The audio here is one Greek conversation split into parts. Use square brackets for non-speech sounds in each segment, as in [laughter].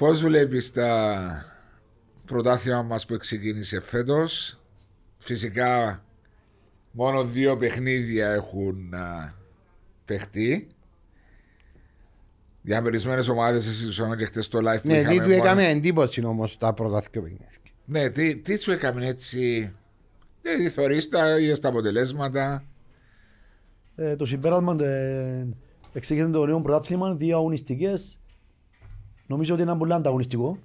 Πώς βλέπεις τα πρωτάθλημα μας που ξεκίνησε φέτος; Φυσικά μόνο δύο παιχνίδια έχουν α, παιχτεί. Διαμερισμένες ομάδες συζητούσαμε και χτες στο live που Ναι, τι είχαμε του μόνο- έκαμε εντύπωση όμως τα πρώτα δύο παιχνίδια. Ναι, τι, τι σου έκαμε έτσι; Δηλαδή, θωρείς τα, είδες τα αποτελέσματα. Ε, το συμπέρασμα ε, εξήγησε το νέο πρωτάθλημα, δύο αγωνιστικές. Νομίζω ότι είναι πολύ ανταγωνιστικό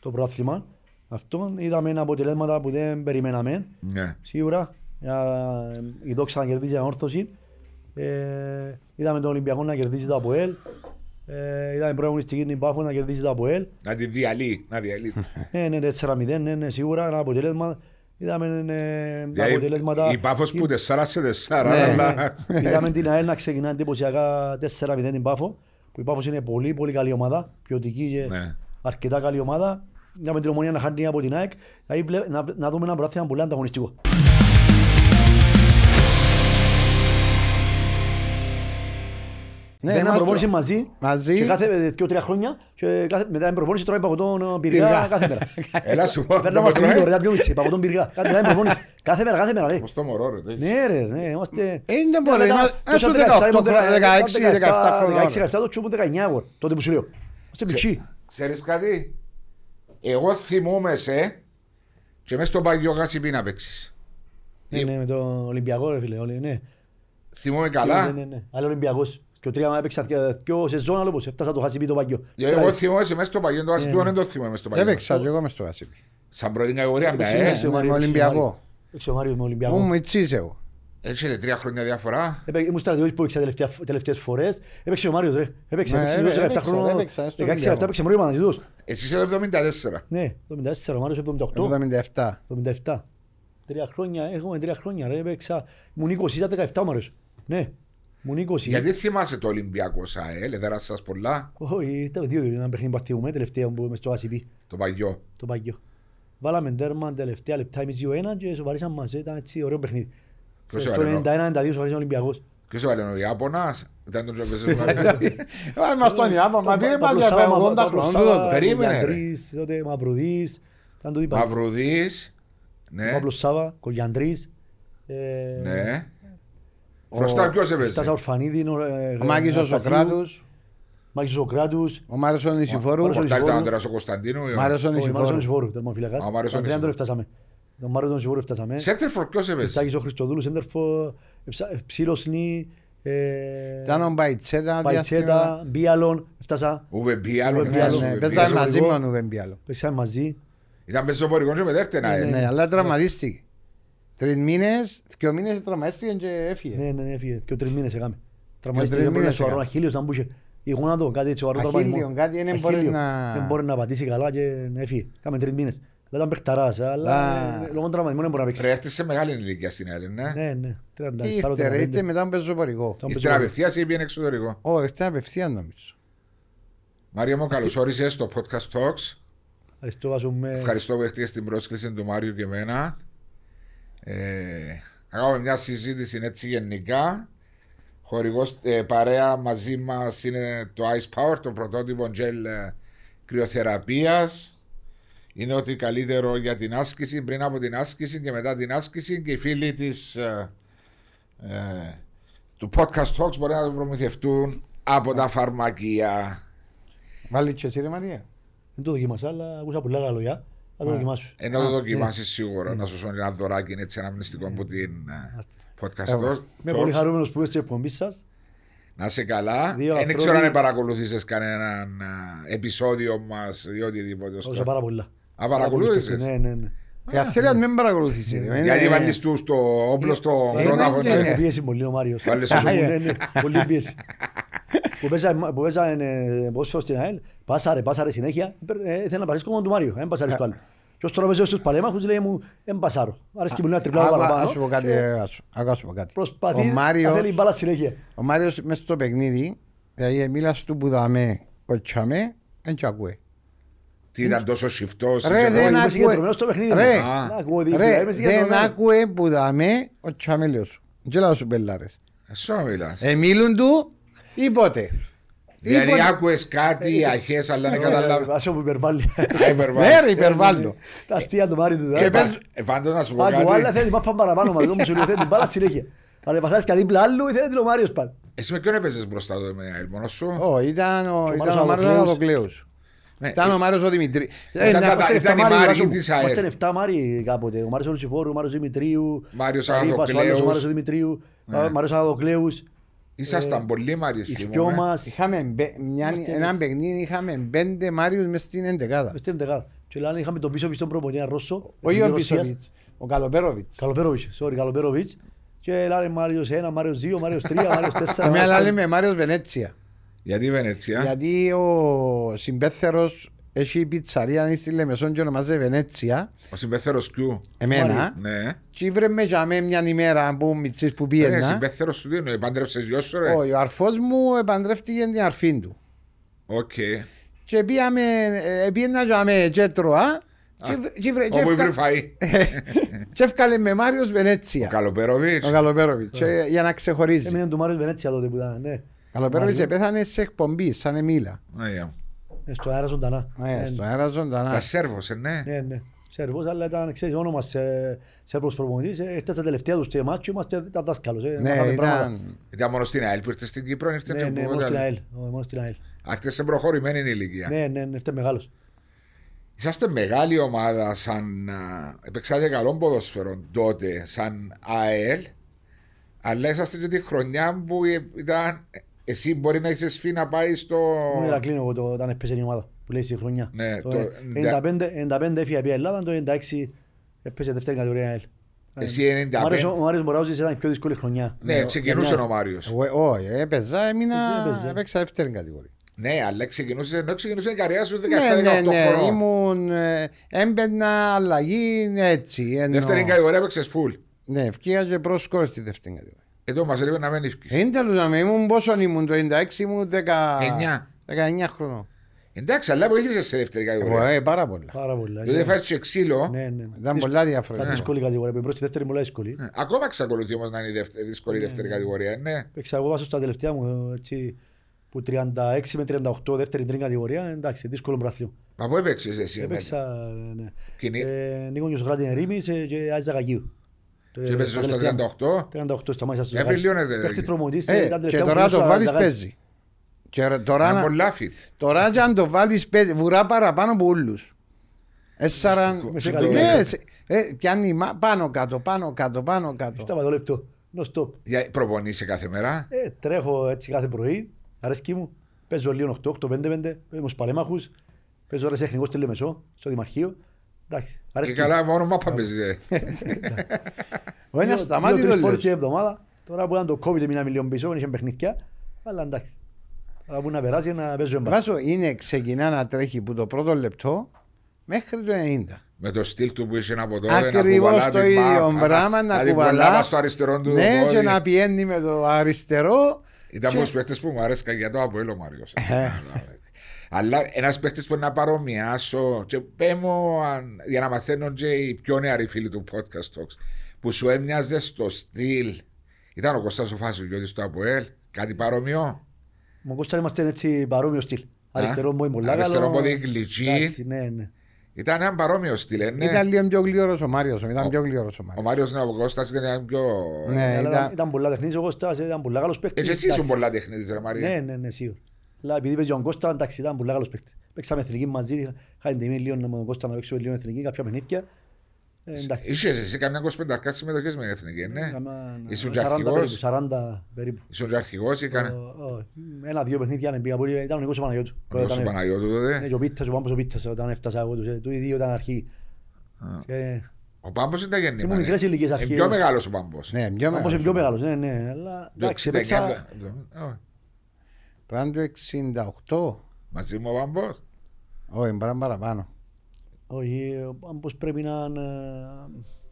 το πρωτάθλημα. Αυτό είδαμε αποτελέσματα που δεν περιμέναμε. Ναι. Σίγουρα ε, η Δόξα να κερδίσει ανόρθωση. Ε, είδαμε τον Ολυμπιακό να κερδίσει το ΑΠΟΕΛ. Ε, είδαμε πρώτη αγωνιστική την Πάφο να κερδίσει το ΑΠΟΕΛ. Να τη διαλύει. Να διαλύει. [laughs] Ναι, ναι, 4-0, ναι, ναι, σίγουρα ένα αποτέλεσμα. Είδαμε ε, Δηλαδή, αποτελέσματα. η Πάφος που 4 σε 4, Ναι. αλλά... Είδαμε την ΑΕΛ να ξεκινά εντυπωσιακά 4-0 την Πάφο. Που η Πάφος είναι πολύ πολύ καλή ομάδα. Ποιοτική και Ναι. αρκετά καλή ομάδα. Είδαμε την ομονία να χάνει από την ΑΕΚ. Δηλαδή, βλέ- να, να δούμε ένα πρωτάθλημα πολύ ανταγωνιστικό. Ναι, Ένα είμαστε- προπόνηση μαζί. Μαζί. Και κάθε δύο-τρία χρόνια. Και κάθε, μετά την προπόνηση τρώμε παγωτόν πυργά Πυργά. κάθε μέρα. [laughs] Έλα σου πω. Παίρνω μας το βίντεο, ρε, πιο μίτσι, παγωτόν πυργά. Κάθε μετά την προπόνηση. Κάθε μέρα, κάθε μέρα, ρε. Πώς το μωρό ρε. το- Ναι ρε, ναι, είμαστε... Ε, είναι Ναι, πολύ, μετά, μα- τόσα έσου 17, 18 ήμουν χρόνια, 16, 17 χρόνια. 16-17, το τσούπου 19 εγώ, τότε που σου λέω. Είμαστε πιτσί. Ξέρεις κάτι; Εγώ θυμούμαι σε και μέσα στο παγιό γάσιπι να παίξεις. Ναι, ναι, με το Ολυμπιακό ρε φίλε, όλοι, ναι. Θυμούμαι Ναι, καλά. ναι, ναι. Άλλο Ολυμπιακός. Και ο τρία μα έπαιξα δυο- δυο σεζόν, άλλο πως έφτασα το χάσιπι το παγιό. Γιατί Εγώ θυμούμαι σε μέσα στο παγιό, το γάσιπι Ναι. δεν το θυμούμαι μέσα στο παγιό. Έπαιξα και εγώ μες στο Βασίλη. Σαν πρώτη κατηγορία μια, Έπαιξε ε. μέσα. Με Μάριο, Ολυμπιακό. Έξω ο Μάριος με Μου Ολυμπιακό. μου ιτσείς εγώ. Έχετε τρία χρόνια διαφορά. Έπαι- Ήμουν στρατιώτης που έπαιξα τελευταία- τελευταίες φορές. Έπαιξε ο Μάριος ρε. Έπαιξε, Ναι, έπαιξε έπαι- 17 έπαιξα, χρόνων. έπαιξα στο 16-17 Ολυμπιακό. έπαιξε μωρή Παναγιώτος. Εσύ είσαι το 74. Ναι, 74, ο Μάριος 78. 77. 77. Τρία χρόνια, έχουμε τρία χρόνια ρε, έπαιξα. Ήμουν 20, ήταν 17 ο Μάριος. Ναι, ήμουν 20. Γιατί θυμάσαι το Ολυμπιακό ΣΑΕΛ, έδερα σας πολλά, Όχι, ήταν δύο, ένα παιχνίδι που αθιούμε, τελευταία που είμαι στο ACP, το παγιό. το παγιό. Βάλαμε τέρμα τελευταία λεπτά, εμείς 2-1 και σοβαρίσαν μας, ήταν έτσι ωραίο παιχνίδι. Ποιος Στο έβαλε, 91-92 σοβαρίσαν ο Ολυμπιακός. Ποιος έβαλε ο Ιάπωνας, ήταν τον Τζοπέζο. Α, Μας τον Ιάπα, μα πήρε μας για Παπλουσάβα, 80 Παπλουσάβα, χρόνια. Περίμενε, ρε. Κολιαντρής, τότε Μαυρουδής, ήταν το είπα. Μαυρουδής, ναι, Παύλος Σάβα, Κολιαντρής. ε, ναι. Μπροστά ποιος Στάσα έπαιζε. Ορφανίδη, ε, Ο Μάκης ο Αναστασίου, Σοκράτους. Μάκης ο Σοκράτους, Ο Μάριος ο Νησιφόρου. Μάριος ο Πορτάρι ήταν ο Νησιφόρου. Τεράς ο Κωνσταντίνου. Ο Μάριος ο όχι, Μάριος ο Νησιφόρου. Νησιφόρου, τερμοφυλακάς. Α, ο Μάριος ο Τον Τριάντο Νησιφόρου. φτάσαμε. Τον Μάριος τον Νησιφόρου φτάσαμε. Σέντερφορ ποιος έπαιζε; Στάκης ο Χριστοδούλου, Σέντερφο, Εψα- Ψήλωσνη, ε, Ήταν ο Μπαϊτσέτα. Παϊτσέτα, Μπίαλον, φτάσα. Ουβε Μπιάλο. Ουβε ναι, Μπιάλο. Ουβε Ναι, Μπιάλο. Παίζαμε μαζί Μπιάλο. με τον Ουβεμπιάλο. Παίξαμε μαζί. Ήταν πεζοπορικό και μετέρτενα. Ναι, ε. Ναι, αλλά τραυματίστηκε. Τρεις μήνες, δύο μήνες τραυματίστηκε και έφυγε. Ναι, ναι, ναι, έφυγε. Και ο τρεις μήνες έκαμε. τρεις Τραυματίστηκε, μπορεί να μήνες σοβαρό έκαμε. αχίλιος, να μπούσε. Η γόνατο, κάτι έτσι σοβαρό τραυματισμό. Αχίλιο, κάτι δεν μπορεί Αχίλιο. να- Δεν μπορεί να πατήσει καλά και να έφυγε. Κάμε τρεις μήνες. Αλλά ήταν παιχταράς, αλλά Α. ε, λόγω τραυματισμού δεν μπορεί να παίξει. Ρε, έρθεις σε μεγάλη ηλικία στην άλλη, ναι. Ναι, ναι. 34, Ήρθε ρε, 35. ήρθε μετά τον πεζοπορικό. Ήταν Ήρθε απευθείας ή πήγαινε εξωτερικό; Ω, ήρθε απευθείαν νομίζω. Μάρια μου, καλώς όρισες στο Podcast Talks. Ευχαριστώ, βάζουμε... Ευχαριστώ που δεχτήκες την πρόσκληση του Μάριου και εμένα. Ε, θα κάνουμε μια συζήτηση έτσι γενικά. Χορηγός ε, παρέα μαζί μας είναι το Ice Power, το πρωτότυπο gel ε, κρυοθεραπείας. Είναι ότι καλύτερο για την άσκηση, πριν από την άσκηση και μετά την άσκηση και οι φίλοι της, ε, ε, του Podcast Talks μπορεί να το προμηθευτούν από τα φαρμακεία. Βάλει και εσύ ρε Μαρία. Δεν το δοκίμασα, αλλά ακούσα πολλά καλά λόγια. Θα το δοκιμάσω. Ενώ το Α, δοκιμάσει σίγουρα να σου σώνει ένα δωράκι είναι έτσι αναμνηστικό από την ε, podcast Εύω. Talks. Είμαι πολύ χαρούμενος που είστε στην εκπομπή σας. Να είσαι καλά. Δύο Δεν ανθρώποι- ξέρω αν παρακολουθήσεις κανένα ε, επεισόδιο μας ή οτιδήποτε. Όσο στο- πάρα πολλά. Α, παρακολούθησες. Ναι, ναι, ναι. Ε, αυτοί αν μην παρακολουθήσει. ρε, Γιατί είναι- βάλεις του στο όπλο στο Ε, κρόναφο. ναι, ναι. ναι. Έχει πίεση πολύ ο Μάριος. Βάλεις Όσο σου. που- ναι, ναι, Πολύ πίεση. Που παίζα- Που παίζα ποδόσφαιρο στην ΑΕΛ, πάσαρε, πάσαρε συνέχεια. ε, Ήθελα να παρέσκω μόνο του Μάριο, δεν πασάρεις του άλλου. Και ως τώρα παίζω στους παλέμαχους λέει μου, δεν πασάρω. Άρεσκε μου να τριπλάω Άκου, παραπάνω. ας σου πω κάτι, και ας σου- άκου, ας σου πω κάτι. Προσπαθεί Ο να Μάριος- θέλει μπάλα συνέχεια. Ο Μάριος μες στο παιχνίδι, δηλαδή μίλας του που δαμε, κοτσάμε, δεν και ακούει. Τι ήταν τόσο σιφτός. Ρε, και δεν εγώ- είμαι άκουε. συγκεντρωμένος στο παιχνίδι μου. Ρε, Α. Να ακούω δίπλα, ρε, είμαι δεν συγκεντρωμένος. άκουε που δαμε, κοτσάμε λέω σου. Και λέω σου μπελάρες. Σώ μιλάς. Ε, μίλουν του, τίποτε. Δηλαδή Τίποτε. άκουες κάτι αρχές αλλά δεν καταλάβεις. Άσε που υπερβάλλει. [laughs] Α, υπερβάλλεις. Ναι, ρε, υπερβάλλω. Τα αστεία του Μάριου του. Και ε. πες- Ε, Πάντως να σου πω Άκου, άλλα κάτι. θέλει μάπα παραπάνω μαζί, όμως θέλει την μπάλα συνέχεια. Αλλά πασάρεις και δίπλα άλλου, θέλει ο Μάριος πάλι. Εσύ με ποιον έπαιζες μπροστά του με ΑΕΛ, μόνος σου; Ω, ήταν ο Μάριος ήταν ο Μάριος Αδοκλέους. Αδοκλέους. Ναι, Ήταν ο Μάριος ο Δημητρή. Ε, Ήταν να- τα- Είμαστε ήταν η 7 Μάροι, Μάρη Βάσο μου. της ΑΕΛ. Είμαστε 7 Μάροι κάποτε. Ο Μάριος Ολουσιφόρου, ο Μάριος Δημητρίου, Μάριος ο Ρήπας, ο άλλος, Αγαθοκλέους. ο Μάριος Δημητρίου, Ναι. ο Μάριος Αδοκλέους, Ήσασταν πολύ Μάριος οι θυμούμαι. δυο μας. Είχαμε μπε- μια- Είμαστε ένα έτσι. παιχνίδι, είχαμε πέντε Μάριους μες στην εντεκάδα. Μες στην εντεκάδα. Και λένε είχαμε τον πίσω πίσω προπονητή ένα Ρώσο. Όχι ο εθνικής Ρωσίας. Πισοβιτς, ο Καλοπέροβιτς. Καλοπέροβιτς, sorry, Καλοπέροβιτς. Και λένε Μάριος 1, Μάριος 2, Μάριος 3, Μάριος [laughs] 4. Εμένα άλλα λέμε Μάριος Βενέτσια. Γιατί η Βενετσία. Γιατί ο συμπέθερος έχει πιτσαρία στη Λεμεσόν και ονομάζεται Βενέτσια. Ο συμπέθερος Κιού. Εμένα. Ναι. Και ήβρε με για μέ μια ημέρα που μιτσής που Ναι, πήγαινα. συμπέθερος σου τι είναι, επάντρεψες γιος σου ρε; Όχι, ο αρφός μου επαντρεύτηκε την αρφή του. Οκ. Και πήγαμε, ε, πήγαινα για μέ και τρώα. και βρε- και βρε- και Όπου ήβρε έφκα- φαΐ. [laughs] Και έφκαλε με Μάριος Ο Βενέτσια. Καλοπέροβιτς. Ο Καλοπέροβιτς. και Για να ξεχωρίζει. Έμεινε του Μάριος Βενέτσια τότε που ήταν, ναι. Καλοπέροβιτς Μάριο. επέθανε σε εκπομπή, σαν Εμίλα. Ναι, yeah. Ε, Στο αέρα ζωντανά. Ε, Ε, Στο αέρα ζωντανά. Τα Σέρβος, ε, ναι. Ναι, ναι. Σέρβος, αλλά ήταν, ξέρεις, όνομας σε, Σέρβος προπονητής. Ε, Ήρθες στα τελευταία τους στη μάτσο, είμαστε ήταν δάσκαλος. ε, Ναι, μάθαμε πράγματα. ήταν. Ήταν μόνο στην ΑΕΛ που ήρθες στην Κύπρο, ήρθε Ναι, και ναι, που μόνο στην ήταν. ΑΕΛ. Ω, Μόνο στην ΑΕΛ. Άρχισε σε προχωρημένη ηλικία. Ναι, ναι, ναι, ήρθε μεγάλος. Είσαστε μεγάλη ομάδα σαν. α, Επεξάτε καλό ποδοσφαίρο τότε σαν ΑΕΛ, αλλά είσαστε και τη χρονιά που ε, ήταν. Εσύ μπορεί να έχεις φύ να πάει στο. Μόνο Ηρακλήνο εγώ το- όταν έπαιζε η ομάδα που λέει στη χρονιά. Ναι, Το το- 95 95 έφυγε από η Ελλάδα, το 96 έπαιζε δεύτερη κατηγορία ΑΕΛ. Εσύ Ο 95. Μάριος- Ο Μάριος Μποράουζης ήταν η πιο δύσκολη χρονιά. Ναι, ξεκινούσε Για ο Μάριος. Εγώ- Όχι, έπαιζα, έμεινα, Εσύ έπαιζες. έπαιξα δεύτερη κατηγορία. Ναι, αλλά ξεκινούσε, ενώ ξεκινούσε η καριέρα σου 17-18 Ναι, ναι, ναι, χρόνων. ήμουν, ε, έμπαινα αλλαγή έτσι. εννοώ. Δεύτερη κατηγορία έπαιξες φουλ. Ναι, ευκαιρία και πρόσκορο στη δεύτερη κατηγορία. Εδώ μας λίγο να μην ευκεί. Δεν τελούσαμε, ήμουν πόσο ήμουν το 96, ήμουν 10 Εννιά. 19 χρονών. Εντάξει, αλλά βοήθησες σε δεύτερη Εγώ, κατηγορία. ε, πάρα πολλά. Πάρα πολλά. Δηλαδή φάσεις και ξύλο. Ναι, ναι. Ήταν Δύσκολη- πολλά Ήταν διαφορετικά. δύσκολη κατηγορία. που Η πρώτη δεύτερη πολλά δύσκολη. Ε, Ακόμα εξακολουθεί όμως να είναι η δεύτερη- δύσκολη η δεύτερη κατηγορία. Ναι. Παίξα εγώ βάσω στα τελευταία μου έτσι, που 36 με 38 δεύτερη τρίτη κατηγορία. Εντάξει, δύσκολο πράθλιο. Μα πού έπαιξες εσύ. Έπαιξα ναι. Κοινή- ε, Νίκο Νιωσογράτη Ερήμης ε, και Άζα Καγίου. Και έπαιζε στο 38. 38 σταμάτησα στο Ε, Ζαγάρι. πληρώνεται, Παίχτης ρε. προμονητής, Ε, ήταν και τελευταία μου τώρα το χρονιά βάλεις στο Ζαγάρι. παίζεις. Και ρε- τώρα, Είναι να- πολλά fit. τώρα και αν το βάλεις παίζει, βουρά παραπάνω από όλους. Έσσαραν... Με σε Ναι, καλή Ναι, κατάσταση. σε- ε, πιάνει μα- πάνω κάτω, πάνω κάτω, πάνω κάτω. Σταματώ λεπτό. No stop. Για- Προπονείσαι κάθε μέρα; Ε, τρέχω έτσι κάθε πρωί, αρέσκει μου. Παίζω λίγο 8, 8, 5, 5, παίζω παλέμαχους. Παίζω ώρες τεχνικός στη Λεμεσό, στο Δημαρχείο. Εντάξει, Και αρέσκει μου. καλά, μόνο μάπα παίζει. Ο ένας Δύο- σταμάτησε δύο-τρεις το φορές λες. την εβδομάδα. Τώρα που ήταν το COVID μήνα μιλίον πίσω, δεν είχε παιχνίδια. Αλλά εντάξει. Τώρα που να περάσει να παίζω εμπά. Βάσο είναι ξεκινά να τρέχει που το πρώτο λεπτό μέχρι το 90. Με το στυλ του που είχε από τότε. να Ακριβώς κουβαλά το την ίδιο μάπα, πράγμα να την κουβαλά. κουβαλά στο αριστερό του Ναι, πόδι. και να πιένει με το αριστερό. Ήταν και- από τους παίχτες που μου αρέσκαν για το Αποέλ ο Μάριος. Ε. Αλλά ένας παίχτης που να παρομοιάσω και πέμω αν- για να μαθαίνουν και οι πιο νεαροί φίλοι του podcast talks που σου έμοιαζε στο στυλ. Ήταν ο Κωστάς ο Φάσιλιώτης του Αποέλ. Κάτι παρόμοιο; Μου Κώστα είμαστε έτσι παρόμοιο στυλ. Αριστερό μου πολύ καλό. αριστερό πόδι γλυκί. Εντάξει, ναι, ναι. Ήταν ένα παρόμοιο στυλ, ε, ναι. Ήταν λίγο πιο γλυόρος ο Μάριος, ήταν Ο- πιο γλυόρος ο Ο Μάριος. Μάριος ναι, ο Κώστας ήταν ένα πιο... Ναι, Αλλά ήταν- ήταν- Ήταν πολλά τεχνής ο Κώστας, ήταν πολλά καλός παίκτης. Έτσι εσύ ήσουν εντάξει. πολλά τεχνίτης ρε Μαρία. Ναι, ναι, ναι, σίγουρα. Αλλά επειδή παίζει ο Κώστα, εντάξει, ήταν πολλά καλός παίκτης. Παίξαμε εθνική μαζί, είχα την τιμή λίγο με τον Κώστα να παίξουμε λίγο εθνική, κάποια παιχνίδια. Ε, εντάξει. Είχες εσύ καμιά 25 συμμετοχές με την εθνική, ναι; Έκανα Ήσουν και 40 περίπου, αρχηγός; 40 περίπου. Ήσουν και αρχηγός ή κάνε... Ο- ο- Ένα-δύο παιχνίδια αν πήγα πολύ, ήταν ο Νίκος ο Παναγιώτου. Ο Νίκος ο Όταν- Παναγιώτου Ναι, τότε. και ο Πίτσας, ο Πάμπος ο Πίτσας, όταν έφτασα εγώ, τους- του οι δύο ήταν αρχή. Και- Ο Πάμπος ήταν Και γεννήμα. μου μικρές ηλικίες Είναι αρχή. πιο μεγάλος ο Πάμπος. Ναι, πιο Πάμπος είναι μεγάλος. πιο μεγάλος, ναι, ναι, αλλά Το εντάξει, 69, έπαιξα... το- oh, Πράγμα του 68. Μαζί μου ο Πάμπος. Όχι, πράγμα παραπάνω. Όχι, ο Πάμπος πρέπει να είναι...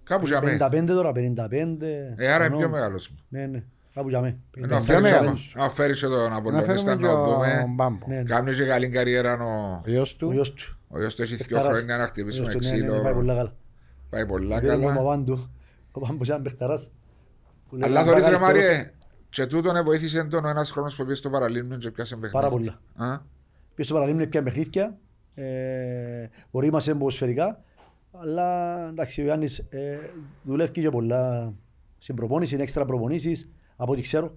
Κάπου για μέ. 55 τώρα, 55. Ε, άρα είναι χρονών. πιο μεγάλος. Ναι, ναι, κάπου για μέ. Να πιο φέρεις μεγάλος. τον- Να φέρεις και τον Να Απολλωνίστα φέρουμε και να ο δούμε. Μπάμπο. Ναι, ναι. Κάνει και καλή καριέρα ο... Ο γιος Ο του. γιος του. Ο γιος του έχει δύο Παιχταράς. χρόνια να Ο χτυπήσουμε γιος του, ναι, ναι, ξύλο. Πάει πολλά καλά. Πάει πολλά Πήρε μου ο καλά. Παπάντου. Ο Πάμπος ήταν παιχταράς. Που λέει, Αλλά «Αν θωρείς πάει ρε αριστερό». Μάριε, Και τούτον βοήθησε τον ο ένας χρόνος που πήγε στο Παραλίμνιο και πιάσε παιχνίδι. Πάρα πολλά. Α, Πήγε στο Παραλίμνιο και παιχνίδια, ε, ορίμασε ποδοσφαιρικά, αλλά εντάξει, ο Ιάννης ε, δουλεύει και πολλά στην προπόνηση, είναι έξτρα προπονήσεις, από ό,τι ξέρω.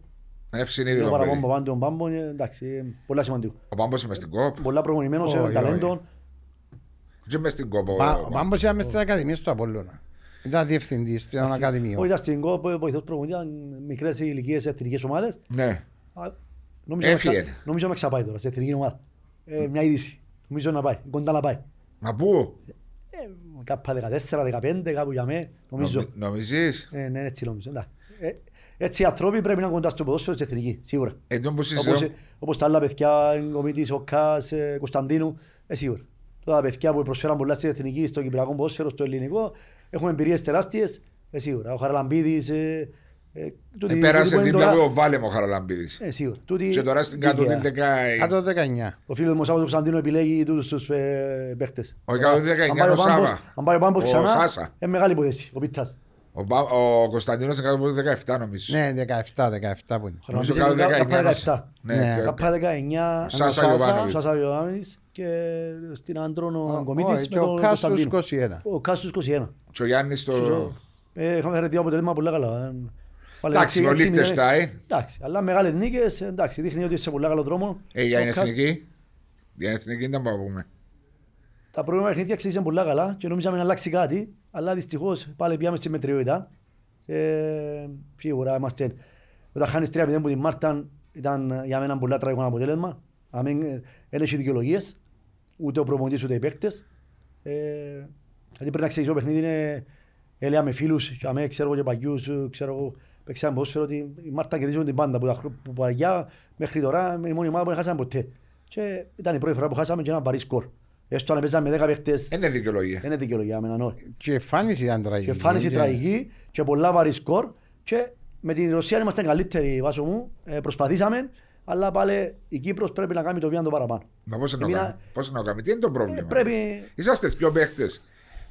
είναι ευσυνείδητο Είναι παιδί. παραπάνω από πάντων πάμπων, ε, εντάξει, ε, πολλά σημαντικό. Ο Πάμπος είμαι στην κόπ. Πολλά προπονημένος, Όχι, ε, ταλέντο. Και είμαι στην κόπ. ο- Πα- Ο Πάμπος ήταν μες στην Ακαδημία του Απόλλωνα. Ήταν διευθυντής του έναν ακαδημίο. Όχι, ήταν στην ΚΟΠ, βοηθός προπονητής, ήταν μικρές ηλικίες εθνικές ομάδες. Ναι. Α, Νομίζω, Έφυγε. να ξα- νομίζω να ξαπάει τώρα, σε εθνική ομάδα. Ε, μια είδηση. Νομίζω να πάει, κοντά να πάει. Μα πού, Ε, κάπου 14, 15, κάπου για μέ, νομίζω. νομι- νομίζεις, Ε, ναι, έτσι νομίζω. εντάξει. Ε, έτσι οι άνθρωποι πρέπει να είναι κοντά στο ποδόσφαιρο της εθνικής, σίγουρα. εντός που Όπως, συζητώ, όπως τα άλλα παιδιά, ο Μίτης, ο Κάς, ε, Κωνσταντίνου, ε, σίγουρα. Τώρα τα παιδιά που προσφέραν πολλά στην εθνική, στο κυπριακό ποδόσφαιρο, στο ελληνικό, έχουν εμπειρίες τεράστιες, ε, σίγουρα. Ο Χαραλαμπίδης, ε, ε, τούτοι- τούτοι πέρασε που είναι δίπλα τώρα- από ο Βάλεμ ο Χαραλαμπίδης. Ε, σίγουρα. Τούτοι- Και τώρα στην κάτω δίκαια. τη δεκαετία. Κάτω 19. Ο φίλος μου ο Σάββατος Κωνσταντίνου επιλέγει τούτους τους ε, παίχτες. Ο 119 Αν πάει είναι ο Πάμπος- Σάβα. Αν πάει ο Πάμπος Ο ξανά, Σάσα. είναι μεγάλη υπόθεση. Ο Πίτας. Ο, Πα- ο Κωνσταντίνος είναι κάτω από το 17 νομίζω. Ναι, 17, 17 που είναι. Νομίζω Χαραλαμπίδης κάτω είναι 19. 17. Ναι, Ναι. και- Κάπα 19, Ο Σάσα Σάσα, Γιωβάνοβιτς. Σάσα Ιωάννης και στην Άντρον ο Όχι, Γκομίτης και με ο τον Κάστος Κωνσταντίνο. 21. Ο Κάστος 21. Και ο Γιάννης το... Ε, Είχαμε φέρει δύο αποτελέσματα πολύ καλά. Ε, πάλι Εντάξει, έξι- ο έξι μηδέν. Λίχτεστάιν. Εντάξει, αλλά μεγάλες νίκες, εντάξει, δείχνει ότι είσαι σε πολύ καλό δρόμο. Ε, για Ο την Κάστ- εθνική. Για την εθνική δεν πάμε να πούμε. Τα προηγούμενα παιχνίδια ξεκίνησαν πολύ καλά και νομίζαμε να αλλάξει κάτι, αλλά δυστυχώς πάλι πιάμε στη μετριότητα. Ε, σίγουρα είμαστε, όταν χάνεις 3-0 που την Μάρτα ήταν για μένα πολύ τραγικό αποτέλεσμα. Αμέν, ε, δεν έχει δικαιολογίες, ούτε ο προπονητής ούτε οι παίκτες. Ε, γιατί πρέπει να ξέρεις το παιχνίδι είναι, έλεγα με φίλους, και αμέ, ξέρω εγώ και παγιούς, ε, ξέρω εγώ, παίξαμε ποδόσφαιρο ότι η Μάρτα κερδίζουν την πάντα, που τα χρο- που παλιά μέχρι τώρα είναι η μόνη ομάδα που δεν χάσαμε ποτέ. Και ήταν η πρώτη φορά που χάσαμε και ένα βαρύ σκορ. Έστω αν παίζαμε με 10 παίχτες, Δεν είναι δικαιολογία. δεν είναι δικαιολογία με έναν όχι. Και η εμφάνιση ήταν τραγική. Και εμφάνιση Και- τραγική και πολλά βαρύ σκορ και με την Ρωσία είμαστε καλύτεροι βάσο μου, ε, προσπαθήσαμε, αλλά πάλι η Κύπρος πρέπει να κάνει το βήμα το παραπάνω. Μα πώς να Εμείνα- κάνουμε; Πώς να κάνουμε; Τι είναι το Ε, πρόβλημα. πρέπει, Είσαστε πιο παίχτες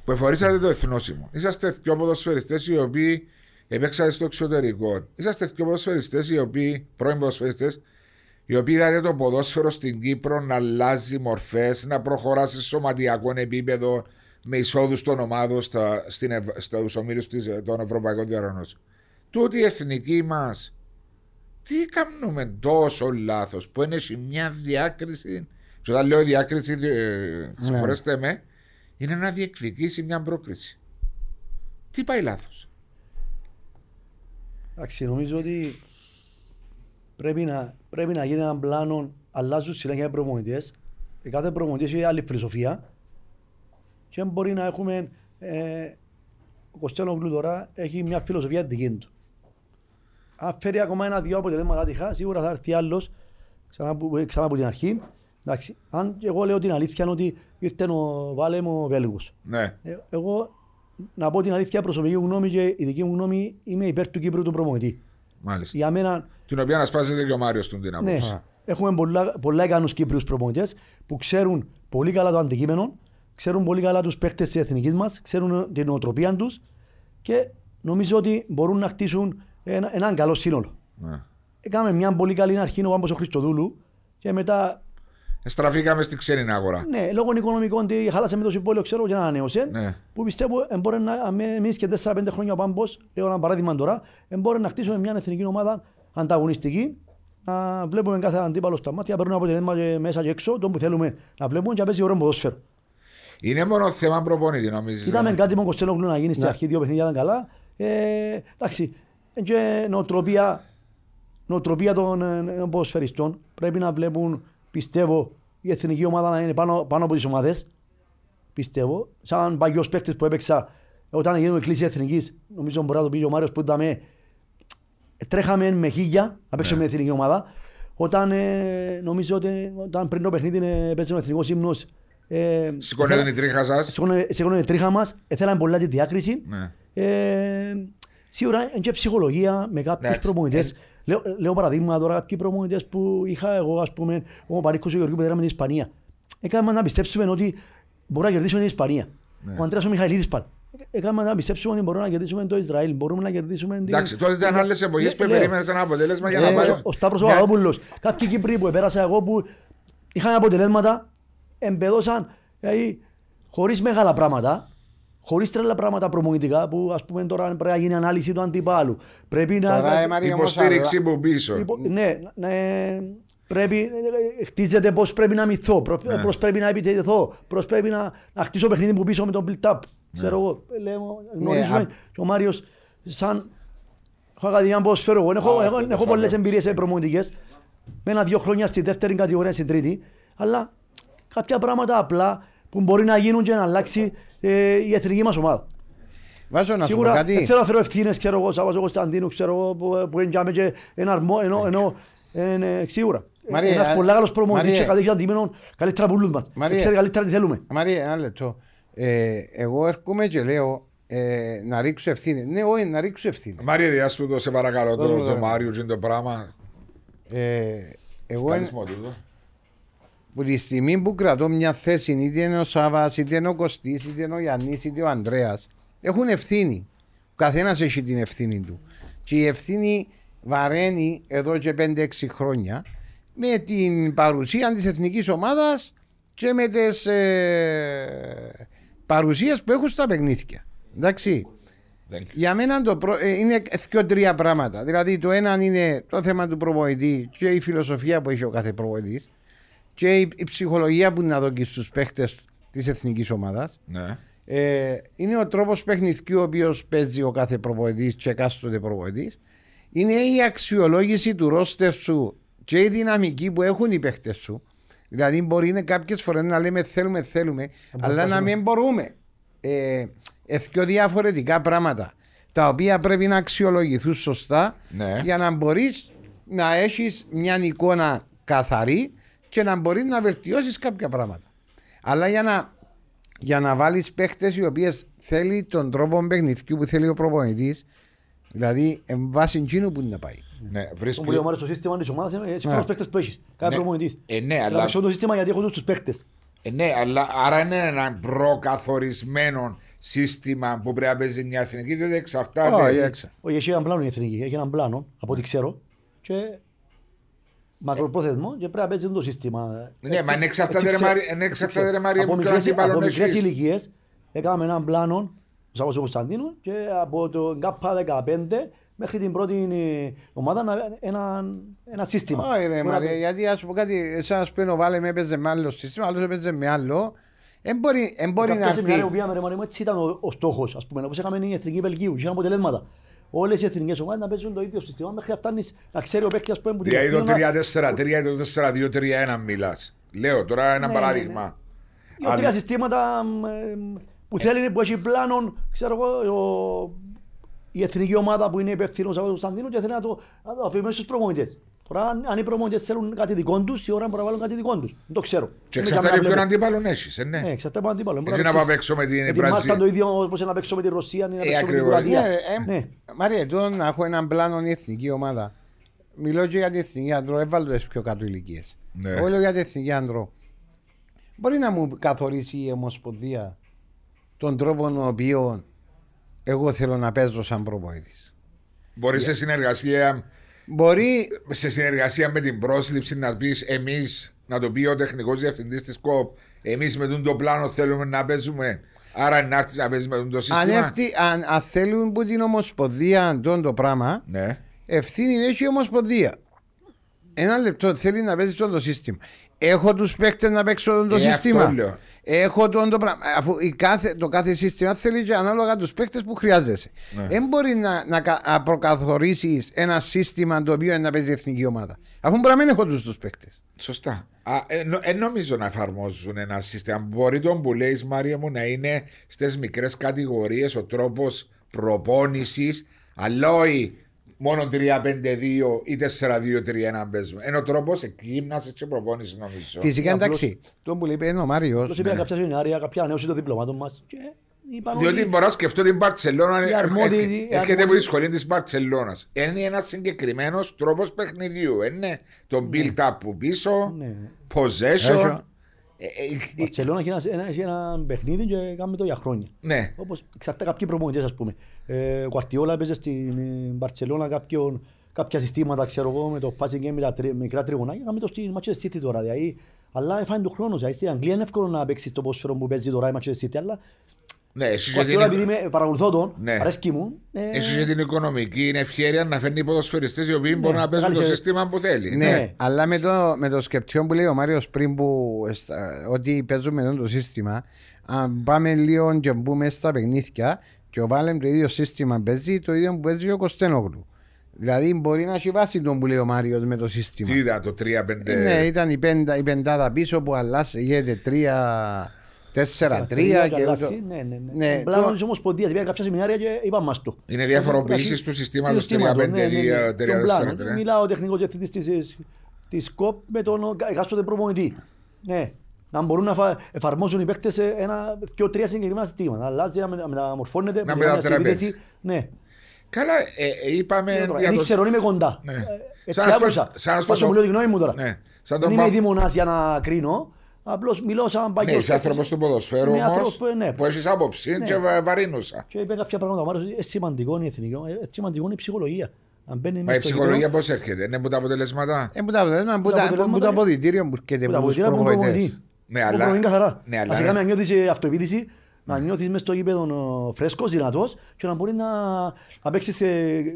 που εφορήσατε το εθνόσημο. Είσαστε πιο ποδοσφαιριστές οι οποίοι επέξατε στο εξωτερικό. Είσαστε πιο ποδοσφαιριστές οι οποίοι, πρώην ποδοσφαιριστές, οι οποίοι είδατε το ποδόσφαιρο στην Κύπρο να αλλάζει μορφές, να προχωρά σε σωματιακό επίπεδο με εισόδους των ομάδων στα, στην Ευ, στους ομίλους της, των Ευρωπαϊκών Διοργανώσεων. Τούτη η εθνική μας, τι κάνουμε τόσο λάθος που είναι σε μια διάκριση. Και όταν λέω διάκριση, ε, συγχωρέστε με, είναι να διεκδικήσει μια πρόκριση. Τι πάει λάθος; εντάξει, νομίζω ότι πρέπει να, πρέπει να γίνει ένα πλάνο, αλλάζουν συνέχεια οι προμονητές. Και κάθε προμονητής έχει άλλη φιλοσοφία και μπορεί να έχουμε, ε, ο Κωστέλογλου τώρα έχει μια φιλοσοφία δική του. Αν φέρει ακόμα ένα-δυο αποτελέσματα τυχά, σίγουρα θα έρθει άλλος ξανά, που- ξανά από την αρχή. Εντάξει, αν και εγώ λέω την αλήθεια είναι ότι ήρθε ο Βάλεμ ο Βέλγος. Ναι. Ε, εγώ να πω την αλήθεια προσωπική μου γνώμη και η δική μου γνώμη είμαι υπέρ του Κύπρου του προμονητή. Μάλιστα. Για μένα, Την οποία ασπάζεται και ο Μάριος του την ναι, άποψη. έχουμε πολλά, πολλά ικανούς Κύπριους προπονητές που ξέρουν πολύ καλά το αντικείμενο, ξέρουν πολύ καλά τους παίχτες της εθνικής μας, ξέρουν την νοοτροπία τους και νομίζω ότι μπορούν να χτίσουν ένα, έναν καλό σύνολο. Ναι. Έκαμε μια πολύ καλή αρχή ο Πάμπος ο Χριστοδούλου και μετά, Στραφήκαμε στη ξένη αγορά. ναι, λόγω οικονομικών ότι χάλασε με το συμβόλαιο, ξέρω και να ανανέωσε. Ναι. που πιστεύω ε, μπορεί να, αν εμείς και 4-5 χρόνια ο Πάμπος, λέω ένα παράδειγμα τώρα, ε, μπορεί να χτίσουμε μια εθνική ομάδα ανταγωνιστική, να βλέπουμε κάθε αντίπαλο στα μάτια, παίρνουν αποτελέσμα και μέσα και έξω, τον που θέλουμε να βλέπουμε και να παίζει ωραίο ποδόσφαιρο. Είναι μόνο θέμα προπονητή, νομίζεις. Είδαμε κάτι με τον Κωστέλογλου να γίνει στην Ναι. αρχή, δύο παιχνίδια ήταν καλά. Ε, εντάξει, ε, και νοοτροπία, νοοτροπία των ε, ε, ποδοσφαιριστών. Πρέπει να βλέπουν, πιστεύω, η εθνική ομάδα να είναι πάνω, πάνω από τις ομάδες. Πιστεύω. Σαν παγιός παίκτης που έπαιξα όταν γίνουμε εκκλήσια εθνικής, νομίζω μπορεί να το πει και ο Μάριος που είδαμε, ε, τρέχαμε με χίλια να παίξουμε Ναι. με εθνική ομάδα. Όταν ε, νομίζω ότι όταν πριν το παιχνίδι ε, παίζει ο εθνικός ύμνος, ε, Σηκώνεται την τρίχα σας. σηκώνε τρίχα μας, θέλαμε πολλά τη διάκριση. Ναι. Ε, σίγουρα είναι και ψυχολογία με κάποιους Εντάξει. προμονητές. Λέω, λέω παραδείγμα τώρα κάποιοι προμονητές που είχα εγώ, ας πούμε, ο Παρίκος ο Γεωργίου που με την Ισπανία. Έκαμε να πιστέψουμε ότι μπορούμε να κερδίσουμε την Ισπανία. Ναι. Ο Αντρέας ο Μιχαηλίδης πάλι. Έκαμε να πιστέψουμε ότι μπορούμε να κερδίσουμε το Ισραήλ, μπορούμε να κερδίσουμε... την- Εντάξει, τότε ήταν την- άλλες εποχές που Ναι, λέω. περίμενες ένα αποτέλεσμα για Ε, να ο- πάει. Ο Σταύρος ο Ναι. Παπαδόπουλος, κάποιοι Κύπροι που επέρασα εγώ που είχαν αποτελέσματα, εμπεδώσαν δηλαδή, χωρίς μεγάλα πράγματα, χωρίς τρέλα πράγματα προμονητικά που ας πούμε τώρα πρέπει να γίνει ανάλυση του αντιπάλου. Πρέπει να... Τώρα, ε, Μαρία, όμως, Υποστήριξη αλλά- από πίσω. Υπο- Ναι, ναι, πρέπει, ε, χτίζεται πώς πρέπει να μυθώ, προ- Ναι. πώς πρέπει να επιτεθώ, πώς πρέπει να, να χτίσω παιχνίδι που πίσω με τον build-up. Ναι. Ξέρω εγώ, λέμε, γνωρίζουμε α- και ο Μάριος σαν έχω ακαδημία ποδοσφαίρου, εγώ έχω, Α, έχω, αυτό έχω το πολλές φάμε. εμπειρίες ε, προμονητικές, με ένα-δυο χρόνια στη δεύτερη κατηγορία, στην τρίτη, αλλά κάποια πράγματα απλά που μπορεί να γίνουν και να αλλάξει ε, η εθνική μας ομάδα. Βάζω να σου πω Σίγουρα δεν κάτι. θέλω να φέρω ευθύνες, ξέρω εγώ, Σάββας ο Κωνσταντίνου, ξέρω εγώ, που, που είναι και ένα αρμό, ενώ, ενώ, ε, σίγουρα. Μαρία, Ένας α- πολύ καλός προμονητής Μαρία. και κατέχει αντιμένον καλύτερα πουλούς μας. Μαρία. Ξέρει καλύτερα τι θέλουμε. Μαρία, ένα λεπτό. Ε, εγώ έρχομαι και λέω ε, να ρίξω ευθύνη. Ναι, όχι, να ρίξω ευθύνη. Μάρια, διάστου το σε παρακαλώ Δώσε μου το, το το ένα. Μάριο και το πράγμα. Ε, εγώ Καλησμό τούτο. που τη στιγμή που κρατώ μια θέση, είτε είναι ο Σάβα, είτε είναι ο Κωστής, είτε είναι ο Γιάννης, είτε ο Ανδρέας, έχουν ευθύνη. Ο καθένας έχει την ευθύνη του. Και η ευθύνη βαραίνει εδώ και 5-6 χρόνια με την παρουσία της εθνικής ομάδας και με τις ε, παρουσίε που έχουν στα παιχνίδια. Εντάξει. Δεν- Για μένα το προ... ε, είναι δύο-τρία πράγματα. Δηλαδή το ένα είναι το θέμα του προπονητή και η φιλοσοφία που έχει ο κάθε προπονητής και η, η ψυχολογία που να δώσει στους παίχτες της εθνικής ομάδας. Ναι. Ε, είναι ο τρόπος παιχνιδιού ο οποίος παίζει ο κάθε προπονητής και εκάστοτε προπονητής. Είναι η αξιολόγηση του ρόστερ σου και η δυναμική που έχουν οι παίχτες σου. Δηλαδή, μπορεί είναι κάποιες φορές να λέμε θέλουμε, θέλουμε, αλλά να μην μπορούμε. Ε, ε, δύο διαφορετικά πράγματα τα οποία πρέπει να αξιολογηθούν σωστά Ναι. για να μπορείς να έχεις μια εικόνα καθαρή και να μπορείς να βελτιώσεις κάποια πράγματα. Αλλά για να, για να βάλεις παίχτες οι οποίες θέλει τον τρόπο παιχνιδιού που θέλει ο προπονητής, δηλαδή εν βάση εκείνου που είναι να πάει. Ναι, Το βρίσκω. που λέει ο Μάριος, το σύστημα της ομάδας είναι σύμφωνα Ναι. στους παίκτες που έχεις. Κάθε Ναι. προπονητής. Ε, ναι, Να αλλά, παίξω το σύστημα γιατί έχω τους παίκτες. ε, ναι, αλλά άρα είναι ένα προκαθορισμένο σύστημα που πρέπει να παίζει μια εθνική, διότι εξαρτάται. Όχι, έξα. Όχι, έχει έναν πλάνο η εθνική, έχει έναν πλάνο, από ό,τι ξέρω. Και μακροπρόθεσμο και πρέπει να παίζει το σύστημα. Ναι, μα είναι εξαρτάται, έτσι ρε ξέρω. Μάρη- είναι Έτσι εξαρτάται, ξέρω. ρε Μάρια, Από μου, ποιον μικρές- αντίπαλον Από μικρές έχεις. ηλικίες έκαναμε έναν πλάνο, ο Σάββας ο Κωνσταντίνου, και από το ΚΑΠΑ 15 μέχρι την πρώτη ε, ομάδα να- ένα, ένα σύστημα. Όχι, ρε Που να Μαρία, παί- γιατί ας πω κάτι, εσά που ο Βάλε με έπαιζε με άλλο σύστημα, άλλος έπαιζε με άλλο. Δεν μπορεί, εν μπορεί να Κάποια έρθει. σεμινάρια που πήγαμε, ρε Μαρία μου, έτσι ήταν ο, ο στόχος, ας πούμε, όπως έκαμε η Εθνική Βελγίου, είχαν αποτελέσματα. Όλες οι εθνικές ομάδες να παίζουν το ίδιο σύστημα μέχρι να φτάνεις να ξέρει ο παίκτης, ας πούμε, που την Δηλαδή το ευθύνη να- 3-4-3 ή το 4-2-3-1 μιλάς. Λέω τώρα ένα Ναι, παράδειγμα. Δύο τρία συστήματα μ, ε, που θέλει, που έχει πλάνο, ξέρω εγώ, ο- η εθνική ομάδα που είναι υπεύθυνος από τον Κωνσταντίνο και θέλει να το, να το αφήσουμε στους προμονητές. Τώρα αν, αν οι προμονητές θέλουν κάτι δικό τους, η ώρα μπορεί να βάλουν κάτι δικό τους. Δεν το ξέρω. Και Δεν εξαρτάται με ποιον βλέπω. αντίπαλον έχει. Ναι, Ναι. εξαρτάται από τον αντίπαλο. Μπορεί Έτσι να να πάω παίξεις παίξω με την με τη Βραζιλία. Μάλτα το ίδιο όπως να παίξω με τη Ρωσία ή να Ε, παίξω με την ακριβώς. Κροατία. Ναι, ε, Ναι. Μαρία, εδώ να έχω έναν πλάνο η εθνική ομάδα. Μιλώ και για την εθνική άντρο, έβαλω τις πιο κάτω ηλικίες. Ναι. Εγώ λέω για την εθνική άντρο. Μπορεί να μου καθορίσει η Ομοσπονδία τον τρόπο ο οποίο εγώ θέλω να παίζω σαν προπονητής. Μπορεί σε συνεργασία, Μπορεί σε συνεργασία με την πρόσληψη να πεις εμείς, να το πει ο τεχνικός διευθυντής της ΚΟΠ, εμείς με τον το πλάνο θέλουμε να παίζουμε. Άρα να έρθεις να παίζεις με τον το αν, σύστημα. έρθει, αν, αν θέλουν που την Ομοσπονδία αντών το πράγμα, Ναι. ευθύνη έχει η Ομοσπονδία. Ένα λεπτό θέλει να παίζει αυτό το σύστημα. Έχω τους παίκτες να παίξω το Ε, σύστημα. αυτό λέω. Έχω το, το πράγμα. Αφού η κάθε, το κάθε σύστημα θέλει και ανάλογα τους παίκτες που χρειάζεσαι. Ναι. Δεν μπορεί να, να, κα- να προκαθορίσεις ένα σύστημα το οποίο είναι να παίζει η εθνική ομάδα. Αφού μπορεί να μην έχω τους τους παίκτες. Σωστά. Α, ε, νο- ε, νομίζω να εφαρμόζουν ένα σύστημα. Μπορεί το που λέει, Μάρια μου, να είναι στις μικρές κατηγορίες ο τρόπος προπόνησης, αλλά όχι μόνο 3-5-2 ή 4-2-3 να παίζουμε. Είναι ο τρόπος εκγύμναση και προπόνηση, νομίζω. Φυσικά Απλώς- εντάξει. Το που λέει είναι ο Μάριος. Απλώς είπα κάποια σεμινάρια, κάποια ανέωση των διπλωμάτων μας και είπαν Διότι ότι- μπορώ να σκεφτώ την Παρσελόνα. Οι αρμόδιοι- οι Έρχεται από αρμόδιοι- τη σχολή της Παρσελόνα. Είναι ένας συγκεκριμένος τρόπος παιχνιδιού. Είναι το build-up που πίσω, Ναι. possession. Έχει. Ε, ε, Η ε, Μπαρτσελώνα έχει ένα, ένα, έχει ένα παιχνίδι και κάνει το για χρόνια. Ναι, Όπως εξαρτάται κάποιοι προπονητές ας πούμε. Ε, ο Κουαρτιόλα έπαιζε στην ε, Μπαρτσελώνα κάποιον, κάποια συστήματα ξέρω εγώ με το passing game με τα τρι, μικρά τριγωνάκια κάνουμε το στην Manchester City τώρα δηλαδή. Αλλά έφανε τον χρόνο. Δηλαδή στην Αγγλία είναι εύκολο να παίξεις το πόσφαιρο που παίζει τώρα η Manchester City αλλά ναι, Κουαρτιόλα επειδή με παρακολουθώ τον, ναι. αρέσκει μου. Ε... Έχει την οικονομική είναι ευχαίρεια να φέρνει ποδοσφαιριστές οι οποίοι ναι, μπορούν να παίζουν το σύστημα που θέλει. Ναι, ναι. αλλά με το, με το σκεπτιό που λέει ο Μάριος πριν που, ότι παίζουμε το σύστημα, αν πάμε λίγο και μπούμε στα παιχνίδια και ο Βάλεμ το ίδιο σύστημα παίζει, το ίδιο που παίζει ο Κωστένογλου. Δηλαδή μπορεί να έχει βάσει τον που λέει ο Μάριος με το σύστημα. Τι είδα το 3-5. Ναι, ήταν η, πέντα, η πεντάδα πίσω που αλλάζει, γίνεται 3. Τέσσερα-τρία και ούτω. Ναι, ναι, ναι. ναι Είναι διαφοροποιήσεις του συστήματος 3-5-3-4-3. Μιλάω ο τεχνικός διευθυντής της ΚΟΠ με τον εκάστοτε προπονητή. Ναι. Να μπορούν να εφαρμόζουν οι ένα, πιο τρία συγκεκριμένα. Να μεταμορφώνεται, να μεταμορφώνεται. Καλά, ε, ε, είπαμε... Δεν ξέρω, είμαι κοντά. Ε, έτσι άκουσα. Μου τη γνώμη μου τώρα. Δεν είμαι για να κρίνω. Απλώς μιλώ σαν Ναι, παγιός είσαι παίκτης. άνθρωπος του ποδοσφαίρου Είμαι όμως. άνθρωπος που, ναι, Που έχεις άποψη Ναι. και βα- βαρύνουσα. Και είπε κάποια πράγματα, Μάριος, είναι σημαντικό είναι η εθνική, είναι σημαντικό είναι η ψυχολογία. Αν μπαίνει Μα μες η στο ψυχολογία γήπεδο, πώς έρχεται, είναι από τα αποτελέσματα; Ε, που τα αποτελέσματα, που Τα τα- αποτελέσματα που το είναι- αποδητήριο που έρχεται που τα από τους αποτελέσματα από τον προπονητές. προπονητή. Ναι, Ο αλλά- προπονητή καθαρά. ναι, αλλά- Βασικά να νιώθεις ε, αυτοεπίθεση, να νιώθεις μες στο γήπεδο ε, φρέσκος, δυνατός και να μπορεί να, να παίξεις σε,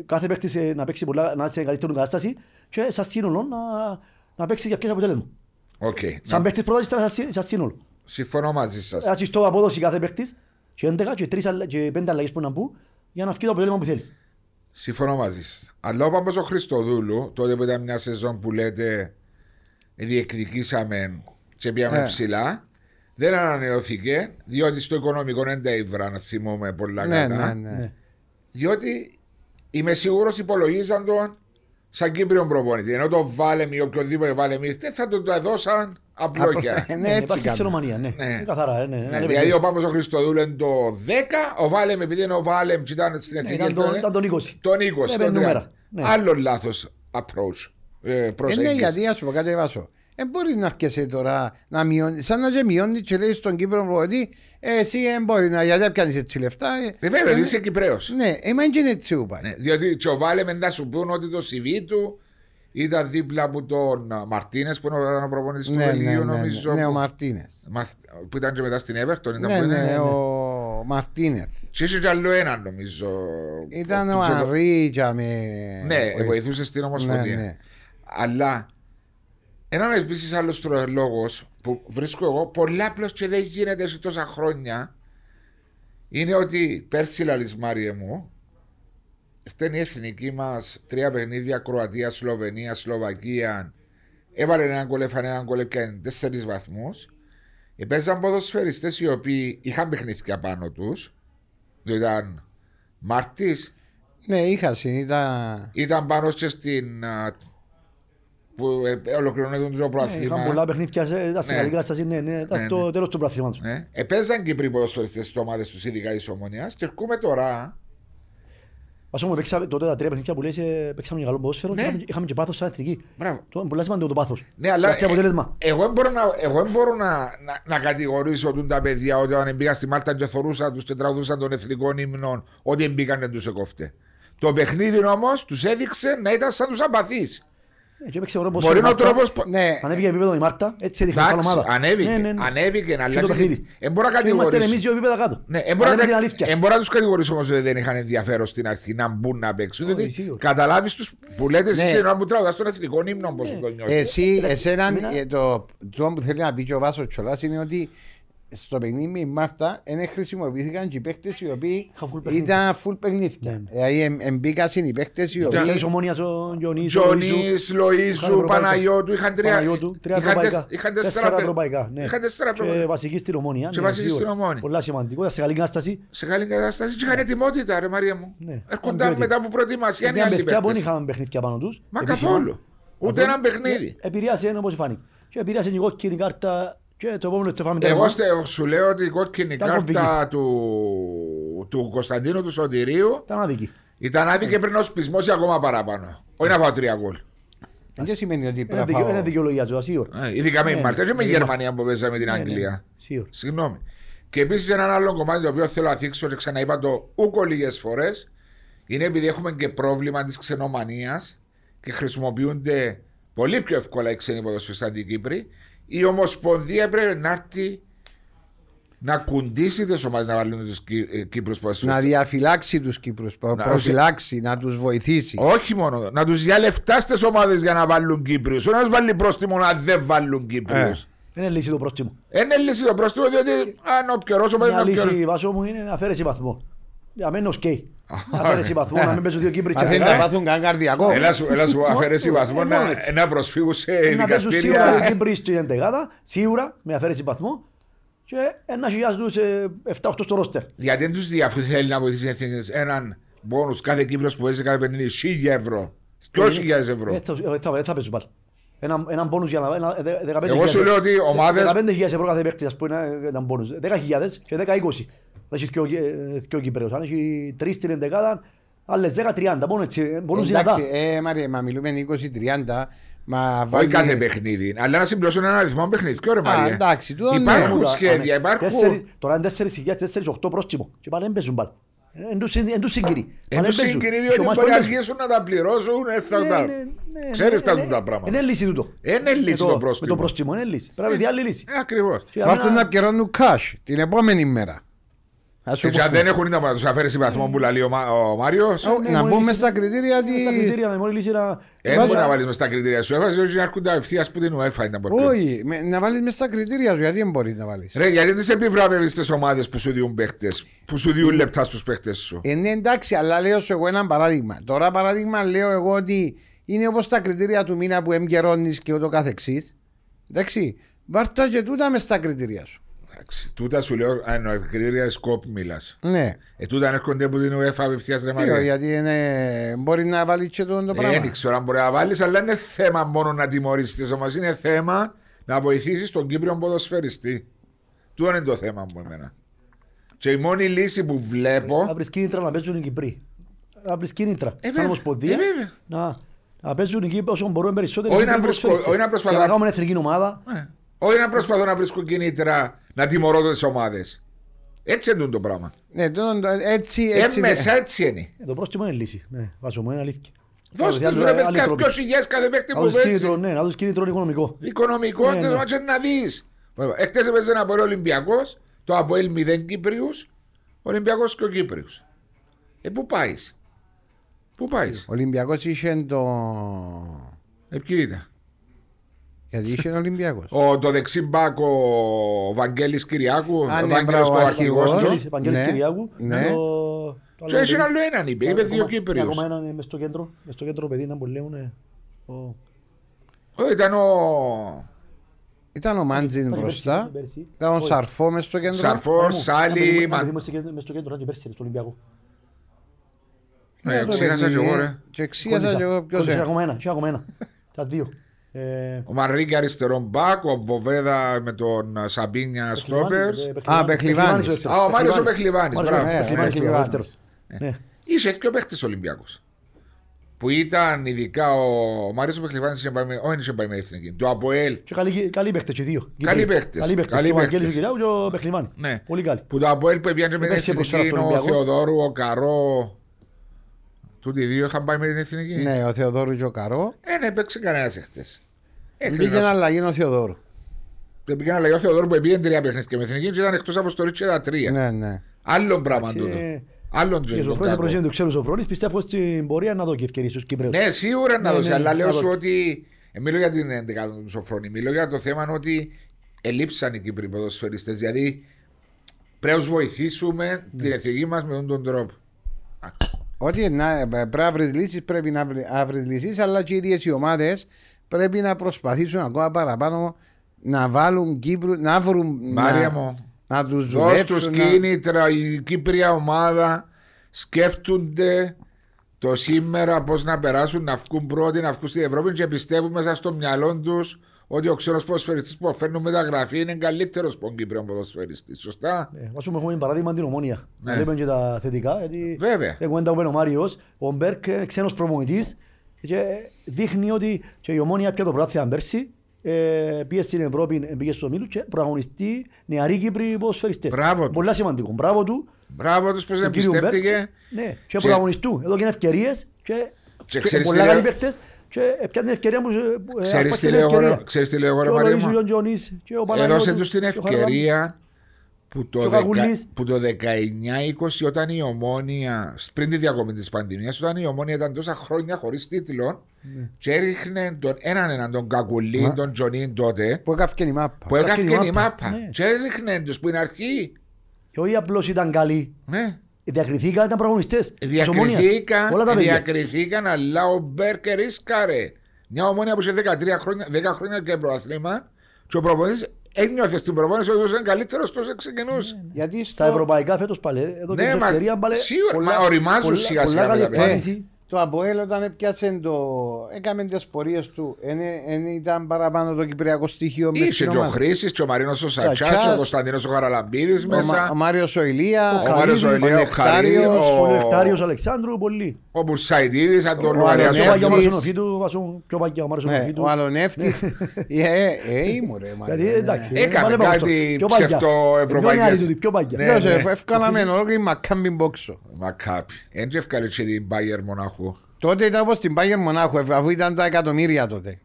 κάθε παίκτη σε, να παίξει πολλά, να είσαι σε καλύτερη κατάσταση και σαν σύνολο να, να παίξεις για ποιος αποτέλεσμα. Οκ. Σαν Ναι. παίκτης πρώτα ύστερα σαν σύ- σαν σύνολο. Συμφωνώ μαζί σας. Έτσι στο απόδοση κάθε παίκτης και 11 και, τρεις, αλλα- και πέντε αλλαγές που να μπουν για να βγει το αποτέλεσμα που θέλεις. Συμφωνώ μαζί σας. Αλλά ο Παμπος ο Χριστοδούλου, τότε που ήταν μια σεζόν που λέτε διεκδικήσαμε και πήγαμε Ε. ψηλά, δεν ανανεώθηκε διότι στο οικονομικό δεν τα ήβρα, να θυμόμαι πολλά Ναι, καλά. ναι, ναι. Ναι. Διότι είμαι σίγουρος υπολογίζαν τον σαν Κύπριο προπονητή. Ενώ το βάλεμ ή οποιοδήποτε βάλεμ ήρθε θα τον το έδωσαν απλόκια. Ε, Ναι, ναι, έτσι υπάρχει κάνουμε. ξενομανία, ναι. Ναι. Ε, Καθαρά, ε, ναι. Ναι, Ένα δηλαδή παιχνίδι. ο Πάπος ο Χριστοδούλου είναι το 10, ο Βάλεμ επειδή είναι ο Βάλεμ και ήταν στην Ναι, εθνική. Ήταν τον- ήταν τον 20. τον 20. Ε, τον με 30. νούμερα. Ναι. Άλλος λάθος approach. Ε, Ε, ναι, προσέγγιση. γιατί ας σου πω κάτι βάσο. Δεν μπορείς να αρκεσαι τώρα να μειώνεις. Σαν να και μειώνεις και λέει στον Κύπρο προπονητή, ε, εσύ δεν μπορεί να. Γιατί πιάνεις έτσι λεφτά. Ε, Ε, βέβαια, ε, είσαι Κυπρέος. Ναι, εμά δεν είναι έτσι που πάει. Ναι, διότι και ο Βάλεμ να σου πούν ότι το CV του ήταν δίπλα από τον Μαρτίνες που ήταν ο προπονητής του Ναι, ναι, Βελγίου, ναι, νομίζω. ναι, ναι, ο που- Μαρτίνες. μαθ- Που ήταν και μετά στην Everton. Ήταν Ναι, που ναι, είναι. ο Μαρτίνες. Και είχε κι άλλο έναν νομίζω. Ήταν Που ο ξέρω- Αρίτσα με. Ναι, βοηθούσες στην Ομοσπονδία. Ναι, ναι. Αλλά έναν επίση άλλος λόγο που βρίσκω εγώ πολλάπλω και δεν γίνεται σε τόσα χρόνια είναι ότι πέρσι λαλισμάριε μου ήρθε η εθνική μας τρία παιχνίδια Κροατία, Σλοβενία, Σλοβακία. Έβαλε έναν γκολ, έφανε έναν γκολ και τέσσερις βαθμούς. Παίζαν ποδοσφαιριστές οι οποίοι είχαν παιχνίδια πάνω τους. Ήταν Μάρτης, Ναι, είχα συν, ήταν. ήταν πάνω και στην. Α, που ε, ολοκληρώνεται το Ναι, πρωτάθλημα. Είχαν πολλά παιχνίδια σε ήταν σε Ναι. καλή κατάσταση, ναι, ναι, ήταν Ναι, το ναι. τέλος του πρωταθλήματος. Ναι. Επέζαν Κύπροι ποδοσφαιριστές στις ομάδες τους, ειδικά της Ομονίας και ερχούμε τώρα. Ας πούμε, παίξαμε τότε τα τρία παιχνίδια που λες, ε, παίξαμε και καλό ποδόσφαιρο και Ναι. είχαμε- είχαμε και πάθος σαν εθνική. Μπράβο. Το είναι πολύ σημαντικό το πάθος. Ναι, αλλά Και αποτέλεσμα. ε, εγώ δεν μπορώ, να, εγώ δεν μπορώ να, να, να κατηγορήσω τούν τα παιδιά ότι όταν μπήκα στη Μάλτα και θωρούσα τους και τραγουδούσαν των εθνικών ύμνων ότι μπήκαν τους εκόφτε. Το παιχνίδι όμως τους έδειξε να ήταν σαν τους απαθεί. Μπορεί ποδόσφαιρο ο η Μάρτα. τρόπος. Ναι, Ανέβηκε επίπεδο η Μάρτα, έτσι έδειχνε σαν Εντάξει, ομάδα. ανέβηκε. Ναι, ναι, ναι. Ανέβηκε, αλλά. Και το παιχνίδι. Δεν μπορώ να Και Είμαστε κατηγορήσω. εμείς δύο επίπεδα κάτω. Ναι, Αλλά δεν μπορώ λέμε την να, αλήθεια. εν μπορώ να τους κατηγορήσω όμως ότι δεν είχαν ενδιαφέρον στην αρχή να μπουν να παίξουν. Όχι, Δηλαδή, σίγουρα. καταλάβεις τους που λέτε εσείς Ναι. ενώ που τραγουδά τον εθνικό ύμνο πώ το νιώθεις. Εσύ, εσένα, Εμένα- ε, το, το που θέλει να πει και ο Βάσος Τσολάς είναι ότι στο παιχνίδι με η Μάρτα δεν χρησιμοποιήθηκαν και οι παίχτες οι οποίοι Είχαν full παιχνίδια. ήταν full παιχνίδια. Ναι. Δηλαδή εμ- εμπήκαν οι παίχτες οι Ήταν- οποίοι... Της Ομόνιας ο Γιονής, ο Τζονή, Λοΐζου. Λοίζου, Είχαν ευρωπαϊκά. Παναγιώτου, είχαν τρία. Παναγιώτου, τρία είχαν ευρωπαϊκά. τεσ- είχαν Τέσσερα τέσσερα παι- ευρωπαϊκά. ναι. Είχαν τέσσερα Και ευρωπαϊκά. βασική στην Ομόνια. Και ναι, βασική σίγουρα. στην Ομόνια. Πολλά σημαντικό. Σε καλή κατάσταση. Σε καλή κατάσταση και είχαν ετοιμότητα, ρε Μαρία μου. Ναι. Έρχονταν Ήταν μετά από προετοιμασία οι Μια άλλοι παιδιά που δεν παίκτες. είχαν παιχνίδια πάνω τους. Μα επίσημα. καθόλου. Ούτε Αυτό, ένα παιχνίδι. ε, Επηρεάσε όπως φάνηκε. Και επηρεάσε η κόκκινη κάρτα και το επόμενο το φάμε Εγώ τέρμα. στε- σου λέω ότι η κόκκινη Ήταν κάρτα του, του Κωνσταντίνου του Σωτηρίου Ήταν άδικη. ήταν άδικη και πριν ο σπισμός ή ακόμα παραπάνω. Όχι να φάω τρία γκολ. Δεν και σημαίνει ότι Είναι πρέπει να δικαι- Είναι φάω. δικαιολογία του, σίγουρα. Ε, Ειδικά με η Ναι, Μάλτα και με η ναι, Γερμανία που παίζαμε την Ναι, ναι, Αγγλία. Σίγουρα. Συγγνώμη. Και επίσης ένα άλλο κομμάτι το οποίο θέλω να θίξω και ξαναείπα το ούκο λίγες φορές είναι επειδή έχουμε και πρόβλημα της ξενομανίας και χρησιμοποιούνται πολύ πιο εύκολα οι ξένοι ποδοσφαιριστές αντί οι Κύπροι. Η Ομοσπονδία έπρεπε να έρθει να κουντήσει τις ομάδες να βάλουν τους Κύπρους Να ποδοσφαιριστές. διαφυλάξει τους Κύπρους. Προφυλάξει, να τους βοηθήσει. Όχι μόνο, να τους διά λεφτά στις ομάδες για να βάλουν Κύπριους. Όχι να του βάλει πρόστιμο να δεν βάλουν Κύπριους. Ε. Είναι λύση το πρόστιμο. Είναι λύση το πρόστιμο διότι αν ο πιο όσο Μια πάει λύση Βάσο μου είναι αφαίρεση βαθμών. Για μένα οκ. Αφαίρεση βαθμών, να μην παίζουν δύο Κύπροι Αν θέλει να τσακαρά. πάθουν κανένα καρδιακό. Έλα σου, έλα σου αφαιρέσει ε, βαθμό μόνο να, έτσι. να προσφύγουν σε Να παίζουν σίγουρα δύο δικαστήρια. Κύπροι στην εντεγάδα, σίγουρα με αφαίρεση βαθμών και ένα χιλιάς τους ε, 7-8 στο ρόστερ. Γιατί δεν τους διαφού θέλει να βοηθήσει οι εθνικές έναν πόνου κάθε Κύπρος που παίζει κάθε 50 χίλια ευρώ. 2.000 Ε, ευρώ. θα- ε, θα- ε, θα παίζουν πάλι. Ένα, έναν πόνους για να... Ένα, δε- 15.000 Εγώ σου λέω ότι οι ομάδες- 15.000 ευρώ κάθε παίκτης, ας πούμε, ένα- έναν πόνους. 10.000 και 10-20. Θα έχεις δυο, ε, δυο Κυπρέους. Αν έχει τρεις στην εντεκάδα, άλλες 10-30. Μόνο έτσι, ε, πόνους δυνατά. Εντάξει, ε, Μαρία, μα μιλούμε 20-30. Μα Όχι βάλει... κάθε παιχνίδι. Αλλά να συμπληρώσουν ένα αριθμό παιχνιδιού, ρε Α, Μαρία; εντάξει, τούτο ναι. Υπάρχουν Τέσσερις- σχέδια, τέσσερις- υπάρχουν. Τώρα είναι 4.000, 4-8 πρόστιμο. Και πάλι δεν παίζουν πάλι. Εν τους συν- εν τους συγκυρεί. Εν Πάλι τους δεν παίζουν. συγκινεί Και διότι ο Μάτς μπορεί να δεν παίζουν. αρχίσουν να τα πληρώσουν. ε, θα Ναι, τα- ναι, ναι, Ξέρεις ναι, τα ναι, τούτα πράγματα. Είναι λύση τούτο. Είναι λύση Με το Με πρόστιμο. το πρόστιμο είναι λύση. Πρέπει να βρεθεί άλλη λύση. Ε, Ακριβώς. Και Πάρτουν αμένα- να πιερώνουν cash την επόμενη μέρα. Ας σου Έτσι, πω. αν δεν έχουν να τους αφαίρεσει βαθμό που λέει ο Μα- ο Μάριος, Ω, ναι, Να μόλις μπούμε είναι- στα κριτήρια Τα ότι... κριτήρια με μόνη λύση να... δεν βάζω- μπορεί να βάλεις μες στα κριτήρια σου. Έβαζε όχι να έρχονται ευθείας που την UEFA ήταν ποτέ. Όχι, με- να βάλεις μες στα κριτήρια σου, γιατί δεν μπορείς να βάλεις; Ρε, γιατί τις επιβράβευε τις ομάδες που σου διούν παίχτες, που σου διούν λεπτά στους παίχτες σου; Ε, ναι, εντάξει, αλλά λέω σου εγώ ένα παράδειγμα. Τώρα παράδειγμα λέω εγώ ότι είναι όπως τα κριτήρια του μήνα που εμπικαιρώνεις και ούτω καθεξής. Εντάξει, βάρτα και τούτα μες στα κριτήρια σου. Εντάξει, τούτα σου λέω, αν ο κριτήρια σκόπ μιλάς. Ναι, Ε, τούτα αν έρχονται από την UEFA απευθεία ρε Λέω, Μαρία. γιατί είναι... μπορεί να βάλει και το, το Ε, πράγμα. Δεν ξέρω αν μπορεί να βάλεις, αλλά είναι θέμα μόνο να τιμωρήσεις τις ομάδες. Είναι θέμα να βοηθήσεις τον Κύπριο ποδοσφαιριστή. Τούτο είναι το θέμα μου εμένα. Και η μόνη λύση που Να βλέπω. βρεις κίνητρα να παίζουν οι Κυπροί. Να βρεις κίνητρα. Ε, Σαν βέβαια. Ομοσπονδία. Ε, βέβαια. Να, να παίζουν οι Κύπροι όσο μπορούν περισσότερο. Όχι να Κύπροι βρίσκω- ποδοσφαιριστές. όχι να προσπαθώ- Για να κάνουμε εθνική ομάδα. Ε, Όχι να προσπαθώ να βρίσκω κινήτρα να τιμωρώ τις ομάδες. Έτσι είναι το πράγμα. Ναι, το, το- έτσι, Ε, έτσι. μέσα έτσι είναι. Ε, Το πρόστιμο είναι λύση. Ναι, βάζω μου, είναι αλήθεια. Δώστε Άλλη- τους ρε άλλη παιδιά τρόποι. 2.000 κάθε παίκτη Να που δεις παίζει. κίνητρο, ναι, να δεις κίνητρο οικονομικό. Οικονομικό, Ναι, ναι, ναι. ναι. να δεις. Εχθές έπαιζε ένα πολύ Ολυμπιακός, το Αποέλ 0 Κύπριους, Ολυμπιακός και ο Κύπριος. Ε, πού πάεις; Πού πάεις; Ο Ολυμπιακός είχε το... Ε, ποιοι ήταν; Γιατί είχε ο Ολυμπιακός. Ο, το δεξί μπακ ο Βαγγέλης Κυριάκου, Α, ο ναι, Βαγγέλης μπράβο, ο αρχηγός αρχηγός. του. Ευαγγέλης- Ευαγγέλης Ναι, Κυριάκου. ναι. Το- το Και άλλο έχει παιδί. άλλο έναν είπε, είπε δύο Ακόμα- Κύπριους. Ακόμα έναν είναι μες στο κέντρο. Μες στο κέντρο παιδί να που λέουν. ε, ο- Ο, Ήταν ο Ήταν ο Μάντζιν Ήταν και μπροστά. πέρσι, πέρσι. Ήταν ο Όχι. Σαρφό μες στο κέντρο. Σαρφό, Μου, Σάλι, να παιδί- να Μα- παιδί μες στο κέντρο- μες στο κέντρο, ήταν και πέρσι, στο Ολυμπιακό. Ναι, ρε ξέχασα παιδί, κι εγώ ρε. Και εξήγασα Κόλλησα. και εγώ ποιος Κόλλησα είναι. ακόμα ένα, είχε ακόμα ένα. Τα δύο. Ε, Ο Μαρίκη αριστερό μπακ, ο Μποβέδα με τον Σαμπίνια Στόπερς. ε, Α, Πεχλιβάνης. ο δεύτερος. Α, ο Μάριος ο Πεχλιβάνης. Πεχλιβάνης, Μάριος ο μπράβο. Πεχλιβάνης Ε, είναι ο Πεχλιβάνης. δεύτερος. Ναι. Είχε δύο παίχτες Ολυμπιακός. Που ήταν ειδικά ο Μάριος ο Πεχλιβάνης είχε πάει με, όχι είχε πάει με εθνική. Το Αποέλ Και καλοί- καλοί παίχτες και δύο. Καλοί παίχτες. Καλοί παίχτες. Καλοί Και ο Βαγγέλης παίχτες. ο Κυριάκου και ο Πεχλιβάνης. Ναι. Πολύ καλοί. Που το Αποέλ που πήγαινε με την Πέρσι προσφέρα εθνική, στον ο Ολυμπιακό. Θεοδόρου, ο Καρό. Τούτοι οι δύο είχαν πάει με την εθνική. Ναι, ο Θεοδόρου και ο Καρό. Ε, ναι, παίξε κανένας εχθές. Μπήκε ένα αλλαγή ο Θεοδόρου. Δεν πήγαινε αλλά ο Θεοδόρου που πήγαινε τρία παιχνίδια και με εθνική και ήταν εκτός αποστολής και τα τρία. Ναι, ναι. Άλλον πράγμα Εντάξει, τούτο. ε, Άλλον Και ο τζέντο Σοφρόνης, ο προεδρεύει του ξέρουν Σοφρόνης, πιστεύω στην πορεία να δω και ευκαιρίες στους Κύπρους. Ναι, σίγουρα να Ναι, δώσει, ναι, αλλά ναι, λέω να σου δώσει. ότι. Ε, μιλώ για την 11η του Σοφρόνη. Μιλώ για το θέμα ότι ελείψαν οι Κύπροι ποδοσφαιριστές. Δηλαδή πρέπει να τους βοηθήσουμε Ναι. την εθνική μας με αυτόν τον τρόπο. Ότι να, πρέπει να βρεις λύσεις, πρέπει να βρει- να βρεις λύσεις, αλλά και οι ίδιες οι ομάδες πρέπει να προσπαθήσουν ακόμα παραπάνω να βάλουν Κύπρου, να βρουν. Μάρια να, μου, να τους δώσ' τους δουλέψουν. να- κίνητρα. Η Κύπρια ομάδα σκέφτονται το σήμερα πώς να περάσουν, να βγουν πρώτοι, να βγουν στην Ευρώπη και πιστεύουν μέσα στο μυαλό τους ότι ο ξένος ποδοσφαιριστής που φέρνουν μεταγραφή είναι καλύτερος από τον Κύπριο ποδοσφαιριστή. Σωστά; Ε, Ας πούμε έχουμε παράδειγμα την ομόνια. Ναι. Να λέμε και τα θετικά. Γιατί Βέβαια. έχουμε τα ο Μάριος, ο Μπέρκ είναι ξένος προμονητής Και δείχνει ότι και η ομόνια πια το πρωτάθλημα πέρσι ε, πήγε στην Ευρώπη, ε, πήγε στο Μήλου και προαγωνιστεί νεαροί Κύπροι ποδοσφαιριστές. Μπράβο του. Πολλά σημαντικό. Μπράβο του. Μπράβο τους πως του κύριου εμπιστεύτηκε. Μπέρ. Ναι, και Και- προαγωνιστούν. Εδώ και ευκαιρίες και, Και και ξέρεις πολλά τι καλοί λέω- παίχτες και πιάνε την ευκαιρία μου. ε, Ξέρεις άρπαξε τι την λέω εγώ, ευκαιρία. ρε- ξέρεις τι λέω εγώ, ρε Και ο Μαρία Λοΐζου, μου; ο Τζονής και ο Έδωσε Παναγιώτου τους την και ο Χαραλάμπης. ευκαιρία που το, Και ο δεκα- Καγουλής. που το 19-20 όταν η ομόνια, πριν τη διακομή της πανδημίας, όταν η ομόνια ήταν τόσα χρόνια χωρίς τίτλο Ναι. και έριχνε τον έναν έναν τον Κακουλή, Μα- τον Τζονίν τότε, Που έκαυκε η μάπα. που έκαυκε Έκαυκε η η μάπα. μάπα Ναι. και έριχνε τους που είναι αρχή. Και όχι απλώς ήταν καλοί. Ναι. Διακριθήκαν, ήταν προαγωνιστές. της Ομόνιας. Διακριθήκαν, Όλα τα παιδιά. διακριθήκαν, αλλά ο Μπέρκερ ρίσκαρε. Μια ομόνια που σε 13 χρόνια, 10 χρόνια και προαθλήμα και ο προπονητής ένιωθε στην προπόνηση ότι ήταν καλύτερος τόσο ξεκινούσε. Γιατί Στα στο, ευρωπαϊκά φέτος πάλι. Εδώ και Ναι, την μας- ευκαιρία πάλι. σίγουρα, πολλά- μα οριμάζουν πολλά- σιγά σιγά Πολλά καλή τα παιδιά. εμφάνιση. Το Αποέλ όταν έπιασε το... Έκαμε τις πορείες του. Δεν ήταν παραπάνω το κυπριακό στοιχείο μες Είχε στην και ο ομάδα. Χρήσης και ο Μαρίνος ο Σατσάς Σατσάς. και ο Κωνσταντίνος ο Χαραλαμπίδης Ο, Μα- μέσα. ο Μάριος ο Ηλία, Ο Μάριος ο Καλίδης, Ηλία, ο ο Νεκτάριος, Χαρίδης, Ο ο- Λευτάριος Αλεξάνδρου, πολύ. Ο Μπουρσαϊτίδης, αν τον Ο λογαριασμός. Πιο παγιά ο Αλονεύτης. Μαρσονοφίτου, βάζω πιο παγιά ο ναι, Μαρσονοφίτου. ο Αλονεύτης. [laughs] ε, ε, ήμουν ρε. μάνα, Γιατί ναι. εντάξει. Έκανε βάλε πάνω κάτι αυτό. Πιο παγιά. ψευτοευρωπαϊκές. Πιο νεαρή τούτη, Πιο παγιά. Ναι. Ναι, σε Ευκάλαμε όλο η Μακάμπι Μπόξο. Μα κάποιοι. Έντζε ευκάλυψε την Μπάγερ Μονάχου. Τότε ήταν όπως την Πάγερ Μονάχου, ε, αφού ήταν τα εκατομμύρια τότε.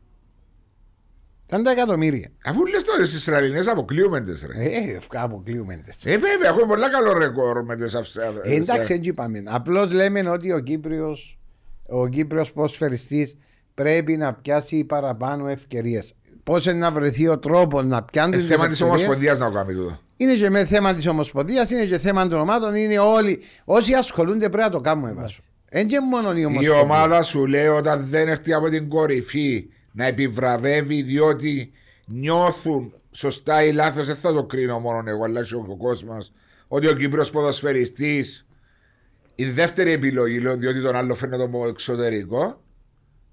Ήταν τα εκατομμύρια. Αφού λες τώρα στις Ισραηλινές αποκλείουμε τις ρε. Ε, ευκά αποκλείουμε τις. Ε, βέβαια, έχουμε πολλά καλό ρεκόρ με τις αυτές. Ε, εντάξει, έτσι είπαμε. Απλώς λέμε ότι ο Κύπριος ο Κύπριος ποσφαιριστής πρέπει να πιάσει παραπάνω ευκαιρίες. Πώς να βρεθεί ο τρόπος να πιάνει Είναι τις θέμα της ευκαιρίες; Ομοσπονδίας να το κάνει τούτο. Είναι και με θέμα της Ομοσπονδίας, είναι και θέμα των ομάδων. Είναι όλοι. Όσοι ασχολούνται πρέπει να το κάνουμε βάσο. Δεν και μόνο η Η Ομοσπονδία. ομάδα σου λέει όταν δεν έρθει από την κορυφή να επιβραβεύει διότι νιώθουν σωστά ή λάθος, δεν θα το κρίνω μόνο εγώ, αλλά και ο κόσμος, ότι ο Κύπρος ποδοσφαιριστής η δεύτερη επιλογή, λέω, διότι τον άλλο φαίνεται το εξωτερικό,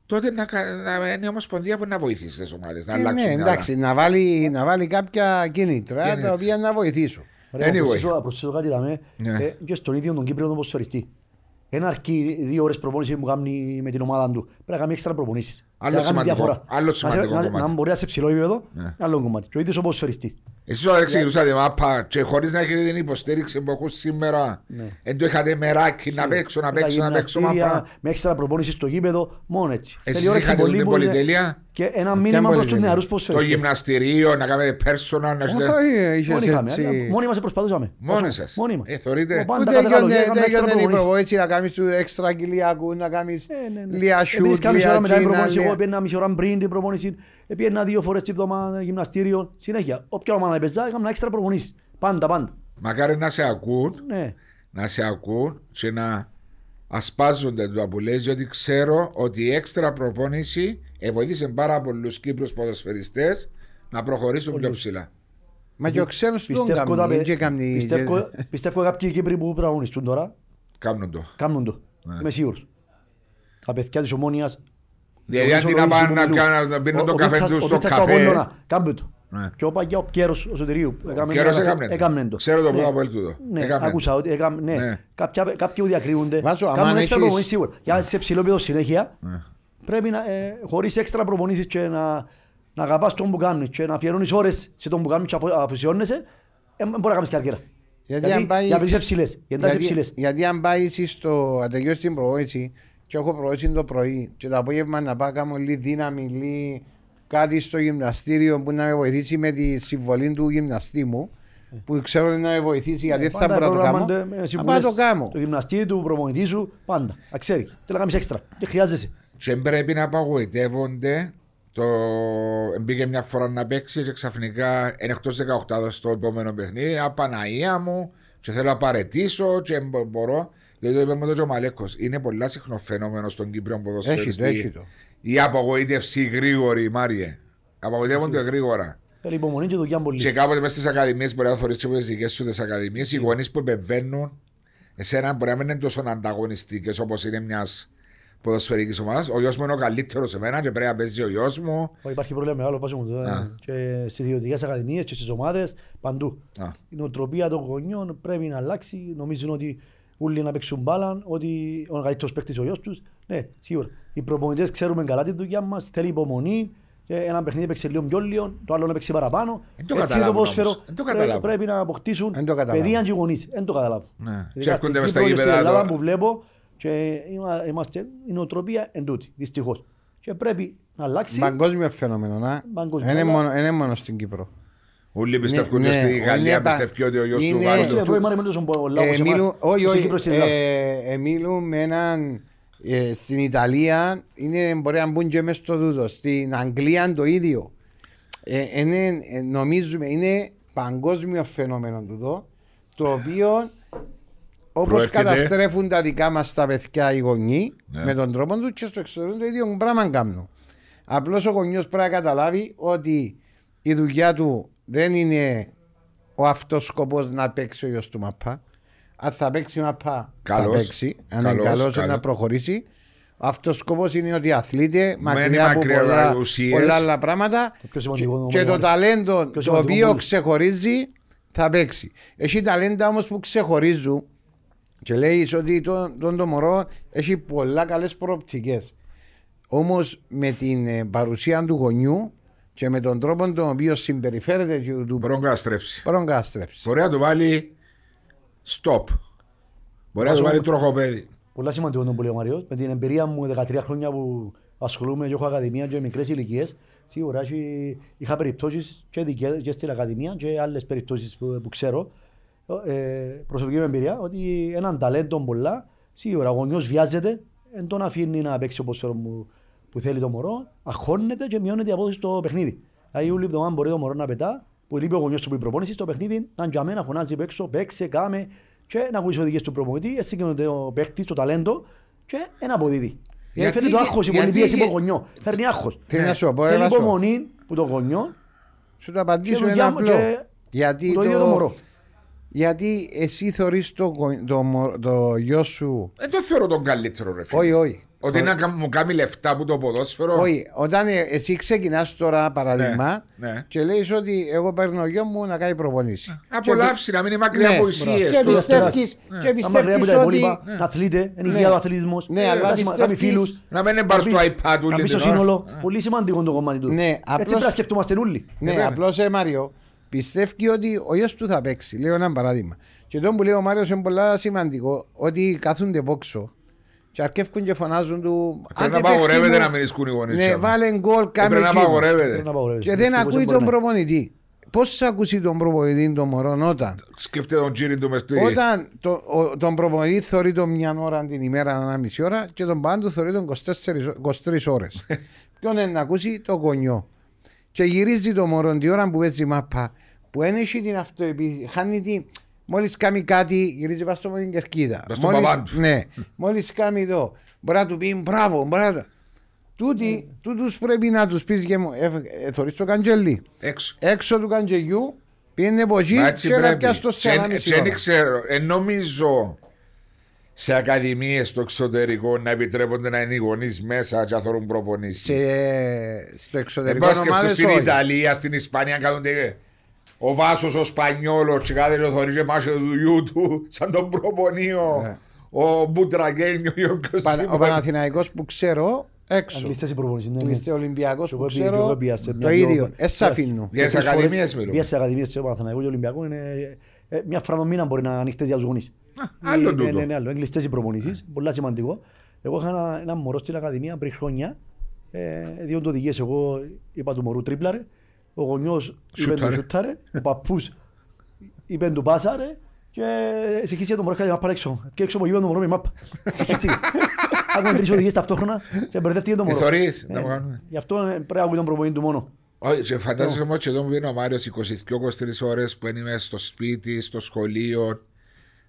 τότε να, κα- να είναι η Ομοσπονδία που να βοηθήσει τις ομάδες να Ε, αλλάξουν. ναι, μυαλά. εντάξει, να βάλει, να βάλει κάποια κίνητρα Κίνητρα. τα οποία να βοηθήσουν. Ωραία, Anyway. προσθέσω- προσθέσω κάτι δαμέ. Ναι. Ε, και στον ίδιο τον Κύπριο τον ποδοσφαιριστή. Ένα αρκεί δύο ώρες προπόνηση που κάνει με την ομάδα του. Πρέπει να κάνει έξτρα προπονήσεις. Άλλο Να κάνει σημαντικό- διαφορά. άλλο Να σε- σημαντικό να- κομμάτι. Να μπορεί να σε ψηλό επίπεδο, Ναι. άλλο κομμάτι. Και ο ίδιος ο ποδοσφαιριστής. Εσεί όταν ξεκινούσατε μάπα και χωρίς να έχετε την υποστήριξη που έχουν σήμερα, Ναι. δεν το είχατε μεράκι να παίξω, να Με τα παίξω, να παίξω γυμναστήρια, μάπα. Με έξτρα προπόνηση στο γήπεδο, μόνο έτσι. Εσείς Θέλει όρεξη είχατε πολύ την που είναι- πολυτέλεια; Και ένα μήνυμα προς τους πολυτέλεια; νεαρούς Το ποδοσφαιριστές. γυμναστηρίο, να κάνετε personal, να έχετε. Όχι, είχες Μόνοι είχαμε, έτσι- αλλά μόνοι μας προσπαθούσαμε. Μόνοι Όσο- σας. Μόνοι μας. Ε, θωρείτε. Ο πάντα Ούτε κάθε καλοκαίρι έγινε έκαμε έξτρα έγινε η προπονήσεις. προβόηση να κάνεις του έξτρα κοιλιακού, να κάνεις Ε, ναι, ναι. Λίγα Επίσης σούτ, κάμισε ώρα μετά την λίγα προπόνηση, εγώ τζίνα. πήγαινα μισή ώρα πριν την προπόνηση, πήγαινα δύο φορές την εβδομάδα γυμναστήριο, συνέχεια. Όποια ομάδα έπαιζα, έκανα έξτρα προπονήσεις. Πάντα, πάντα. Μακάρι να σε ακούν, Ναι. να σε ακούν και να ασπάζονται το που λες, διότι ξέρω ότι η έξτρα προπόνηση ε, βοήθησε πάρα πολλούς Κύπρους ποδοσφαιριστές να προχωρήσουν πιο ψηλά. Μα και ο ξένος του τον Πιστεύω τα κάνει, παι- και κάνει- πιστεύω- πιστεύω κάποιοι Κύπροι που τραγωνιστούν τώρα, Κάμνουν το. κάνουν το. Ναι. Είμαι σίγουρος. Τα παιδιά της Ομόνιας. Δηλαδή, ο αντί Λοΐζος να Λοΐζου πάνε του να Μιλού, κάνουν- να πίνουν ο- το ο καφέ Βίκτας- τους ο στο Βίκτας του καφέ. Απόλλωνα, Κάμουν το. Ναι. Και ο Παγιά ο Πιέρος ο Σωτηρίου. έκαμε Πιέρος ένα- έκαμνε το. έκαμνε το. Ξέρω το Ναι. πρώτο από τούτο. Ναι, Έκαμνε άκουσα το. ότι έκαμε, ναι. Ναι. Κάποια, κάποιοι που διακρίνονται, Βάζω, άμα κάνουν έξτρα έχεις- προπονήσεις σίγουρα. Για να είσαι σε ψηλό επίπεδο συνέχεια, Ναι. πρέπει να, ε, χωρίς έξτρα προπονήσεις και να, να αγαπάς τον που κάνεις και να αφιερώνεις ώρες σε τον που κάνεις και αφο- αφοσιώνεσαι, ε, μπορεί να κάνεις καριέρα. Γιατί αν πάει- για να είσαι ψηλές. Γιατί να είσαι Γιατί, ψηλές. γιατί αν πάει εσύ στο αν τελειώσει την προβόηση και έχω προβόηση το πρωί και το απόγευμα να πάω κάνω λίγη δύναμη, λίγη κάτι στο γυμναστήριο που να με βοηθήσει με τη συμβολή του γυμναστή μου που ξέρω ότι να με βοηθήσει γιατί δεν θα Ε. Πάντα μπορώ να το κάνω. προγράμμανται με Να συμβουλές πάω το κάνω. Το γυμναστή του, προπονητή σου, πάντα. Να ξέρει. Θέλω να κάνεις έξτρα. Δεν χρειάζεσαι. Και πρέπει να απαγοητεύονται. Το... Μπήκε μια φορά να παίξει και ξαφνικά είναι εκτός 18 στο επόμενο παιχνίδι. Απαναία μου και θέλω να παρετήσω και μπο- μπορώ. Δηλαδή το είπε μου το και ο Μαλέκος. Είναι πολλά συχνό φαινόμενο στον Κύπριο Έχει το, ποδοσφαιριστή. έχει το. Η απογοήτευση γρήγορη, Μάριε. Απογοητεύονται γρήγορα. Θέλει υπομονή και δουλειά πολύ. Και κάποτε μέσα στις ακαδημίες μπορεί να θεωρήσει και τις δικές σου τις ακαδημίες. Οι γονείς που επεμβαίνουν, εσένα μπορεί να μην είναι τόσο ανταγωνιστικές όπως είναι μιας ποδοσφαιρικής ομάδας. Ο γιος μου είναι ο καλύτερος σε μένα και πρέπει να παίζει ο γιος μου. Ω, Υπάρχει πρόβλημα μεγάλο βάζω μου τώρα. Α. Και στις ιδιωτικές ακαδημίες και στις ομάδες παντού. Α. Η νοοτροπία των γονιών πρέπει να αλλάξει. Νομίζουν ότι όλοι να παίξουν μπάλα, ότι ο καλύτερος παίκτης ο γιος τους. Ναι, σίγουρα. Οι προπονητές ξέρουμε καλά τη δουλειά μας, θέλει υπομονή. Και ένα παιχνίδι παίξει λίγο πιο λίγο, το άλλο να παίξει παραπάνω. Εν το Έτσι είναι το καταλάβουν ποδόσφαιρο. όμως. Εν το Πρέ- καταλάβουν. Πρέπει να αποκτήσουν Εν το καταλάβουν. παιδεία και γονείς. Δεν το καταλάβουν. Ναι. Και Ειδικά έρχονται στην μες στα Κύπρο και στην γήπεδα Ελλάδα τώρα. που βλέπω και είμα- είμαστε, η νοοτροπία εν τούτη, δυστυχώς. Και πρέπει να αλλάξει. Παγκόσμιο φαινόμενο, να. Παγκόσμιο, Είναι αλλά- μόνο, είναι μόνο στην Κύπρο. Όλοι πιστεύουν Ναι, ότι στη ναι, Γαλλία είναι πα- πιστεύει ότι ο γιος του είναι- βάλει Κύριε το... Πρόεδρε, Μάρη, μιλούσαν πολλά Ε, όπως εμάς, μιλούν- όχι, στην όχι, Κύπρος, στην Ελλάδα. ε, ε, μιλούν με έναν ε, στην Ιταλία είναι, μπορεί να μπουν και μέσα στο τούτο. Στην Αγγλία το ίδιο. Ε, είναι, ε, νομίζουμε είναι παγκόσμιο φαινόμενο τούτο το οποίο όπως Προέρχεται- καταστρέφουν τα δικά μας τα παιδιά οι γονείς Ναι. με τον τρόπο τους και στο εξωτερικό το ίδιο πράγμα κάνουν. Απλώς ο γονιός πρέπει να καταλάβει ότι η δουλειά του δεν είναι ο αυτός σκοπός να παίξει ο γιος του μαπά. Αν θα παίξει μαπά, θα Καλός. παίξει. Αν είναι Καλός, καλός, καλός. να προχωρήσει. Αυτός σκοπός είναι ότι αθλείται μακριά από μακριά πολλά, από ουσίες. πολλά άλλα πράγματα Το πιο σημαντικό και, και το όμως, ταλέντο πιο το σημαντικό οποίο που- ξεχωρίζει θα παίξει. Έχει ταλέντα όμως που ξεχωρίζουν και λέει ότι το, το, το μωρό έχει πολλά καλές προοπτικές. Όμως με την ε, παρουσία του γονιού και με τον τρόπο τον οποίο συμπεριφέρεται και του Μπορεί να στρέψει. μπορεί να καταστρέψει. Μπορεί να του βάλει stop. Μπορεί να του βάλει τροχοπέδι. Πολλά σημαντικό τον που λέει ο Μαριός. Με την εμπειρία μου 13 χρόνια που ασχολούμαι και έχω ακαδημία και μικρές ηλικίες, σίγουρα έχει- είχα περιπτώσεις και, δικές, και στην ακαδημία και άλλες περιπτώσεις που, που ξέρω. Ε, προσωπική μου εμπειρία ότι έναν ταλέντο πολλά, σίγουρα ο γονιός βιάζεται, δεν τον αφήνει να παίξει όπως θέλω που, που θέλει το μωρό, αγχώνεται και μειώνεται η απόδοση στο παιχνίδι. Δηλαδή όλη εβδομάδα μπορεί το μωρός να πετά, που λείπει ο γονιός του που η προπόνηση στο παιχνίδι, να για μένα φωνάζει απ' έξω, παίξε, κάμε και να ακούσει οδηγίες του προπονητή, έτσι και ο παίκτης, το ταλέντο και ένα αποδίδει. Γιατί Γιατί- φέρνει το άγχος, η πολλή γιατί- πίεση από το γονιό. Φέρνει άγχος. Τι να σου πω, Θέλει έλα σου. υπομονή που το γονιό Σου το απαντήσω και είναι δουλειά μου απλό. και Γιατί το ίδιο το μωρό. γιατί εσύ θεωρείς το, γο- το, μω- το γιο σου Δεν το θεωρώ τον καλύτερο ρε φίλε. όχι όχι Ότι να κα- μου κάνει λεφτά από το ποδόσφαιρο. Όχι, όταν ε, εσύ ξεκινάς τώρα παράδειγμα Ναι, ναι. και λέει ότι εγώ παίρνω γιος μου να κάνει προπονήσεις. Να απολαύσει, να μην είναι μακριά Ναι, από μπράβο. ουσίες. Και Το- πιστεύεις, Ναι. και Να μακριά από πιστεύεις τα ότι. υπόλοιπα, να αθλείται, είναι υγεία ο αθλητισμός. Ναι, Ε, αλλά να σημα- πιστεύεις- κάνει φίλους. Να μην είναι μπαρ στο μπει- iPad του Να μπει στο την ώρα. σύνολο. Πολύ σημαντικό το κομμάτι του. Ναι, Έτσι απλώς- πρέπει να σκεφτόμαστε όλοι. Ναι, βέβαια. απλώς ε, Μάριο, πιστεύει ότι ο γιος του θα παίξει. Λέω ένα παράδειγμα. Και το που λέει ο Μάριος είναι πολύ σημαντικό ότι κάθονται πόξο και αρκεύκουν και φωνάζουν του. Πρέπει να «Άντε, παίχτη απαγορεύεται μου». να μην ισκούν οι γονείς. Ναι, τσάμε. βάλε γκολ, Ε, κάμε Πρέπει να εκείνο. απαγορεύεται. Δεν απαγορεύεται. Και δεν Δυστυχώς ακούει μπορεί τον να- προπονητή. Πώς θα ακούσει τον προπονητή τον μωρό όταν, Σκέφτεται τον τζίρι του μες στη... όταν το, ο, τον προπονητή θεωρεί τον μια ώρα την ημέρα, ένα μισή ώρα και τον πάντου θεωρεί τον 24, 23 ώρες. [laughs] Ποιον είναι να ακούσει το γονιό. Και γυρίζει το μωρό την ώρα που παίζει μάπα, που δεν έχει την αυτοεπίθεση, χάνει την. Μόλις κάνει κάτι, γυρίζει πάνω στο την κερκίδα. Πας στον Μόλις- παπά του. Ναι, μόλις κάνει το. Μπορεί να του πει μπράβο, μπράβο. Τούτοι, τούτους πρέπει να τους πεις και μου, ε, ε, θωρείς το καντζελί. Έξω. Έξω του καντζελιού, πήγαινε από εκεί Μα έτσι και να πρέπει. πιάσει το Και εν- 40 και δεν ξέρω. Ε, νομίζω σε ακαδημίες στο εξωτερικό να επιτρέπονται να είναι οι γονείς μέσα και να θωρούν προπονήσεις. Σε, στο Δεν εξωτερικό πάω σκεφτώ ομάδες στην όχι. Ιταλία, στην Ισπανία κάθονται ο Βάσος ο Σπανιόλος και κάθε το θωρεί και μάχεται του γιού του σαν τον προπονείο. Ναι. Ο Μπουτραγκένιο ή όποιος Πα- Ο είναι. Παναθηναϊκός που ξέρω έξω. Αγγλιστές οι προπονήσεις, ναι, ναι. Κλείστε Ολυμπιακός Και που εγώ πήγα- και εγώ ξέρω πήγα σε το μια δυο- ίδιο. Εσ' Ναι. αφήνω. Για τις Πολλές φορές ακαδημίες μιλούμε. Πήγα σε ακαδημίες του Παναθηναϊκού και Ολυμπιακού είναι ε, μια φορά το μήνα μπορεί να είναι ανοιχτές για τους γονείς. άλλο Ναι, τούτο. Ναι, ναι, άλλο. Είναι κλειστές οι προπονήσεις, πολλά σημαντικό. Εγώ είχα ένα, ένα μωρό στην ακαδημία πριν χρόνια, ε, δύο το οδηγίες εγώ είπα του μωρού τρίπλαρε, ο γονιός είπε του Σούταρε. σούταρε, ο παππούς είπε του πάσαρε και συγχύστηκε το μωρό και πάλι έξω. Και έξω από γύρω το μωρό με μάπα. Συγχύστηκε. Άκουμε τρεις οδηγίες ταυτόχρονα και μπερδεύτηκε το μωρό. θωρείς, Ε, να το κάνουμε. Γι' αυτό ε, πρέπει να ακούει τον προπονητή του μόνο. Όχι, και φαντάζεσαι όμως και εδώ που είναι ο Μάριος 22-23 ώρες που είναι στο σπίτι, στο σχολείο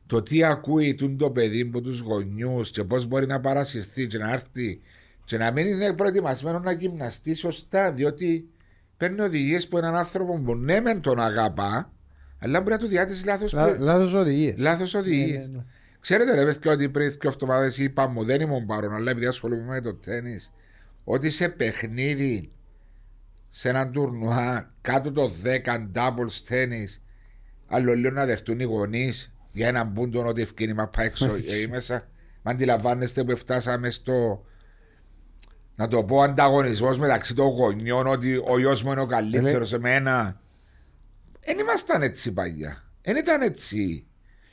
το τι ακούει τούν το παιδί από τους γονιούς και πώς μπορεί να παρασυρθεί και να έρθει και να μην είναι προετοιμασμένο να γυμναστεί σωστά διότι παίρνει οδηγίες που έναν άνθρωπο που ναι μεν τον αγαπά αλλά μπορεί να του διάτηση λάθος, Λά- πλε- Λάθος οδηγίες. λάθος οδηγίες. Ναι, ναι, ναι. Ξέρετε ρε παιδιά ότι πριν δύο εβδομάδες είπα μου δεν ήμουν παρόν αλλά επειδή ασχολούμαι με το τέννις ότι σε παιχνίδι σε έναν τουρνουά κάτω το 10 doubles tennis άλλο λίγο να δεχτούν οι γονείς για έναν πούντο ότι ευκαιρία μα πάει έξω ε, μέσα. Μα αντιλαμβάνεστε που φτάσαμε στο να το πω ανταγωνισμός μεταξύ των γονιών ότι ο γιος μου είναι ο καλύτερος σε μένα. Δεν ήμασταν έτσι παλιά. Δεν ήταν έτσι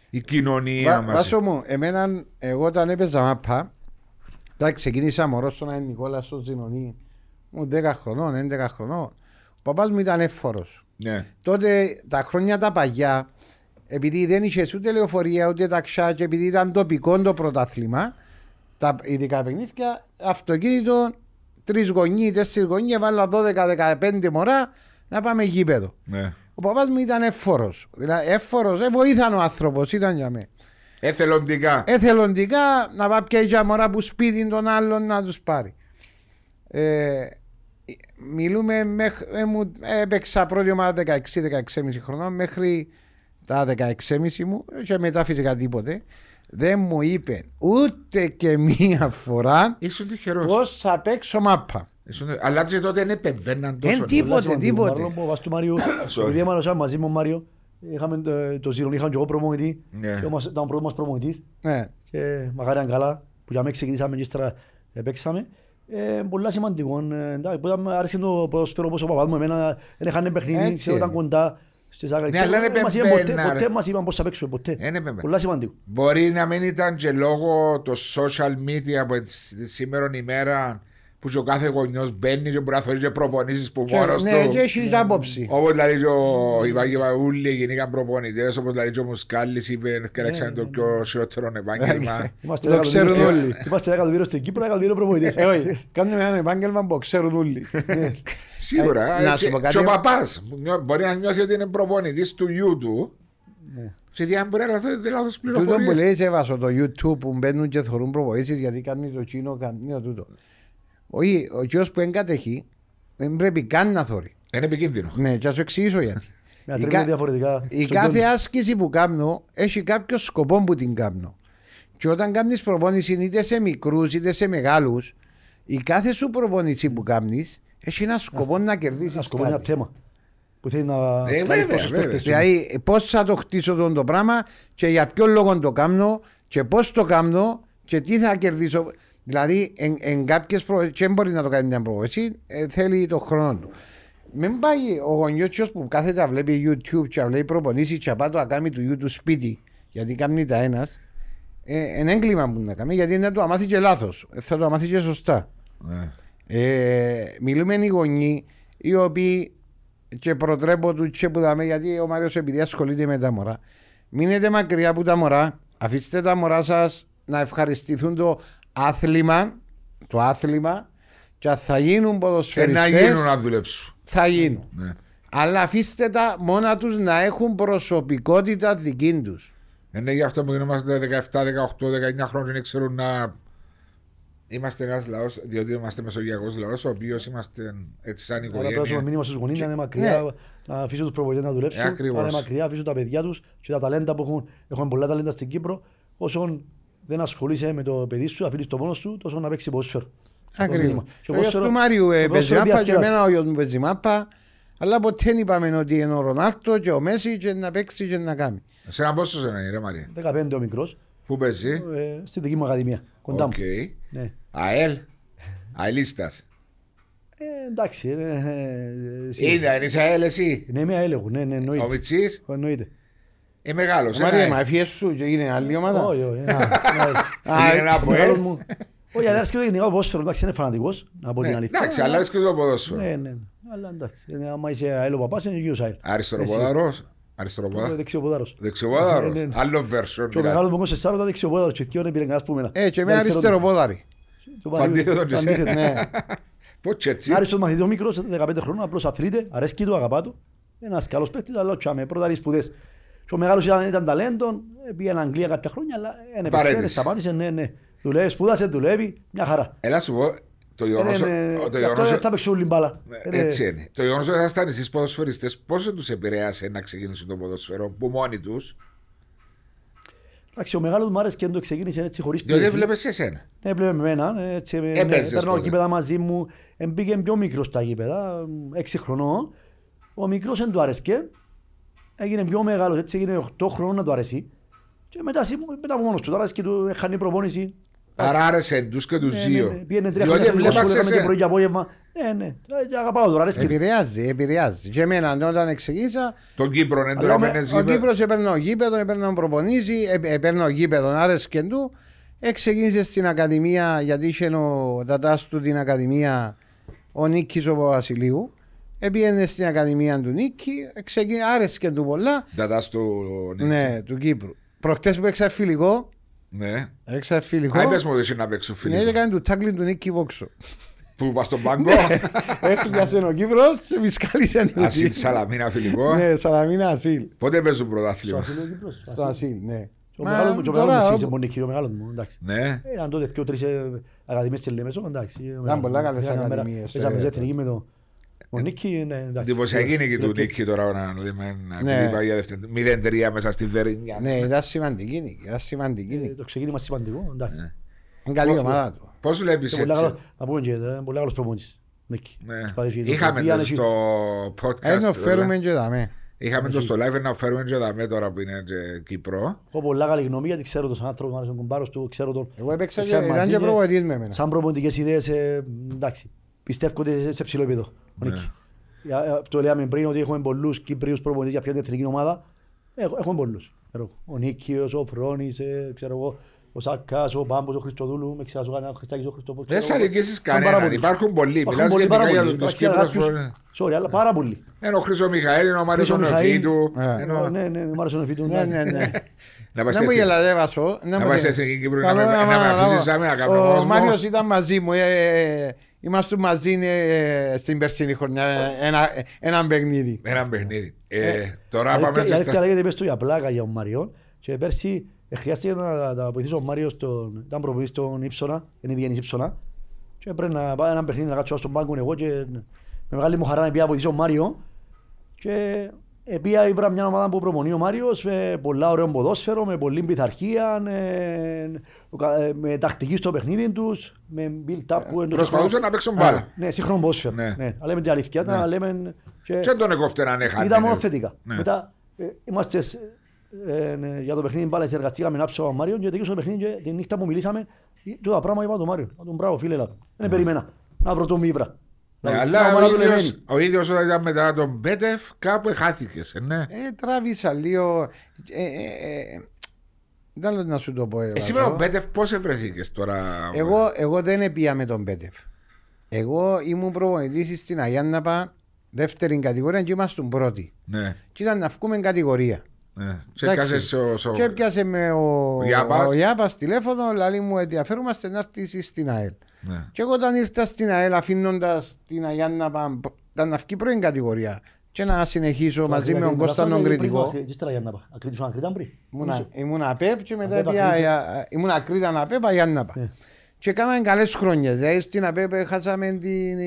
η κοινωνία Βά- μας. Βάσο μου, εμένα, εγώ όταν έπαιζα μάπα, εντάξει, ξεκίνησα μωρός στον Άγιο Νικόλας στο Ζηνονί, μου 10 χρονών, 11 χρονών. Ο παπάς μου ήταν εύφορος. Ναι. Τότε τα χρόνια τα παγιά, επειδή δεν είχες ούτε λεωφορεία ούτε ταξιά και επειδή ήταν τοπικό το πρωτάθλημα, τα ειδικά παιχνίδια, αυτοκίνητο, τρεις γονεί, τέσσερις γονεί, έβαλα 12-15 μωρά να πάμε γήπεδο. ναι. Ο παπάς μου ήταν εύφορος. Δηλαδή εύφορος, ε, βοήθαν ο άνθρωπος, ήταν για μένα. Εθελοντικά. Εθελοντικά να πάει πια για μωρά που σπίτι των άλλων να τους πάρει. Ε, μιλούμε μέχρι, ε, μου, έπαιξα πρώτη ομάδα 16-16,5 χρονών μέχρι τα 16,5 μου και μετά φυσικά τίποτε. Δεν μου είπε ούτε και μία φορά Ήσουν τυχερός. πώς θα παίξω μάπα. Αλλά και τότε δεν επεμβαίναν τόσο. Εν τίποτε. Πολλά σημαντικό. τίποτε. Παρόλο που ο βάς του Μάριου, Sorry. επειδή έμαλωσα μαζί με τον Μάριο, είχαμε το- το Ζήρον, είχαμε και εγώ προμονητή, Ναι. και όμως ήταν ο πρώτος μας προμονητής Ναι. και μακάρι αν καλά, που για μένα ξεκινήσαμε και ύστερα ε, παίξαμε. Ε, πολλά σημαντικό. Ε, εντάξει, που ήταν- άρεσε το ποδοσφαίρο όπως ο παπάς μου, εμένα δεν έχανε παιχνίδι, Έτσι. ξέρω, ήταν κοντά. Στις άγρες. Ναι, αλλά Ξέρω, δεν μας είπαν ποτέ- επεμβαίναν, Ποτέ ρε. μας είπαν πώς θα παίξουμε, ποτέ. Ε, δεν επεμβαίναν. Πολλά σημαντικό. Μπορεί να μην ήταν και λόγω το social media από τη σήμερα ημέρα που και ο κάθε γονιός μπαίνει και μπορεί να θεωρεί και προπονήσεις που Και- μόνος ναι, του. και έχει άποψη. Όπως δηλαδή και ο Ιβάκη Βαούλη γίνηκαν προπονητές, όπως δηλαδή και ο Μουσκάλης είπε και έξανε το πιο χειρότερο επάγγελμα. Είμαστε Το ένα ξέρουν εκατομμύριο- όλοι. [laughs] Είμαστε ένα εκατομμύριο στην Κύπρο, ένα εκατομμύριο προπονητές. Ε, όχι, [laughs] κάνουμε ένα επάγγελμα που ξέρουν όλοι. [laughs] Σίγουρα. Ε, να ε, σου και- πω κάτι. Και ο παπάς νιώ- μπορεί να νιώθει ότι είναι προπονητής του γιού του Ναι. και διά μπορεί να δώσει λάθος Τούτο που πληροφορίες. λέει σε βάσο το YouTube που μπαίνουν και θεωρούν προβοήσεις γιατί κάνει το τσίνο, κάνει το τούτο. Όχι, ο κύριος που εγκατέχει δεν πρέπει καν να θωρεί. Είναι επικίνδυνο. Ναι, και θα σου εξηγήσω γιατί. [laughs] Να Η τρέμουν κα- διαφορετικά. Η στον κάθε κόσμο. άσκηση που κάνω έχει κάποιο σκοπό που την κάνω. Και όταν κάνεις προπόνηση είτε σε μικρούς είτε σε μεγάλους, η κάθε σου προπόνηση που κάνεις έχει ένα σκοπό να κερδίσεις. Ένα σκοπό, ένα θέμα. Που θέλει να Ε, κάνει βέβαια, προς τους βέβαια. παίκτες του. Δηλαδή, πώς θα το χτίσω τον το πράγμα και για ποιο λόγο το κάνω και πώς το κάνω και τι θα κερδίσω. Δηλαδή, εν, εν κάποιες προ... και δεν μπορείς να το κάνεις μια προβολή, ε, θέλει το χρόνο του. Μην πάει ο γονιός που κάθεται να βλέπει YouTube και να βλέπει προπονήσεις και να πάει το να κάνει του γιου του σπίτι, γιατί κάνει τα ένας. Ε, ένα έγκλημα που να κάνει, γιατί να το μάθει και λάθος. Θα το μάθει και σωστά. Ναι. Ε, μιλούμε οι γονεί οι οποίοι και προτρέπω του και που δάμε γιατί ο Μάριος επειδή ασχολείται με τα μωρά μείνετε μακριά από τα μωρά αφήστε τα μωρά σας να ευχαριστηθούν το άθλημα το άθλημα και αν θα γίνουν Και Ε, να ποδοσφαιριστές γίνουν να δουλέψουν. θα γίνουν Ναι. αλλά αφήστε τα μόνα τους να έχουν προσωπικότητα δική τους Είναι γι' αυτό που γινόμαστε 17, 18, 19 χρόνια και δεν ξέρουν να. Είμαστε ένας λαός, διότι είμαστε μεσογειακός λαός, ο οποίος είμαστε έτσι σαν Άρα πρέπει να οικογένεια. μήνυμα στους γονείς να είναι μακριά, να αφήσουν τους προπονητές να δουλέψουν, Ε, να ακριβώς. είναι μακριά, αφήσουν τα παιδιά τους και τα ταλέντα που έχουν. Έχουμε πολλά ταλέντα στην Κύπρο. Όσο δεν ασχολείσαι με το παιδί σου, αφήνεις το μόνος σου, τόσο να παίξει ποδόσφαιρο. Ακριβώς. Και Ο γιος ποδόσφαιρο- του Μάριου ε, το παίζει ποδόσφαιρο μάπα και διασκέδαση. εμένα ο γιος μου παίζει μάπα αλλά ποτέ δεν είπαμε ότι είναι ο Ρονάλντο και ο Μέσι και να παίξει και να κάνει. Σε ένα πόσος είναι, ρε Μάριε; 15 ο μικρός, Πού παίζει; ε, στη δική μου ακαδημία, κοντά μου. Οκ. Ναι. ΑΕΛ; Αελίστας. Ε, εντάξει, ε, ε, εσύ. Είναι, δεν είσαι ΑΕΛ εσύ; Ναι, είμαι έλεγχο, ναι, ναι, Ο εννοείται. Μιτσή. Εννοείται. Είναι μεγάλο. Μαρία, μα έφυγες σου και έγινε άλλη ομάδα. Όχι, όχι. ε, Είναι ένα από Μεγάλος ΑΕΛ. μου. Όχι, αλλά αρέσκει το γενικά ο ποδόσφαιρο, εντάξει, είναι φανατικός, να πω την Ναι, αλήθεια. Εντάξει, αλλά αρέσκει το ποδόσφαιρο. Ναι, ναι. Αλλά εντάξει, είναι- άμα είσαι αέλο παπάς, είναι γύρω αέλ. Αριστεροπόδαρο. Αριστεροπόδαρο. Δεξιοποδάρος. Δεξιοπόδαρο. Ναι, ναι, ναι. Άλλο version. Και ο δηλαδή. μεγάλος μου εγώ σε σάρο ήταν δεξιοπόδαρος και θκυο είναι πυρεγκάς που μένα. Ε, και με αριστερό πόδαρι. Το αντίθετο και σε. Ναι. [laughs] Πώς και έτσι. Άριστος μαθητής ο μικρός, 15 χρόνων, απλώς αθλείται, αρέσκει του, αγαπά του. Ένας καλός παίκτης, αλλά τσάμε, πρώτα οι σπουδές. Και ο μεγάλος ήταν, ήταν ταλέντον, ε, πήγαινε Αγγλία κάποια χρόνια, αλλά δεν έπαιξε, Παρέτησε. δεν σταμάτησε, ναι, ναι. Δουλεύεις, σπούδασες, δουλεύει, μια χαρά. Έλα σου πω. Το Ε, γεγονός. ναι, ναι, Το γι' αυτό γεγονός- θα παίξει όλη μπάλα. Ε, ναι. Έτσι είναι. Το γεγονός ότι ήσασταν εσεί ποδοσφαιριστέ, πόσο τους επηρέασε να ξεκινήσουν το ποδοσφαιρό που μόνοι τους, Εντάξει, ο μεγάλος μου άρεσε και δεν το ξεκίνησε έτσι χωρίς διότι πίεση. έβλεπες εσένα. Ναι, βλέπε με εμένα, ε, έτσι, ε, ναι, Έπαιζες παίρνω τότε. γήπεδα μαζί μου, ε, μπήκε πιο μικρός στα γήπεδα, ε, έξι χρονών. Ο μικρός δεν του άρεσκε, έγινε πιο μεγάλος, έτσι έγινε 8 χρόνων να του αρέσει. Και μετά, σι- μετά από μόνος του, τώρα και του χάνει προπόνηση. Άρα άρεσε τους και τους Ναι, ναι, δύο. ναι. Πήγαινε τρία Διότι χρόνια αθλητικό βλέπα σχολείο, σε έκαμε και πρωί σένα. και απόγευμα. Ναι, ναι. Ε, Αγαπάω τώρα, αρέσκει. Επηρεάζει, επηρεάζει. Και εμένα όταν ξεκίνησα, Τον Κύπρο δεν το Αλλά με- έπαιρνες ο γήπεδο. Κύπρος έπαιρνε γήπεδο, έπαιρνε προπονήσει, ε, έπαιρνε γήπεδο, άρεσκε του. Εξεκίνησε στην Ακαδημία, γιατί είχε ο τατάς του την Ακαδημία, ο Νίκης ο Βασιλείου. Επήγαινε στην Ακαδημία του Νίκη, εξεκίνησε, άρεσκε του πολλά, Τατάς του Νίκη. ναι, του Κύπρου. Προχτές που έξα φιλικό, Ναι. έξα φιλικό, Α, είπες μου ότι εσύ να παίξω ναι, φίλοι. έκανε του τάκλιν του Νίκη Βόξο. Που πας στον πάγκο. Έφυγε ο Κύπρος και μισκάλισε του. Ασύλ Σαλαμίνα φιλικό. Ναι, Σαλαμίνα Ασύλ. Πότε παίζουν Στο πρωτάθλημα. Ασύλιο Κύπρος. Στο Ασύλ, ναι. Ο Μα μεγάλος μου- και ο τώρα, μεγάλος μου όπου- εξήγησε πονίκη, ο μεγάλος μου, εντάξει. Ναι. Ε, Αν τότε δύο τρεις ε, ακαδημίες στη Λέμεσο, εντάξει. Ήταν πολλά καλές Είχαμε μέρα- ακαδημίες, Παίζαμε ε, σε εθνική με το... Ο Νίκη, ναι, εντάξει. Εντυπωσιακή νίκη του Και- Νίκη τώρα να λέμε. να Ναι. επειδή πάει για δεύτερη- 0-3 μέσα στη Βερίνια. Ναι, ήταν σημαντική νίκη, ήταν σημαντική ε, νίκη. Το ξεκίνημα σημαντικό, εντάξει. Ναι. Είναι καλή ομάδα του. Πώς βλέπεις Και πολύ έτσι; καλός- Να πούμε και, ε, πολύ καλός προπονητής. Νίκη. Ναι. Σπάδει και- Είχαμε πήγανε το και- στο Ε, podcast. να φέρουμε και δαμέ. Είχαμε το στο live να φέρουμε και δαμέ τώρα που είναι και Κύπρο. Έχω πολλά καλή γνώμη γιατί ξέρω τον άνθρωπο, μου άρεσε ο κουμπάρος του, ξέρω τον. Εγώ έπαιξα και Ξέρουμε ήταν μαζί και και- προβοητής με εμένα. Σαν προπονητικές ιδέες, ε, εντάξει, πιστεύω ότι σε ψηλό επίπεδο. Ο Ναι. Νίκη. Ε, ε, Αυτό λέμε πριν ότι έχουμε πολλούς Κύπριους προπονητές για ποια είναι εθνική ομάδα. Έχω- Έχουμε πολλούς. Ξέρω, Ο Νίκιος, ο Φρόνης, ε, ξέρω εγώ, ο Σάκας, ο Πάμπος, ο Χριστοδούλου, με ξέρω, ο Χριστάκης, ο Χριστοπούλου. Δεν ξέρω θα εγώ. δικήσεις Υπάρχουν κανέναν. πάρα πολλοί. Υπάρχουν πολλοί. Υπάρχουν Μιλάς πολλοί, πάρα γενικά για πολλοί. τους Εντάξει, Κύπρους. κάποιους- που- Sorry, αλλά πάρα πολλοί. Είναι ο Χρυσό Μιχαήλ, είναι ο Μάριος Χρυσό Μιχαήλ. Νεοφίτου. Ε. Ενώ- Ναι, ναι, ναι, μου άρεσε ο Νεφίτου. Ναι, ναι, ναι. [laughs] Να πας Να μου στη- γελάτε, Βασό. να πας στη Εθνική Κύπρου να με- Καλό, να με άμα- αφήσεις άμα- να κάνω μόνος Ο μου. Μάριος ήταν μαζί μου. Ε, ε, Είμαστε μαζί ε, στην περσίνη χρονιά. ε, ένα- Έναν παιχνίδι. Ένα παιχνίδι. Ε, Τώρα Η πάμε αλήθεια- η και αλήθεια στα... λέγεται πες του για πλάκα για τον Μαριόν και πέρσι ε, χρειάστηκε να τα βοηθήσω ο Μάριος στον, ήταν προπονητής στον Ήψονα, είναι διένης Ήψονα και πρέπει να πάω ένα παιχνίδι να κάτσω στον πάγκο εγώ και με μεγάλη μου χαρά να πήγα να βοηθήσω τον Μάριο και ε, πήγα ήβρα μια ομάδα που προπονεί ο Μάριος με πολλά ωραίο ποδόσφαιρο, με πολλή πειθαρχία, ε, ο κα- ε, με τακτική στο παιχνίδι τους, με build-up που είναι το Προσπαθούσαν σύγχρονο- να παίξουν μπάλα. Ναι, σύγχρονο ποδόσφαιρο. Ναι. Ναι. Να λέμε την αλήθεια, να λέμε... και- Και τον εκόπτε να είναι χάρτη. ήταν μόνο θετικά. Ναι. Μετά ε, είμαστε σ- ε, ναι, για το παιχνίδι μπάλα, συνεργαστήκαμε να ψω ο Μάριο και τελείωσε το παιχνίδι και τη νύχτα που μιλήσαμε ε, το πράγμα είπα τον Μάριο. Να τον μπράβο φίλε λάκ. Δεν περιμένα. Να βρω τον μήβρα. Ναι, Να- αλλά να ο πάω να τον ίδιος, εμένει. ο ίδιος όταν ήταν μετά τον Μπέτεφ κάπου χάθηκες, ε, ναι. Ε, τράβησα λίγο. ε, ε, ε, Δεν λέω να σου το πω. ε, Εσύ με Βασό. τον Μπέτεφ πώς ευρεθήκες τώρα. Εγώ, εγώ δεν έπια με τον Πέτεφ. Εγώ ήμουν προπονητής στην Αγιάνναπα, δεύτερη κατηγορία και ήμασταν πρώτοι. Ναι, Και ήταν να βγούμε κατηγορία. ναι. Σε Εντάξει. έκασες ο... σο- Και έπιασε με ο, Ο Γιάπας. ο Γιάπας τηλέφωνο, λέει μου ενδιαφέρομαστε να έρθεις στην ΑΕΛ. Ναι. Και εγώ όταν ήρθα στην ΑΕΛ αφήνοντας την Αγιάνναπα, ήταν να βγει πρώην κατηγορία και να συνεχίσω μαζί με τον Κώστα τον Κρητικό. Και ύστερα για να πάω. Ακρίτησαν Ακρίταν πριν. Ήμουνα- Ήμουν ΑΠΕΠ και μετά ΑΠΕΠ, πια, Ακρίτα. ήμουν ακρίταν ΑΠΕΠ Αγιάνναπα. Ε. Και κάναμε καλές χρόνιες. Δηλαδή στην ΑΠΕΠ χάσαμε την...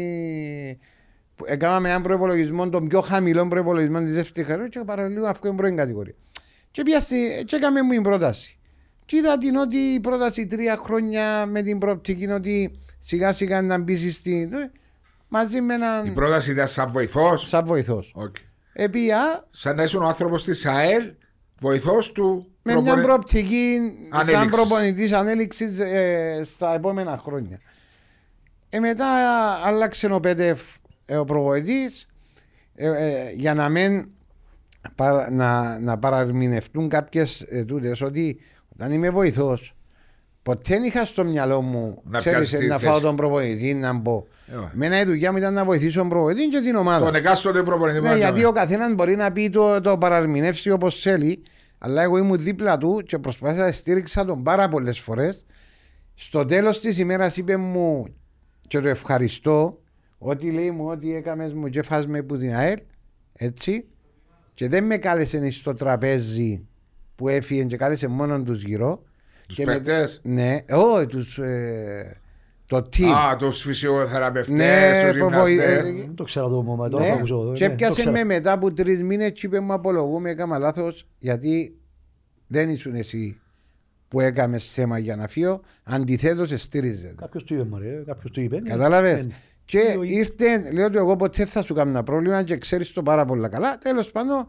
που Έκαναμε έναν προπολογισμό, τον πιο χαμηλό προπολογισμό της δεύτερης χαρούς και παραλίγο αυτό είναι πρώην κατηγορία. Και, πιάστη, και έκαμε μου την πρόταση. Και είδα την ότι η πρόταση τρία χρόνια με την προοπτική ότι σιγά σιγά να μπεις στην... μαζί με Η έναν... πρόταση ήταν σαν βοηθός. σαν βοηθός. Οκ. Επία Σαν να ήσουν ο άνθρωπος της ΑΕΛ, βοηθός του. με μια προπονη- προοπτική σαν Ανέλιξης. προπονητής ανέλιξης ε, στα επόμενα χρόνια. Ε, μετά άλλαξε ο Πέτεφ ε, ο προπονητής ε, ε, για να μην παρα- να, να παραμηνευτούν κάποιες ε, τούτες ότι όταν είμαι βοηθός ποτέ δεν είχα στο μυαλό μου Να ξέρεις, πιάσεις τη να θέση. φάω τον προπονητή να μπω. Ε, ωραία. Μένα η δουλειά μου ήταν να βοηθήσω τον προπονητή και την ομάδα. Τον εκάστοτε προπονητή. Ναι, που γιατί έκαμε. ο καθένας μπορεί να πει το, το παραμηνεύσει όπως θέλει, αλλά εγώ ήμουν δίπλα του και προσπάθησα να στήριξα τον πάρα πολλές φορές. Στο τέλος της ημέρας είπε μου και το ευχαριστώ ότι λέει μου ότι έκαμες μου και φας με που την ΑΕΛ, έτσι, και δεν με κάλεσε στο τραπέζι που έφυγε και κάλεσε μόνο τους γύρω. Τους Και με- παίκτες; Ναι, όχι, τους, ε, το team. Α, τους φυσιοθεραπευτές, Ναι, τους προβοη- γυμναστές. ε, Δεν το ξέρω το moment, τώρα Ναι. το ακούσω. Και ναι, το έπιασε ξέρω. με μετά από τρεις μήνες και είπε μου απολογούμε, έκανα λάθος γιατί δεν ήσουν εσύ που έκαμες θέμα για να φύγω. Αντιθέτως, στήριζε. Κάποιος του είπε, μωρέ, κάποιος του είπε. Κατάλαβες; Ε, Και ο- ήρθε, λέω ότι εγώ ποτέ θα σου κάνω ένα πρόβλημα και ξέρεις το πάρα πολύ καλά. Τέλος πάντων,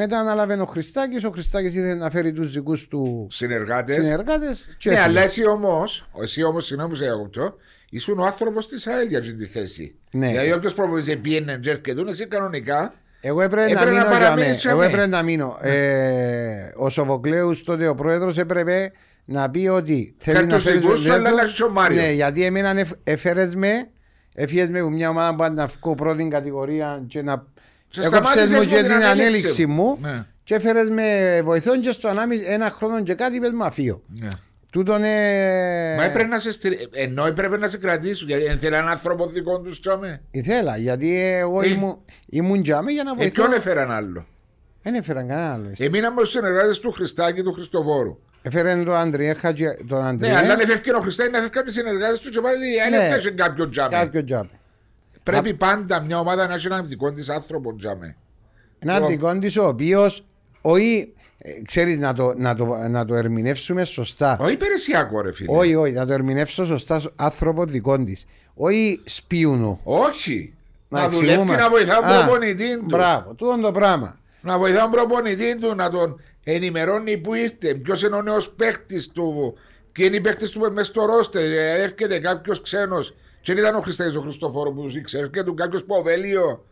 Μετά ανάλαβε ο Χριστάκης. Ο Χριστάκης ήθελε να φέρει τους δικούς του Συνεργάτες. συνεργάτες. Ναι, αλλά εσύ όμως, εσύ όμως, συγγνώμη που σε διακόπτω, ήσουν ο άνθρωπος της ΑΕΛ για αυτή τη θέση. Ναι. Δηλαδή, όποιος προπονητής πήγαινε τζερ και δουν, εσύ κανονικά. Εγώ έπρεπε να Έπρεπε να μείνω για παραμείνεις μέ. και Εγώ αμέ. έπρεπε να μείνω. Ε, ο Σοβοκλέους τότε ο πρόεδρος έπρεπε να πει ότι Φέρ' τους φέρει δικούς τους σου, αλλά δικούς. να έχεις ο Μάριο. Ναι, γιατί εμένα έφερε με, έφυγε με από μια ομάδα που να βγω πρώτη κατηγορία και να. Και Έκοψες σταμάτησες μου μου και την την ανέλυξη ανέλυξη μου Ναι. και έφερες με βοηθόν και στο ανάμι- ένα χρόνο και κάτι πες μου αφείο. Ναι. Τούτον ε... Μα έπρεπε να σε στηρι... Ενώ έπρεπε να σε κρατήσουν. Γιατί δεν θέλει έναν άνθρωπο δικό τους τσάμε. Ήθελα, γιατί εγώ Ε. ήμουν, ήμουν τζάμε για να Ε, βοηθώ. ποιον έφεραν άλλο; Δεν έφεραν κανένα άλλο. Εμείναμε με του συνεργάτες του Χριστάκη του Χριστοβόρου. Έφεραν τον Αντριέ, Χατζη- τον Ναι, Αντριέ, αλλά αν έφευκε ο Χριστάκης να φεύγουν οι συνεργάτες του και πάλι δεν Ναι. θα έχει κάποιον τζάμε. κάποιο τζάμε. Πρέπει πάντα μια ομάδα να έχει έναν δικό της άνθρωπο τζάμε. Ένα Το- δικό της ο οποίος, όχι, ε, ξέρεις να το, να, το, να το ερμηνεύσουμε σωστά. Όχι υπηρεσιακό, ρε φίλε. Όχι, όχι, να το ερμηνεύσω σωστά άνθρωπο δικό της. Όχι σπίουνο. Όχι. Να, Να δουλεύει και εξηγούμαστε. να βοηθά τον Α, προπονητή του. Μπράβο, τούτο είναι το πράγμα. Να βοηθά τον προπονητή του, να τον ενημερώνει που ήρθε, ποιος είναι ο νέος παίκτης του, και είναι οι παίκτες του μέσα στο ρόστερ. Ε, Έρχεται κάποιος ξένος, και δεν ήταν ο Χριστάκη ο Χριστόφορο που του ήξερε, έρχεται κάποιος που ο Βέλιο.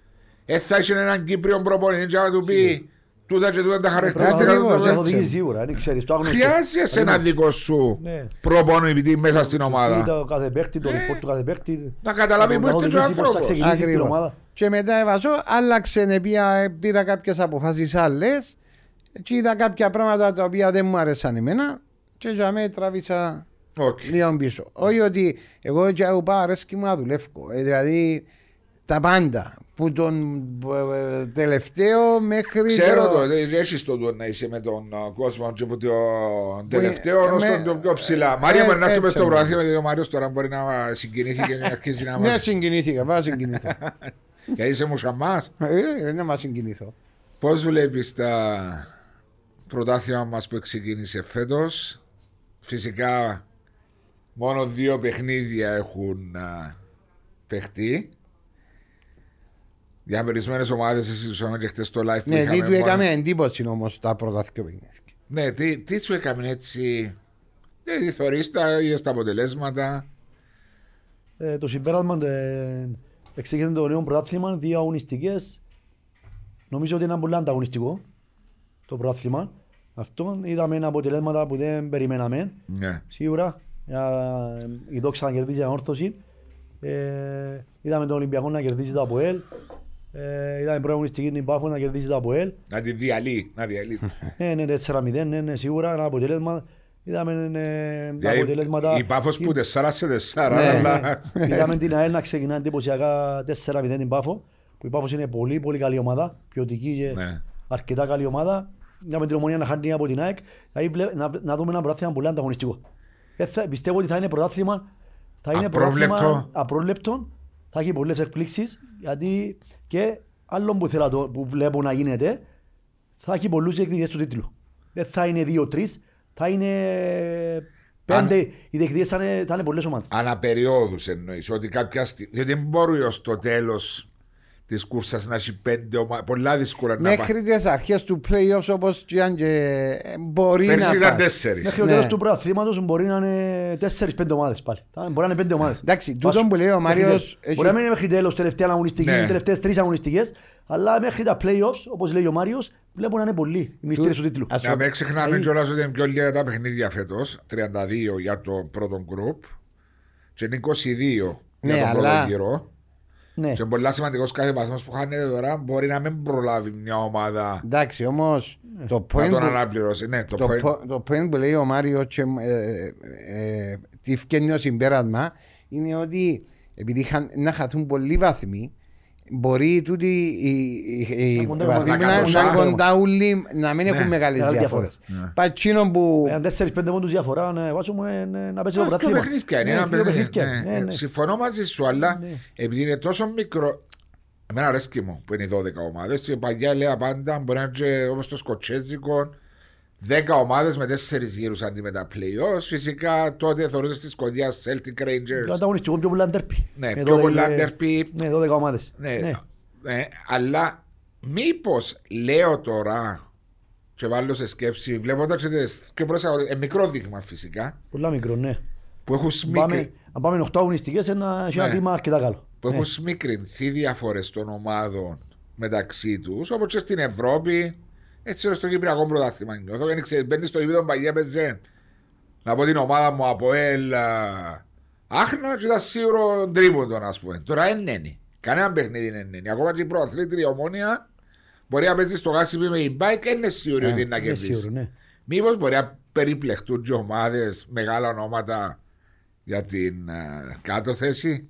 Ε, θα είχε έναν Κύπριο προπονητή και να του πει τούτα και τούτα τα χαρακτηριστικά Ακριβώς, του έτσι. Το παίκτη. οδηγεί σίγουρα, δεν ξέρεις, το άγνωστο. Χρειάζεσαι ένα δικό σου Ναι. προπονητή μέσα στην Τι ομάδα. Το κάθε παίκτη, το report του κάθε παίκτη. Να καταλάβει που Να ήρθε και ο οδηγήσει πώς θα άνθρωπος. ξεκινήσει στην Ακριβώς. ομάδα. Και μετά ε Βάσο, άλλαξε, πήρα, πήρα κάποιες αποφάσεις άλλες και είδα κάποια πράγματα τα οποία δεν μου άρεσαν εμένα και για μένα τράβησα Οκ. λίγο πίσω. Όχι ότι εγώ και εγώ πάω αρέσκει μου να δουλεύω. Ε, δηλαδή τα πάντα. Που τον ε, τελευταίο μέχρι. Ξέρω το, ε, έχεις το το να είσαι με τον ε, κόσμο και από τον τελευταίο ε, ως με- τον πιο- πιο ψηλά. ε, Μάριε, ε, μπορεί να έρθουμε έτσι στο είναι. πρωτάθλημα γιατί ο Μάριος τώρα μπορεί να συγκινήθηκε και να αρχίσει να [laughs] Ναι, μας... συγκινήθηκα. Πάω συγκινηθώ. [laughs] Γιατί είσαι μουσαμάς; ε, δεν μα συγκινηθώ. Πώς βλέπεις τα πρωτάθλημα μας που ξεκίνησε φέτος; Φυσικά μόνο δύο παιχνίδια έχουν α, παιχτεί. Διαμερισμένες ομάδες συζητούσαμε και χτες στο live που Ναι, τι είχαμε του μόνο- έκαμε εντύπωση όμως τα πρώτα δύο παιχνίδια. Ναι, τι, τι σου έκαμε έτσι. Δεν θωρείς τα, είδες τα αποτελέσματα. Ε, το συμπέρασμα ε, εξήγησε το νέο πρωτάθλημα, δύο αγωνιστικές. Νομίζω ότι είναι πολύ ανταγωνιστικό το πρωτάθλημα. Αυτό είδαμε ένα αποτελέσματα που δεν περιμέναμε. Ναι. Σίγουρα ε, η Δόξα να κερδίσει την όρθωση. Ε, είδαμε τον Ολυμπιακό να κερδίσει το ΑΠΟΕΛ. Ε, είδαμε πρώτη αγωνιστική την Πάφο να κερδίσει το ΑΠΟΕΛ. Να τη διαλύει. Να διαλύει. [laughs] Ναι, ναι, 4-0, ναι, ναι, σίγουρα ένα αποτέλεσμα. Είδαμε ε, τα Δηλαδή, αποτελέσματα. η Πάφος που 4 σε 4, Ναι. αλλά... Είδαμε την ΑΕΛ να ξεκινά εντυπωσιακά 4-0 την Πάφο. Που η Πάφος είναι πολύ πολύ καλή ομάδα. Ποιοτική και Ναι. αρκετά καλή ομάδα. Είδαμε την ομονία να χάνει από την ΑΕΚ. Δηλαδή, βλέ- να, να δούμε ένα πρωτάθλημα πολύ ανταγωνιστικό. Ε, θα- πιστεύω ότι θα είναι πρωτάθλημα. Θα είναι Απρόβλεπτο. πρωτάθλημα απρόβλεπτο. Θα έχει πολλές εκπλήξεις. Γιατί και άλλο που, θέλω, να το- που βλέπω να γίνεται, θα έχει πολλούς εκδικητές του τίτλου. Δεν θα είναι δύο-τρεις, θα είναι πέντε. Οι διεκδικητές θα είναι, θα είναι πολλές ομάδες. Αναπεριόδους εννοείς. Ότι κάποια στιγμή... Γιατί δεν μπορεί ως το τέλος της κούρσας να έχει πέντε ομάδες. Πολλά δύσκολα να πάει. Μέχρι τις αρχές του playoffs όπως και αν και ε, μπορεί Πέρσι να ήταν πάει. τέσσερις. Μέχρι το Ναι. τέλος του πρωταθλήματος μπορεί να είναι τέσσερις-πέντε ομάδες πάλι. Θα- Μπορεί να είναι πέντε ομάδες. Εντάξει, Βάσου- τούτο που λέει ο μέχρι Μάριος τέλος. έχει- Μπορεί να μην είναι μέχρι τέλος τελευταία αγωνιστική, Ναι. οι τελευταίες τρεις αγωνιστικές, αλλά μέχρι τα playoffs, όπως λέει ο Μάριος, βλέπω να είναι πολλοί οι μυστήρες του τίτλου. Ας- Να μην ξεχνάμε Δηλαδή- κιόλας ότι είναι πιο λίγα τα παιχνίδια φέτος. 32 για το πρώτο γκρουπ. Και είναι 22 Ναι, για τον αλλά- πρώτο γύρο. Ναι. Και πολλά σημαντικός κάθε βαθμός που χάνεται τώρα μπορεί να μην προλάβει μια ομάδα Εντάξει, όμως το να point τον που- αναπληρώσει. Ναι, το το, point. πο- το point που λέει ο Μάριο και ε, ε, ε, τι φτιάχνει ο συμπέρασμα είναι ότι επειδή είχαν, να χαθούν πολλοί βαθμοί μπορεί τούτοι οι, οι, οι Να κοντά- βαθμοί να να, να, κατωσάρουν. κοντά όλοι να μην Ναι, έχουν μεγάλες μεγάλη διαφορές. διαφορά. Πατσίνο που Εάν τέσσερις-πέντε πόντους διαφορά, ναι, βάζουμε ναι, να παίζει το Αυτό πρωτάθλημα. παιχνίδια είναι. Ναι, ένα δύο παιχνίδι. παιχνίδια. Ναι, Ναι, ε, ναι. Συμφωνώ μαζί σου, αλλά Ναι. επειδή είναι τόσο μικρό. Εμένα αρέσκει μου που είναι οι 12 ομάδες. Και παλιά λέω πάντα μπορεί να είναι όπως το σκοτσέζικο. 10 ομάδες με 4 γύρους αντί με τα playoffs. Φυσικά τότε θεωρούσες τη Σκοτία Celtic Το Rangers. ανταγωνιστικό πιο πολλά ντέρπι. Ναι, Με πιο 12 πολλά με- ντέρπι. Ναι, 12 ομάδες. Ναι, Ναι. ναι, αλλά Μήπως λέω τώρα και βάλω σε σκέψη, βλέποντας και προς αγω- ε, μικρό δείγμα φυσικά, Πολλά μικρό, ναι. που έχουν, Αν σμίκρι, πάμε, αν πάμε 8 αγωνιστικές, ένα, έχει ένα Ναι. κλίμα αρκετά καλό. που έχουν σμικρινθεί διαφορές των ομάδων μεταξύ τους, όπως και στην Ευρώπη, έτσι ώστε στο Κυπριακό πρωτάθλημα. Νιώθω και ξέρει, μπαίνεις στο επίπεδο παγιά πεζέν. Να πω την ομάδα μου ΑΠΟΕΛ Άχνα και ήταν σίγουρο τρίποντον, ας πούμε. Τώρα δεν είναι. Κανένα παιχνίδι δεν είναι. Ακόμα και η πρωταθλήτρια Ομόνοια μπορεί να παίζεις στο γάσι με η μπάικ, δεν είναι σίγουρη ότι είναι να Είναι κερδίσεις. σίγουρο, ναι. Μήπως μπορεί να περιπλεχτούν και ομάδες μεγάλα ονόματα για την ε, κάτω θέση.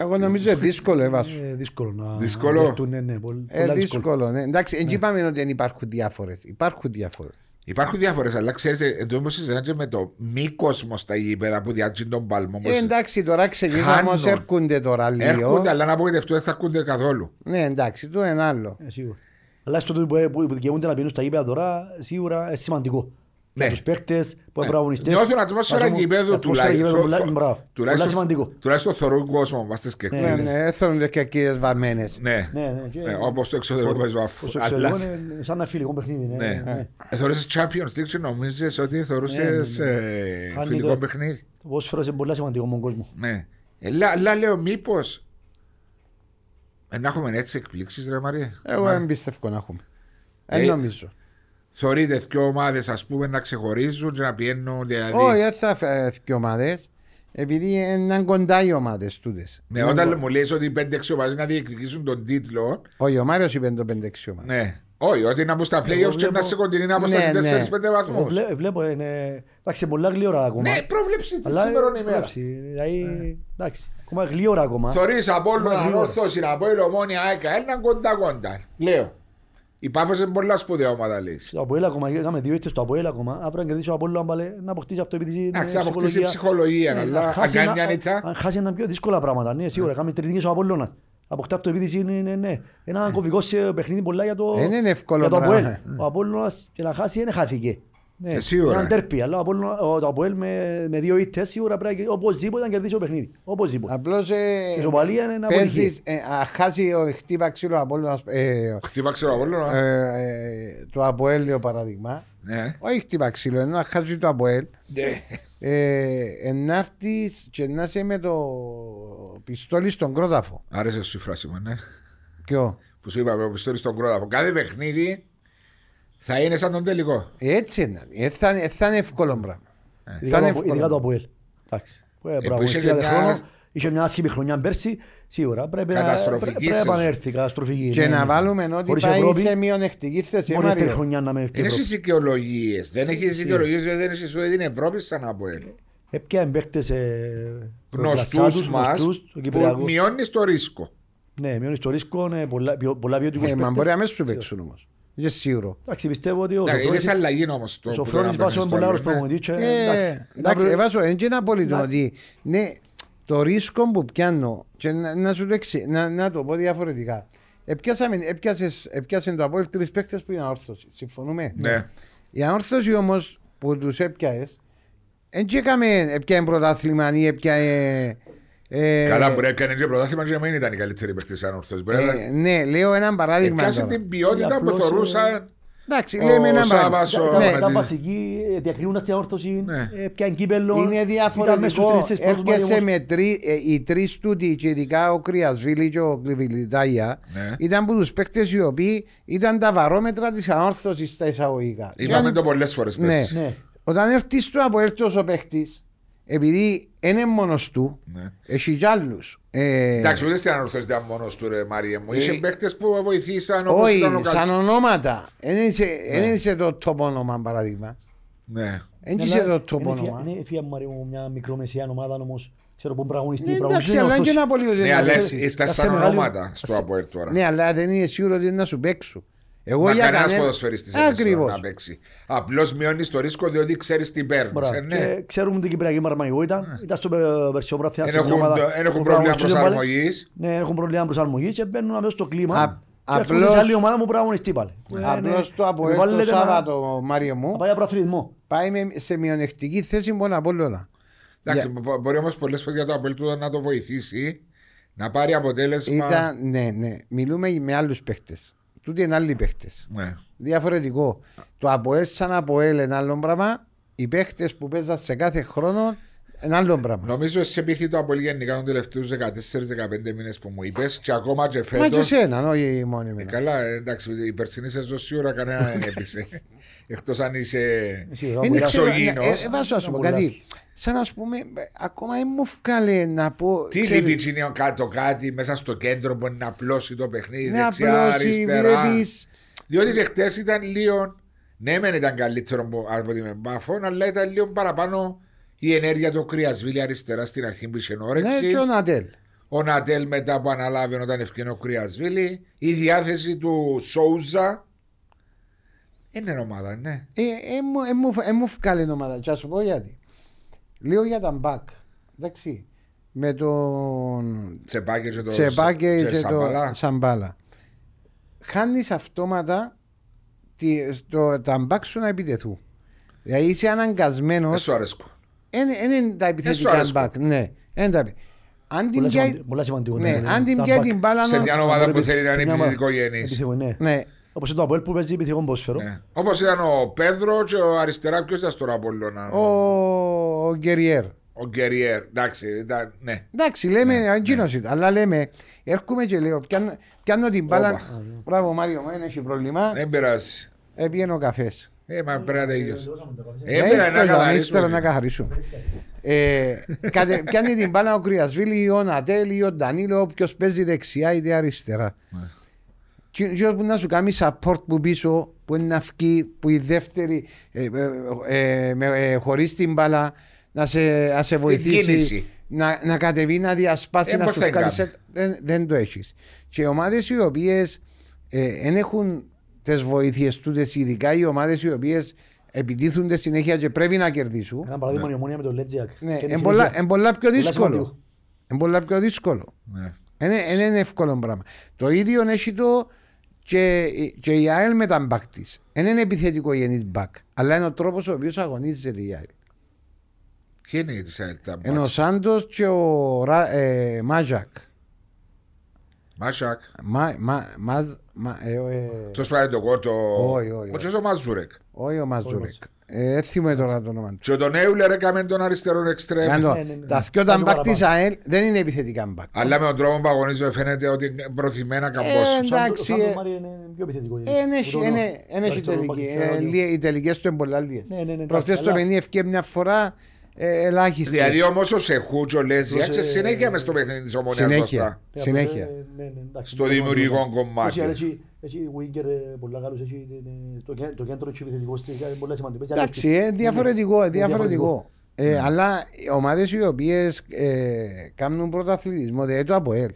Εγώ νομίζω είναι δύσκολο, ε Βάσο. Ε, δύσκολο να Δύσκολο. να δεχτούν, ναι, ναι, πολύ- Ε, πολλά δύσκολο, ναι. Εντάξει, δεν είπαμε ότι δεν υπάρχουν διάφορες. Υπάρχουν διάφορες. Υπάρχουν διάφορες, αλλά ξέρεις, εδώ όμω συζητάμε με το μη κόσμο στα γήπεδα που διάτζουν τον παλμό. Ε, εντάξει, τώρα ξεκινήσαμε Χάνουν. όμω, έρχονται τώρα λίγο. Έρχονται, αλλά να απογοητευτούν δεν θα ακούνται καθόλου. Ναι, εντάξει, το είναι άλλο. Ε, σίγουρα. Αλλά στο τούτο που, που, που δικαιούνται να πηγαίνουν στα γήπεδα τώρα, σίγουρα είναι σημαντικό. Ναι. Για τους παίκτες, που είναι προαγωνιστές. Νιώθουν ατμόσφαιρα Ας πούμε, γηπέδου η ατμόσφαιρα τουλάχιστον. γηπέδου πολλά- Θω- μπράβο. Πολλά Τουλάχιστον σημαντικό. τουλάχιστον θωρούν κόσμο μα στι Ναι, Ναι, κερκίδε. ναι, έθελονται και κύριες βαμμένες. Ναι, Ναι, ναι. και- όπως το εξωτερικό παίζω το αφού. εξωτερικό Αλλά. είναι σαν ένα φιλικό παιχνίδι. ναι, Ναι. ναι. Θεωρούσε Champions League και νομίζεις ότι θεωρούσε Ναι, ναι, Χάνει φιλικό το- παιχνίδι. Το ποδόσφαιρο είναι πολύ σημαντικό με τον κόσμο. Ναι. Ε, Αλλά λέω μήπω. Να έχουμε έτσι εκπλήξεις, ρε Μαρία. Εγώ δεν πιστεύω να έχουμε. Ε, Δεν νομίζω. Θεωρείτε δύο ομάδες, ας πούμε, να ξεχωρίζουν και να πηγαίνουν. Δηλαδή. Όχι, δεν θα φέρει ομάδες. Επειδή είναι κοντά οι ομάδες τούτες. Ναι, όταν μου λες ότι οι 5-6 ομάδες να διεκδικήσουν τον τίτλο. Όχι, ο Μάριος είπε το 5-6 ομάδες. Ναι. Όχι, ότι να μπουν στα playoffs και βλέπω- να σε κοντινή αποσταση Ναι, ναι. 4-5 Εγώ βαθμού. βλέ- βλέπω, είναι, εντάξει, πολλά γλύωρα ακόμα. Ναι, πρόβλεψη της Αλλά σήμερα ε, ημέρα. βλέψη, Δηλαδή, εντάξει, ακόμα γλύωρα ακόμα. Θωρείς από όλο Μα, να γρήγορα. ορθώσει να πω η Ομόνια ΑΕΚ έναν κοντά κοντά. Λέω. Η Πάφος είναι πολλά σπουδαία ομάδα λέει. Το Αποέλ ακόμα, είχαμε δύο ήττες στο Αποέλ ακόμα. Αύριο αν κερδίσει ο Αποέλ, αν πάλι, να αποκτήσει αυτοεπίθεση. Εντάξει, ε, θα αποκτήσει ψυχολογία, Ναι, αλλά να αν χάσει κάνει ένα- μια νύχτα. Αν χάσει ένα πιο δύσκολα πράγματα, ναι, σίγουρα. Είχαμε τριτήνικες ο Απόλλωνας. Αποκτά αυτοεπίθεση είναι, ναι, ναι. Ένα κομβικό σε παιχνίδι πολλά για το, Δεν είναι εύκολο για το πράγμα. Αποέλ. Ο Απόλλωνας και να χάσει δεν χάθηκε. Ναι, Ε, σίγουρα. Ένα τέρπι, αλλά ο Απόλλωνα- ο- το Αποέλ με, με δύο ήττες σίγουρα πρέπει να- οπωσδήποτε να κερδίσει το παιχνίδι. Οπωσδήποτε. Απλώς Η ισοπαλία είναι να παίζεις. αποτυχεί. Αν χάσει ο χτύπα ξύλο από όλο Χτύπα ξέρω από όλο. το Αποέλ, παράδειγμα. Ναι. Όχι χτύπα ξύλο, ενώ να χάσει το Αποέλ. Ε, να έρθεις και να είσαι με το πιστόλι στον κρόταφο. Άρεσε σου η φράση μου, ναι. Ποιο; Που σου είπαμε, ο πιστόλι στον κρόταφο. Κάθε παιχνίδι θα είναι σαν τον τελικό. Έτσι είναι. Ε, θα, ε, θα είναι εύκολο πράγμα. Θα Ειδικά είναι το- Ειδικά το εύκολο. Αποέλ. Εντάξει. Ε, που μπράβο, είχε έτσι και κάθε μια- χρόνος. Είχε μια άσχημη χρονιά πέρσι, σίγουρα πρέπει να, Καταστροφική πρέ- πρέπει να σεζόν. επανέλθει, καταστροφική. Και ναι, να ναι. βάλουμε ότι Χωρίς πάει Ευρώπη, σε μειονεκτική θέση. Μόνο δεύτερη Μάριο. χρονιά να μένει στην Είναι Ευρώπη. στι δικαιολογίες. Δεν έχεις δικαιολογίες γιατί δεν έχει σου την Ευρώπη σαν από ελ. Έπιανε παίχτες ε, Γνωστούς προπλασσάτους, μας γνωστούς, του που Κυπριακού. μειώνεις το ρίσκο. Ναι, μειώνεις το ρίσκο, ναι, πολλά πιο- πολλά ποιοτικούς Ε, μα παίχτες. μπορεί να μην σου παίξουν όμως. Είσαι σίγουρο. Εντάξει, πιστεύω ότι ο Εντάξει, Σοφρόνης- Είδε αλλαγή όμως. ο Σοφρόνης Βάσο είναι πολύ άλλος προπονητής και, Ε, εντάξει. εντάξει, Να βρει- εβάζω, δεν είναι απολύτω Να- ότι ναι, το ρίσκο που πιάνω και να, να σου το, εξι, να, να το πω διαφορετικά. Επιάσαμε, επιάσες, επιάσε το Απόελ τρεις παίκτες που είναι αόρθωση. Συμφωνούμε; Ναι. Η αόρθωση όμως που τους έπιασες, δεν έκαμε έπιανε πρωτάθλημα ή έπιανε. Ε, Καλά, μπορεί να έκανε και πρωτάθλημα και να μην ήταν η καλύτερη παίκτη σαν ορθός. Μπορεί να ε, ναι, λέω ένα παράδειγμα. Επιάσε τώρα. την ποιότητα που Απλώς, θεωρούσαν. Εντάξει, ο λέμε ένα Σάβας, παράδειγμα. ο- Τα- Ναι, τα- Τα της- βασική ε, διακρίνουν στην αόρθωση, Ναι. ε, πιάνε κύπελλο. Είναι ήταν μέσα στους διαφορετικό. τρεις της πρώτους Έρχεσαι Μαΐου. με τρει, ε, οι τρεις τούτοι, και ειδικά ο Κρυασβίλη και ο Κλιβιλιτάγια, Ναι. ήταν από τους παίκτες οι οποίοι ήταν τα βαρόμετρα της ανόρθωσης στα εισαγωγικά. Και Είπαμε αν- το πολλές φορές Ναι. πέρσι. Ναι. Όταν έρθεις στο Αποέλτος ο παίκτης, επειδή είναι μόνος του, Ναι. έχει κι άλλους. Ε, Εντάξει, ούτε στην ανορθώση ήταν μόνος του, ρε Μάρια μου. Είχε Ε, παίκτες που βοηθήσαν όπως όχι, ήταν ο σαν Καλτσίνης. ονόματα. Δεν είσαι, Ναι. δεν είσαι το τόπο όνομα, παράδειγμα. Ναι. Δεν Ναι, είσαι αλλά το τόπο είναι φια- όνομα. Είναι φία μου Μαρία μου μια μικρομεσαία ομάδα όμως. Ξέρω που πραγωνιστή. Ναι, τραγωνιστή εντάξει, είναι αλλά είναι και ορθώση. ένα πολύ Ναι, αλλά ωραίο. ήρθαν σε σαν μεγάλη- ονόματα στο σε- Αποέλ τώρα. Ναι, αλλά δεν είναι σίγουρο ότι είναι να σου παίξουν. Εγώ Μα για κανένας κανένα. ποδοσφαιριστής Ακριβώς. να παίξει. Απλώς μειώνεις το ρίσκο διότι ξέρεις τι παίρνεις. Μπράβο. Ε, ναι. Και ξέρουμε την Κυπριακή Μαρμαγικό ήταν. Ήταν στο περσιό πράθυνα. Δεν έχουν, δεν έχουν πρόβλημα προσαρμογής. Ναι, έχουν πρόβλημα προσαρμογής και μπαίνουν αμέσως στο κλίμα. Α- Και έρχονται απλώς- σε άλλη ομάδα μου πραγωνιστή πάλι. Απλώς το Αποέλ το Βάλετε ένα- Σάββατο, Μάριο μου, να πάει για προαθλητισμό. πάει με- σε μειονεκτική θέση μόνο από όλα. Εντάξει, μπο- μπορεί όμως πολλές φορές για το Αποέλ του να το βοηθήσει Να πάρει αποτέλεσμα. Ήταν, ναι, ναι. Μιλούμε με άλλους παίχτες. Τούτοι είναι άλλοι παίχτες. Ναι. Διαφορετικό. Το ΑΠΟΕΛ σαν ΑΠΟΕΛ είναι άλλο πράγμα. Οι παίχτες που παίζαν σε κάθε χρόνο είναι άλλο πράγμα. Νομίζω σε πείθει το από γενικά των τελευταίους 14-15 μήνες που μου είπες και ακόμα και Μα φέτο. και εσένα, όχι μόνο εμένα. Καλά, ε, εντάξει, η περσινή σεζόν σίγουρα κανένα δεν έπεισε. [laughs] Εκτός αν είσαι. Εσύ, Είναι Ραμπουλάς. ξέρω, Εξωγήινος. ε, ε, Βάσο να σου πω Ραμπουλάς. κάτι. Σαν να σου πούμε, ε, ακόμα δεν μου βγάλε να πω. Τι ξέρεις, λείπει είναι κάτω κάτι μέσα στο κέντρο μπορεί να απλώσει το παιχνίδι Ναι, δεξιά, απλώς αριστερά. βλέπεις Διότι και χτες ήταν λίγο. Ναι, μεν ήταν καλύτερο από- από την Μπάφων, αλλά ήταν λίγο παραπάνω η ενέργεια του Κρυασβίλη αριστερά στην αρχή που είχε Ναι, όρεξη. και ο Νατέλ. Ο Νατέλ μετά που αναλάβει όταν ευκαινεί ο Κρυασβίλη. Η διάθεση του Σόουζα. Είναι ομάδα, ναι. Ε, ε, μου- ε, μου- ε, μου βγάλε ομάδα. Και να σου πω γιατί. Λέω για τα μπακ. Εντάξει. Με τον Τσεπάκε και το Τσεπάκε και και το Σαμπαλά. Σαμπάλα. Χάνεις αυτόματα τη- το, τα μπακ σου να επιτεθούν. Δηλαδή είσαι Δεν αναγκασμένος σου αρέσκω. Δεν είναι τα σου επιθετικά αρέσκω. μπακ. Ναι, είναι τα επι- Αν την Πολλά πιάει. σημαντι- Πολλά σημαντικό. Ναι, ναι, αν την τα πιάει back. την μπάλα. Σε νο- μια ομάδα που Πρέπει- θέλει να είναι μια ομάδα. επιθετικό γενής. Επιθετικό, ναι. Ναι, Όπως είναι το Αποέλ που παίζει επιθετικό ποδόσφαιρο. Ναι. Όπως ήταν ο Πέδρο και ο αριστερά, ποιος ήταν στον Απόλλωνα; ο, ο Γκεριέρ. Ο Γκεριέρ. Εντάξει, ήταν. Ναι. Εντάξει, λέμε, Ναι, εκείνος ήταν. Αλλά λέμε, έρχομαι και λέω, πιάνω, πιάνω την μπάλα. Όπα. Μπράβο, Μάριο, μου, δεν έχει πρόβλημα. Δεν πειράζει. Έπιένε ο καφές. Ε, μα πρέπει να τελειώσει. Ε, Ε, πρέπει να ύστερα, καθαρίσουμε. ύστερα να καθαρίσουμε. Ε, κατε- Πιάνει την μπάλα ο Κρυασβίλη ή ο Νατέλ ή ο Ντανίλο, όποιος παίζει δεξιά είτε αριστερά. Ναι. Και και που να σου κάνει support που πίσω, που είναι να βγει, που η δεύτερη ε, ε, ε, με- ε, χωρίς την μπάλα να σε, να σε βοηθήσει, κίνηση. να, να κατεβεί, να διασπάσει, Ε, να πώς σου θα βγάλει κάνεις. set. δεν, δεν το έχεις. Και οι ομάδες οι οποίες δεν έχουν τις βοήθειες τούτες, ειδικά οι ομάδες οι οποίες επιτίθονται συνέχεια και πρέπει να κερδίσουν, Ένα παράδειγμα η ομόνια με τον Λέτζιακ. ναι, Και τη είναι πολλά, συνέχεια. είναι πολλά πιο Πολλά δύσκολο. σημαντικό. Είναι πολλά πιο δύσκολο. Ναι. Δεν είναι εύκολο πράγμα. Το ίδιο έχει το και, και η ΑΕΛ με τα μπακ της. Δεν είναι επιθετικογενή μπακ, αλλά είναι ο τρόπος ο οποίος αγωνίζεται η ΑΕΛ. Ποιοι είναι οι της ΑΕΛ τα Είναι ο μπακς; Σάντος και ο Ρα, ε, Μάζακ. Μάσακ. Μα, μα, μαζ, μα, ε, ε, Ποιος πάρει το κόρτο; Όχι, όχι, Ο όχι. Τσέσο Μαζούρεκ. όχι ο Μαζούρεκ. Ε, δεν θυμούμαι τώρα το όνομα του. Και τον Έουλερ έκαμε τον αριστερό εξτρέμ. Κάντο, ναι, ναι, ναι. Τα δυο τα Κάτι μπακ τη παραπάνω. ΑΕΛ δεν είναι επιθετικά μπακ. Αλλά με τον τρόπο που αγωνίζονται φαίνεται ότι είναι προθυμένα Ε, καμπός. Ο Σάντο- εντάξει, ο Σάντο ε, Μάρι είναι πιο επιθετικό. Ε, εν έχει- Που το- εν έχει- εν έχει αριστερό τελική. μπακ, Ε, ξέρω εγώ. λί- Οι τελικές του είναι πολλά λίγες. Ναι, ναι, ναι, Προχτές εντάξει, το αλλά- παιχνίδι ευκαιρία μια φορά ε, ελάχιστες. Δηλαδή όμως ο Σεχού και ο Λέζια Δώσε- συνέχεια μες στο παιχνίδι της ομονία Συνέχεια. μπροστά. Ναι, Συνέχεια. απλά, ε, ναι, ναι, εντάξει, Στο δεν μπορούμε δημιουργικό να πούμε. κομμάτι. Έχει- Έχει έχει winger ε, πολλά καλούς, έχει ε, ε, το κέ- το κέντρο έχει επιθετικός, είναι πολλά σημαντικός. Έχει Εντάξει, άλλες- ε, διαφορετικό, Ναι, διαφορετικό. Ε, Αλλά οι ομάδες οι οποίες ε, κάνουν πρωταθλητισμό, δηλαδή το ΑΠΟΕΛ.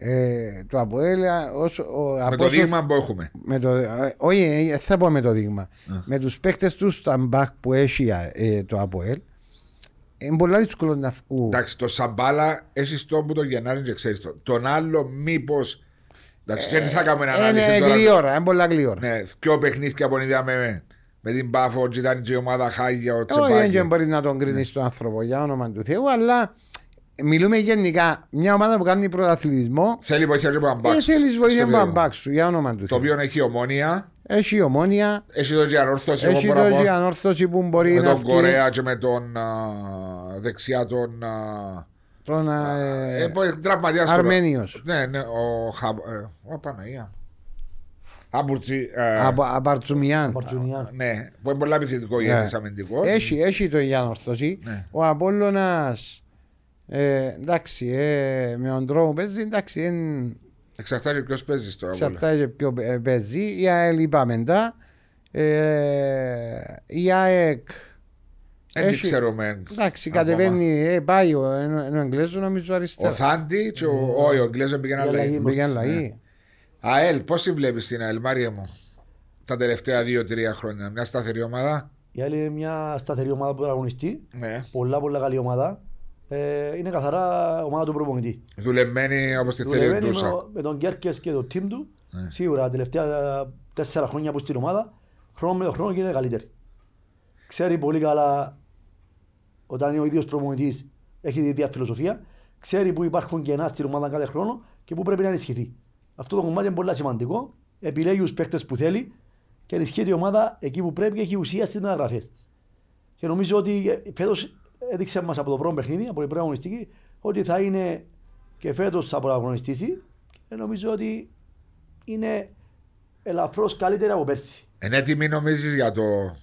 Ε, το ΑΠΟΕΛ α, ως, ο, Με από το όσο- δείγμα που έχουμε. με το, ε, όχι, ε, δεν θα πω με το δείγμα. Με τους παίκτες τους στα μπακ που έχει ε, το ΑΠΟΕΛ, είναι πολύ δύσκολο να βγουν. Εντάξει, το Σαμπάλα έχει τον που το Γενάρη και ξέρεις το. Τον άλλο, μήπω. Εντάξει, και τι θα κάνουμε ανάλυση Είναι τώρα; γλύωρα, είναι πολλά γλύωρα. Ναι, δυο παιχνίδια που είδαμε με την Πάφο, και ήταν και η ομάδα Χάγια, ο Όχι, δεν Τσεπάκη. μπορεί να τον κρίνεις τον άνθρωπο για όνομα του Θεού, αλλά μιλούμε γενικά. Μια ομάδα που κάνει πρωταθλητισμό, Θέλει βοήθεια και από τον ε, Μπάξ. θέλεις βοήθεια στο από τον παιδί. μπακ σου για όνομα του Το Θεού. οποίο έχει ομόνια, Έχει η ομόνια, έχει το και ανόρθωση. Εγώ έχει μπορώ να το πω. και ανόρθωση που μπορεί Με να τον βγει. Κορέα και με τον α, δεξιά τον. α, Τον ε, ε, που έχει τραυματιάσει τώρα. Αρμένιος. Ναι, ναι, ο Χα... ε, Ο Παναγία. Άμπουρτσι. ε, Από Απαρτσουμιάν. Παρτζουνιάν. Ναι, που είναι πολύ επιθετικό για αμυντικό. Έχει, έχει το για ανόρθωση. Ναι. Ο Απόλλωνας ε, εντάξει, ε, με τον τρόπο που παίζει, εντάξει, εν, Εξαρτάται ποιος παίζεις τώρα. πολλά. εξαρτάται και ποιο ε, παίζει. Η ΑΕΛ είπαμε μετά. Ε, η ΑΕΚ Δεν την έχει- ξέρουμε. Εντάξει, ακόμα. κατεβαίνει, ε, πάει ο, ενώ, ενώ Εγγλέζο νομίζω Ο αριστερά. Θάντη και ο. Όχι, ο Εγγλέζο πήγαινε Για αλλαγή. αλλαγή. Πήγε αλλαγή. ΑΕΛ, πώς τη βλέπεις την ΑΕΛ, Μάρια μου, τα τελευταία δύο-τρία χρόνια. Μια σταθερή ομάδα; Η άλλη είναι μια σταθερή ομάδα που αγωνιστεί. Ναι. Πολλά πολλά καλή ομάδα. Ε, είναι καθαρά ομάδα του προπονητή. Δουλεμένη όπως τη θέλει ο Δουλεύει με, Ντούσα. ο- με τον Κέρκες και το team του. Ναι. Σίγουρα τα τελευταία τέσσερα χρόνια που στην ομάδα, χρόνο με το χρόνο γίνεται καλύτερη. Ξέρει πολύ καλά όταν είναι ο ίδιος προπονητής έχει τη ίδια φιλοσοφία. ξέρει που υπάρχουν κενά στην ομάδα κάθε χρόνο και που πρέπει να ενισχυθεί. Αυτό το κομμάτι είναι πολύ σημαντικό. Επιλέγει τους παίχτε που θέλει και ενισχύει η ομάδα εκεί που πρέπει και έχει ουσία στις μεταγραφές. Και νομίζω ότι φέτος έδειξε μας από το πρώτο παιχνίδι, από την πρώτη αγωνιστική, ότι θα είναι και φέτος θα πρωταγωνιστήσει. Και νομίζω ότι είναι ελαφρώς καλύτερα από πέρσι. Είναι έτοιμη νομίζεις για το... Νο-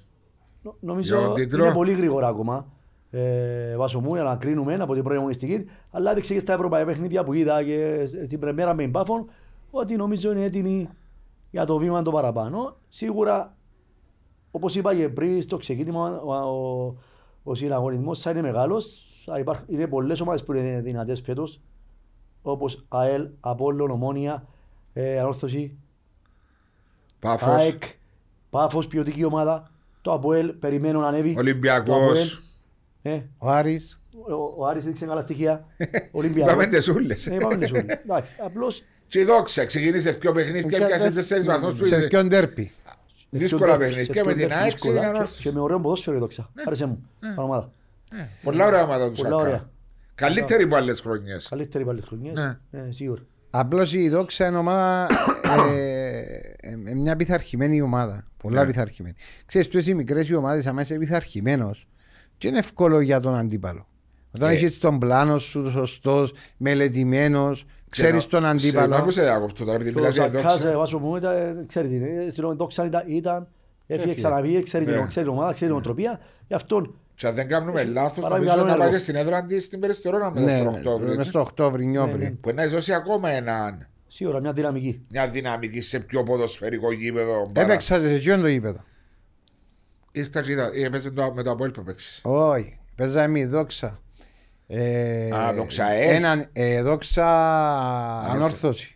Για Νομίζω τον τίτλο; είναι πολύ γρήγορα ακόμα. Ε, βάσο μου, για να κρίνουμε από την πρώτη αγωνιστική. Αλλά έδειξε και στα ευρωπαϊκά παιχνίδια που είδα και την πρεμέρα με μπάφων ότι νομίζω είναι έτοιμη για το βήμα το παραπάνω. Σίγουρα, όπως είπα και πριν στο ξεκίνημα, ο, ο, ο συναγωνισμό θα είναι μεγάλος. Είναι πολλές ομάδες που είναι δυνατές φέτος. Όπως ΑΕΛ, Απόλλων, Ομόνια, ε, Ανόρθωση, Πάφος, ΑΕΚ, Πάφος, ποιοτική ομάδα. Το ΑΠΟΕΛ περιμένω να ανέβει. Το ΑΠΟΕΛ, Ολυμπιακός. ε, Ο Άρης. ο, ο Άρης έδειξε καλά στοιχεία. [laughs] Είπαμε Ολυμπιακός. τις ούλες. Ε, είπαμε τις ούλες. Εντάξει, απλώς Και η δόξα, ξεκίνησε δύο παιχνίδια και έπιασε τέσσερις βαθμούς που Σε είναι ποιον τέρπι. Δύσκολα σε παιχνίδια. Και ποιον με την τέρπι ΑΕΚ δύσκολα ξεκίνησε και- ανόρθωση. Και με ωραίο ποδόσφαιρο η δόξα. Άρεσε μου. Πράγματα. Πολλά ωραία ομάδα του Πολλά Σακά. ωραία. Καλύτερη από άλλες χρονιές. Καλύτερη πάλι τις χρονιές. Ναι. Ε, Σίγουρα. Απλώς η δόξα είναι ομάδα. ε, ε, ε, μια πειθαρχημένη ομάδα. Πολλά Ναι. πειθαρχημένη. Ξέρεις, του οι μικρές οι ομάδες, άμα είσαι πειθαρχημένος, και είναι εύκολο για τον αντίπαλο. Όταν Ε. έχεις τον πλάνο σου σωστός, μελετημένος, ξέρεις τον αντίπαλο. Συγγνώμη που σε διακόπτω τώρα, επειδή Το μιλάς για Σακάς, δόξα. ε, βάσο μου, ήταν, ξέρεις τι είναι. Στην δόξα ήταν- ήταν, έφυγε Έφυγε. ξαναβγεί, ξέρεις Ναι. την ξέρει την ομάδα, ξέρει την οτροπία. Γι' αυτόν Και αν δεν κάνουμε λάθος, Παρά νομίζω καλό να έργο. πάει στην έδρα της στην Περιστερώνα Ναι, μετά τον Οκτώβριο. μες στο Οκτώβριο, Νιόβρη. Ναι, ναι. Που να δώσει ακόμα έναν, σίγουρα μια δυναμική. μια δυναμική σε πιο ποδοσφαιρικό γήπεδο. παρά- Έπαιξα σε εκείνον το γήπεδο; Ήρθα και είδα, έπαιζε το- με το Αποέλ που έπαιξες. Όχι, παίζαμε η δόξα. Ε, Α, δόξα, ε. Έναν, ε, δόξα ανόρθωση.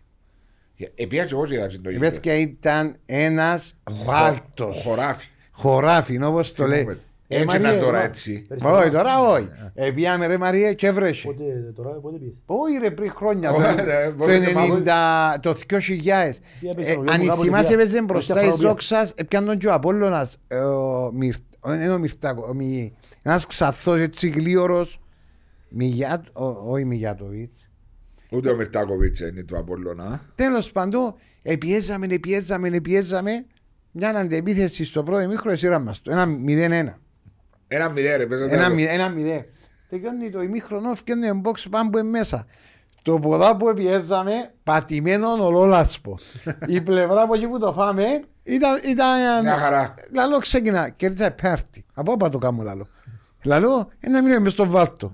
Επία και εγώ και είδα και το Η γήπεδο. παιδιά ήταν ένας βάλτος. Χωράφι. Χωράφι, όπως το λέει. Θυμούμαι. Ε, Έτσι Μαρία, ήταν τώρα εγώ- έτσι. Όχι, τώρα όχι. Ε, πήγαμε ρε Μαρία και έβρεσε. Πότε, τώρα, πότε πήγες; Όχι ρε πριν χρόνια. Ωραία, το- ρε, Το μπορείς να 90, το 2000. Τι έπαιζε, Ε, ο Γιώργος Αν κάπου θυμάσαι παιδιά. έπαιζε; μπροστά Μπροστά η φραγωδία. Ζόξας, έπιαν τον και ο Απόλλωνας, ε, ο Μυρ- ο- είναι ο Μυρτάκο, ο Μι- ένας ξαθός έτσι γλίωρος, Μιγιάτ, ο- όχι Μιγιάτοβιτς. Ούτε ο Μιρτάκοβιτς είναι του Απολλώνα. Τέλος πάντων, επιέζαμε, επιέζαμε, επιέζαμε, μια αντεπίθεση στο πρώτο ημίχρονο, εσύραν μας το, ένα 0-1. Ένα μηδέν ρε, παίζατε Ένα από- μη- Ένα μηδέν. Τελειώνει το ημίχρονο, φτιάχνει ένα box πάνω που είναι μέσα. Το ποδά που πιέζαμε, πατημένο ολόλασπο. [laughs] Η πλευρά από εκεί που το φάμε ήταν. ήταν Μια χαρά. Λαλό ξεκινά, κέρδισα πέρτη. Από όπα το κάνω λαλό. Λαλό, ένα μήνυμα μες στο βάλτο.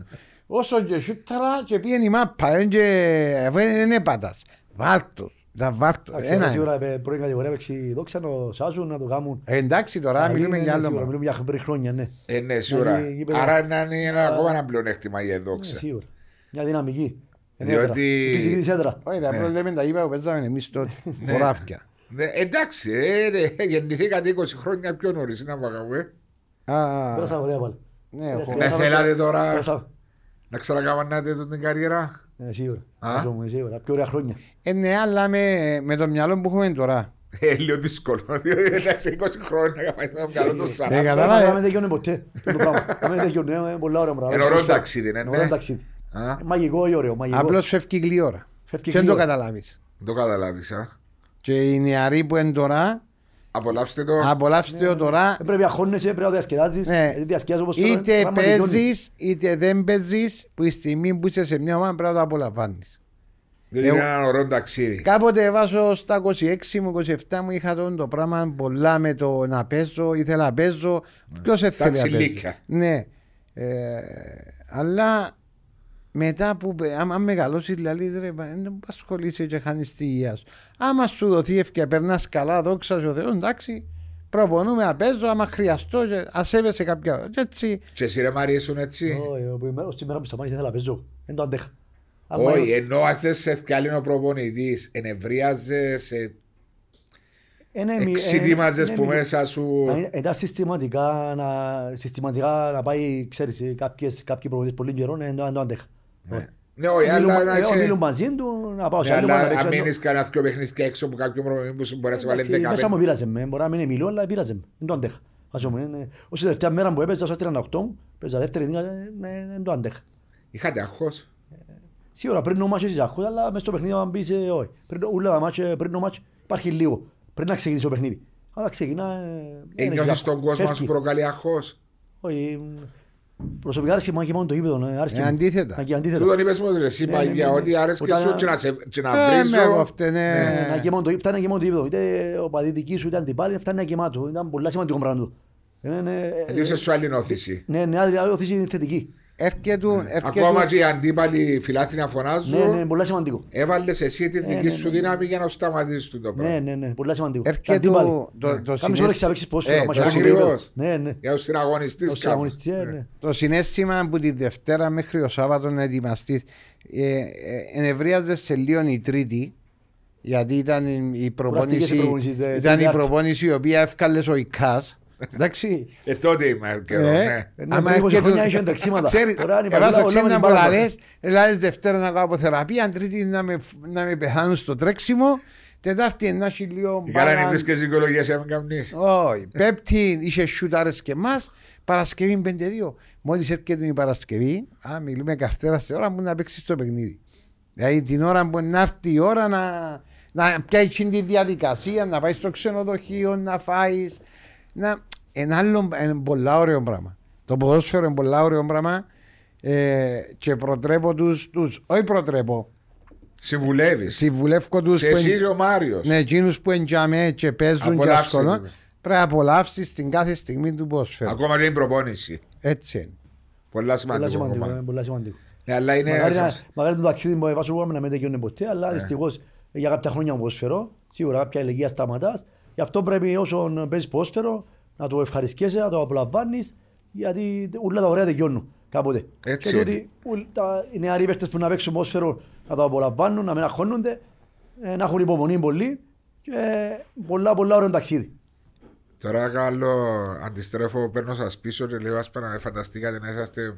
Όσο και σούταρα και πήγαινε η μάπα, δεν και αφού δεν είναι πατάς. Βάλτος, ήταν βάλτος. Εντάξει, Ένα τώρα είναι. σίγουρα ε, πρώτη κατηγορία παίξει η δόξα να το σάζουν, να το κάνουν. Ε, Εντάξει τώρα, Α, μιλούμε είναι, για άλλο. σίγουρα, πράγμα. Μιλούμε για πριν χρόνια, ναι. Ε, ναι, σίγουρα. Δηλαδή, γήπεδο- Άρα να είναι ένα Α. ακόμα ένα πλεονέκτημα για Ναι, δόξα. Σίγουρα. Μια δυναμική. Διότι- Η φυσική της έδρα. Όχι, Ναι. απλώς λέμε τα είπα που παίζαμε εμείς τότε. Χωράφια. Ναι, εντάξει, ε, ρε, γεννηθήκατε 20 χρόνια πιο νωρίς, είναι βαγαβέ. Α, Πέρασα ωραία πάλι. ναι, Πέρασα- έχω- Να θέλατε τώρα Πέρασα- να ξανακάμανατε την καριέρα. Ναι, σίγουρα. Α. Βάζω μου, Σίγουρα. Πιο ωραία χρόνια. Ε, ναι, αλλά με, με το μυαλό που έχουμε τώρα. Ε, λίγο δύσκολο, διότι σε 20 χρόνια να πάει με το μυαλό των Ναι, 40. κατάλαβε. Να μην τελειώνει ποτέ. το πράγμα. Να μην τελειώνει. Είναι πολλά ωραία πράγματα. Είναι ωραίο ταξίδι, ναι, Είναι ναι. ωραίο ταξίδι. Α, Μαγικό ή ωραίο. μαγικό. Απλώς φεύγει γλυόρα. Φεύγει Και δεν το γλυόρα. καταλάβεις. Το καταλάβεις, α. Και οι νεαροί που είναι τώρα, Απολαύστε το. απολαύστε το τώρα. Δεν πρέπει να χώνεσαι, πρέπει να διασκεδάζεις. Ναι. Γιατί διασκεδάζεις όπως θέλω, Είτε πράγμα τελειώνεις. παίζεις, είτε δεν παίζεις, που η στιγμή που είσαι σε μια ομάδα πρέπει να το απολαμβάνεις. Διότι Εγώ- είναι ένα ωραίο ταξίδι. Κάποτε βάζω στα 26 μου, 27 μου είχα το, το πράγμα πολλά με το να παίζω, ήθελα να παίζω. Ποιος δεν θέλει να παίζει. τσιλίκια. Ναι. Ε, αλλά μετά που πε- άμα μεγαλώσει, δηλαδή ρε, μα, δεν ασχολείσαι και χάνεις τη υγεία σου. Άμα σου δοθεί ευκαιρία, περνάς καλά, δόξα σου Θεός, εντάξει. Προπονούμε να παίζω, άμα χρειαστώ, και ασέβεσαι κάποια ώρα. Και έτσι, Και εσύ ρε μ' αρέσουν έτσι. Όχι, που ημέρα- στη μέρα που σταμάτησε ήθελα να παίζω. Δεν το αντέχα. Άμα Όχι, είναι- ενώ αν θες σε ευκάλυνο προπονητής, ενευρίαζεσαι, είναι μη- εξητήμαζες είναι που μη- μέσα σου. Να είναι- Ήταν συστηματικά να, συστηματικά να πάει, ξέρεις, κάποιες, κάποιοι προπονητές πολύ καιρό, δεν το δεν το αντέχα. Ναι. Ναι, όχι, Μιλούν- αλλά να ε, είσαι... Μιλούν μαζί του, να πάω σε Ναι, άλλη αλλά ομάδα. να αν παίξω, μείνεις κανένας δυο παιχνίδια έξω από κάποιο προπονητή που μπορεί να σε βάλει Εντάξει, Μέσα μου 15. πείραζε με, μπορεί να μην είναι μιλό, αλλά πείραζε με. Δεν το αντέχα. Ας πούμε, είναι- Ως η τελευταία μέρα που έπαιζα, ως 38 μου, παίζα δεύτερη δίνα, δεν το αντέχα. Είχατε αγχώς. Σίγουρα πριν το μάτς έχεις άγχος, αλλά μες στο παιχνίδι αν πεις ε, όχι. Πριν το- ούλα τα μάτς, ε, πριν το μάτς υπάρχει λίγο. Πριν να ξεκινήσει το παιχνίδι. Αλλά ξεκινά... ε, δεν έχεις Ένιωθεις άγχος. τον κόσμο να σου Φεύγει. προκαλεί αγχός. Όχι, μ, προσωπικά άρεσε μου και μόνο το γήπεδο. ε, άρεσε Ε, μου. αντίθετα. Να και Του αντίθετα. τον είπες μου ρε εσύ Ναι, ναι, παγιά ναι, ναι. ότι άρεσκε Όταν- σου και να σε- και να Ε, με βρίζω. κόφτε, ναι. Ε, Να και μόνο το γήπεδο, φτάνει και μόνο το γήπεδο. Είτε ο παδί δική σου, είτε αντιπάλοι, φτάνει να γεμάτο. Ήταν πολύ σημαντικό πράγμα του. Ε, ναι, ε, Γιατί είσαι σου άλλη νόθηση. Ναι, ναι, άλλη όθηση είναι θετική. Έρχεται, έρχεται, Ακόμα και οι αντίπαλοι φιλάθλοι να Ναι, φωνάζουν. ναι, πολύ σημαντικό. Έβαλες εσύ τη δική ναι, σου ναι. δύναμη για να σταματήσεις το Ναι, πράγμα. ναι, ναι, πολύ σημαντικό. έρχεται Αντίπαλοι. το, το, το, Κάμεις ώρα συναίσθημα- ξαπαίξεις ποδόσφαιρο, Ε, άμα το είσαι ακριβώς. στο γήπεδο. Ναι, ναι. Για να συναγωνιστείς Ως κάπως. αγωνιστή, ε, ναι. το συνέστημα που τη Δευτέρα μέχρι το Σάββατο να ετοιμαστείς ε, ε, ενευρίαζε σε λίγο η Τρίτη γιατί ήταν η προπόνηση, η προπόνηση, δε- ήταν Τρίτη η Άρτη. προπόνηση η οποία έφκαλες ο ΙΚΑΣ εντάξει Ε, τότε είμαι καιρός, Ε, ναι. Ε, ναι, άμα πριν 20 έρχεται- χρόνια είχε τρεξίματα. Ξέρεις, Τώρα είναι η εβάζω παγούλα, όλα με 60 την μπάλα. πολλαλές, δηλαδή Δευτέρα να κάνω από θεραπεία, Τρίτη να με, να με πεθάνουν στο τρέξιμο, Τετάρτη να έχει λίγο Η Καλά είναι μπάλα. βρίσκες δικαιολογίες έμεν καμνείς. Όχι. Πέμπτη είχε σουτάρες και εμάς. Παρασκευή 5-2. Μόλις έρχεται η Παρασκευή, α, μιλούμε καυτέρα στη ώρα που να παίξει το παιχνίδι. Δηλαδή την ώρα που να έρθει η ώρα να, να πιάσει τη διαδικασία, να πάει στο ξενοδοχείο, να φάεις. Να... Ένα άλλο ένα πολλά ωραίο πράγμα. Το ποδόσφαιρο είναι πολλά ωραίο πράγμα ε, και προτρέπω τους, τους, όχι προτρέπω, Συμβουλεύεις. συμβουλεύω τους Και που εσύ εν- και ο Μάριος. ναι, εκείνους που εντιαμέ και παίζουν και Απολαύστε ασχολούν, το. πρέπει να απολαύσεις την κάθε στιγμή του ποδοσφαίρου. Ακόμα και η προπόνηση. Έτσι είναι. Πολλά Πολλά σημαντικό. σημαντικό, κομμάτι. ε, πολλά σημαντικό. Ναι, αλλά είναι. Μακάρι να- σας- Μακάρι το ταξίδι μου έβασο να μην τελειώνει ποτέ, Ναι. αλλά δυστυχώς ε, για κάποια χρόνια ποδοσφαιρό, σίγουρα κάποια ηλικία σταματάς. Γι' αυτό πρέπει όσο παίζεις ποδόσφαιρο να το ευχαριστιέσαι, να το απολαμβάνεις, γιατί όλα τα ωραία τελειώνουν κάποτε. Έτσι Και είναι. ότι ουλ- τα- οι νεαροί παίχτες που να παίξουν ποδόσφαιρο να το απολαμβάνουν, να μην αγχώνονται, ε, να έχουν υπομονή πολύ και πολλά πολλά ωραίο ταξίδι. Τώρα καλό αντιστρέφω, παίρνω σας πίσω και λέω άσπερα να φανταστήκατε να είσαστε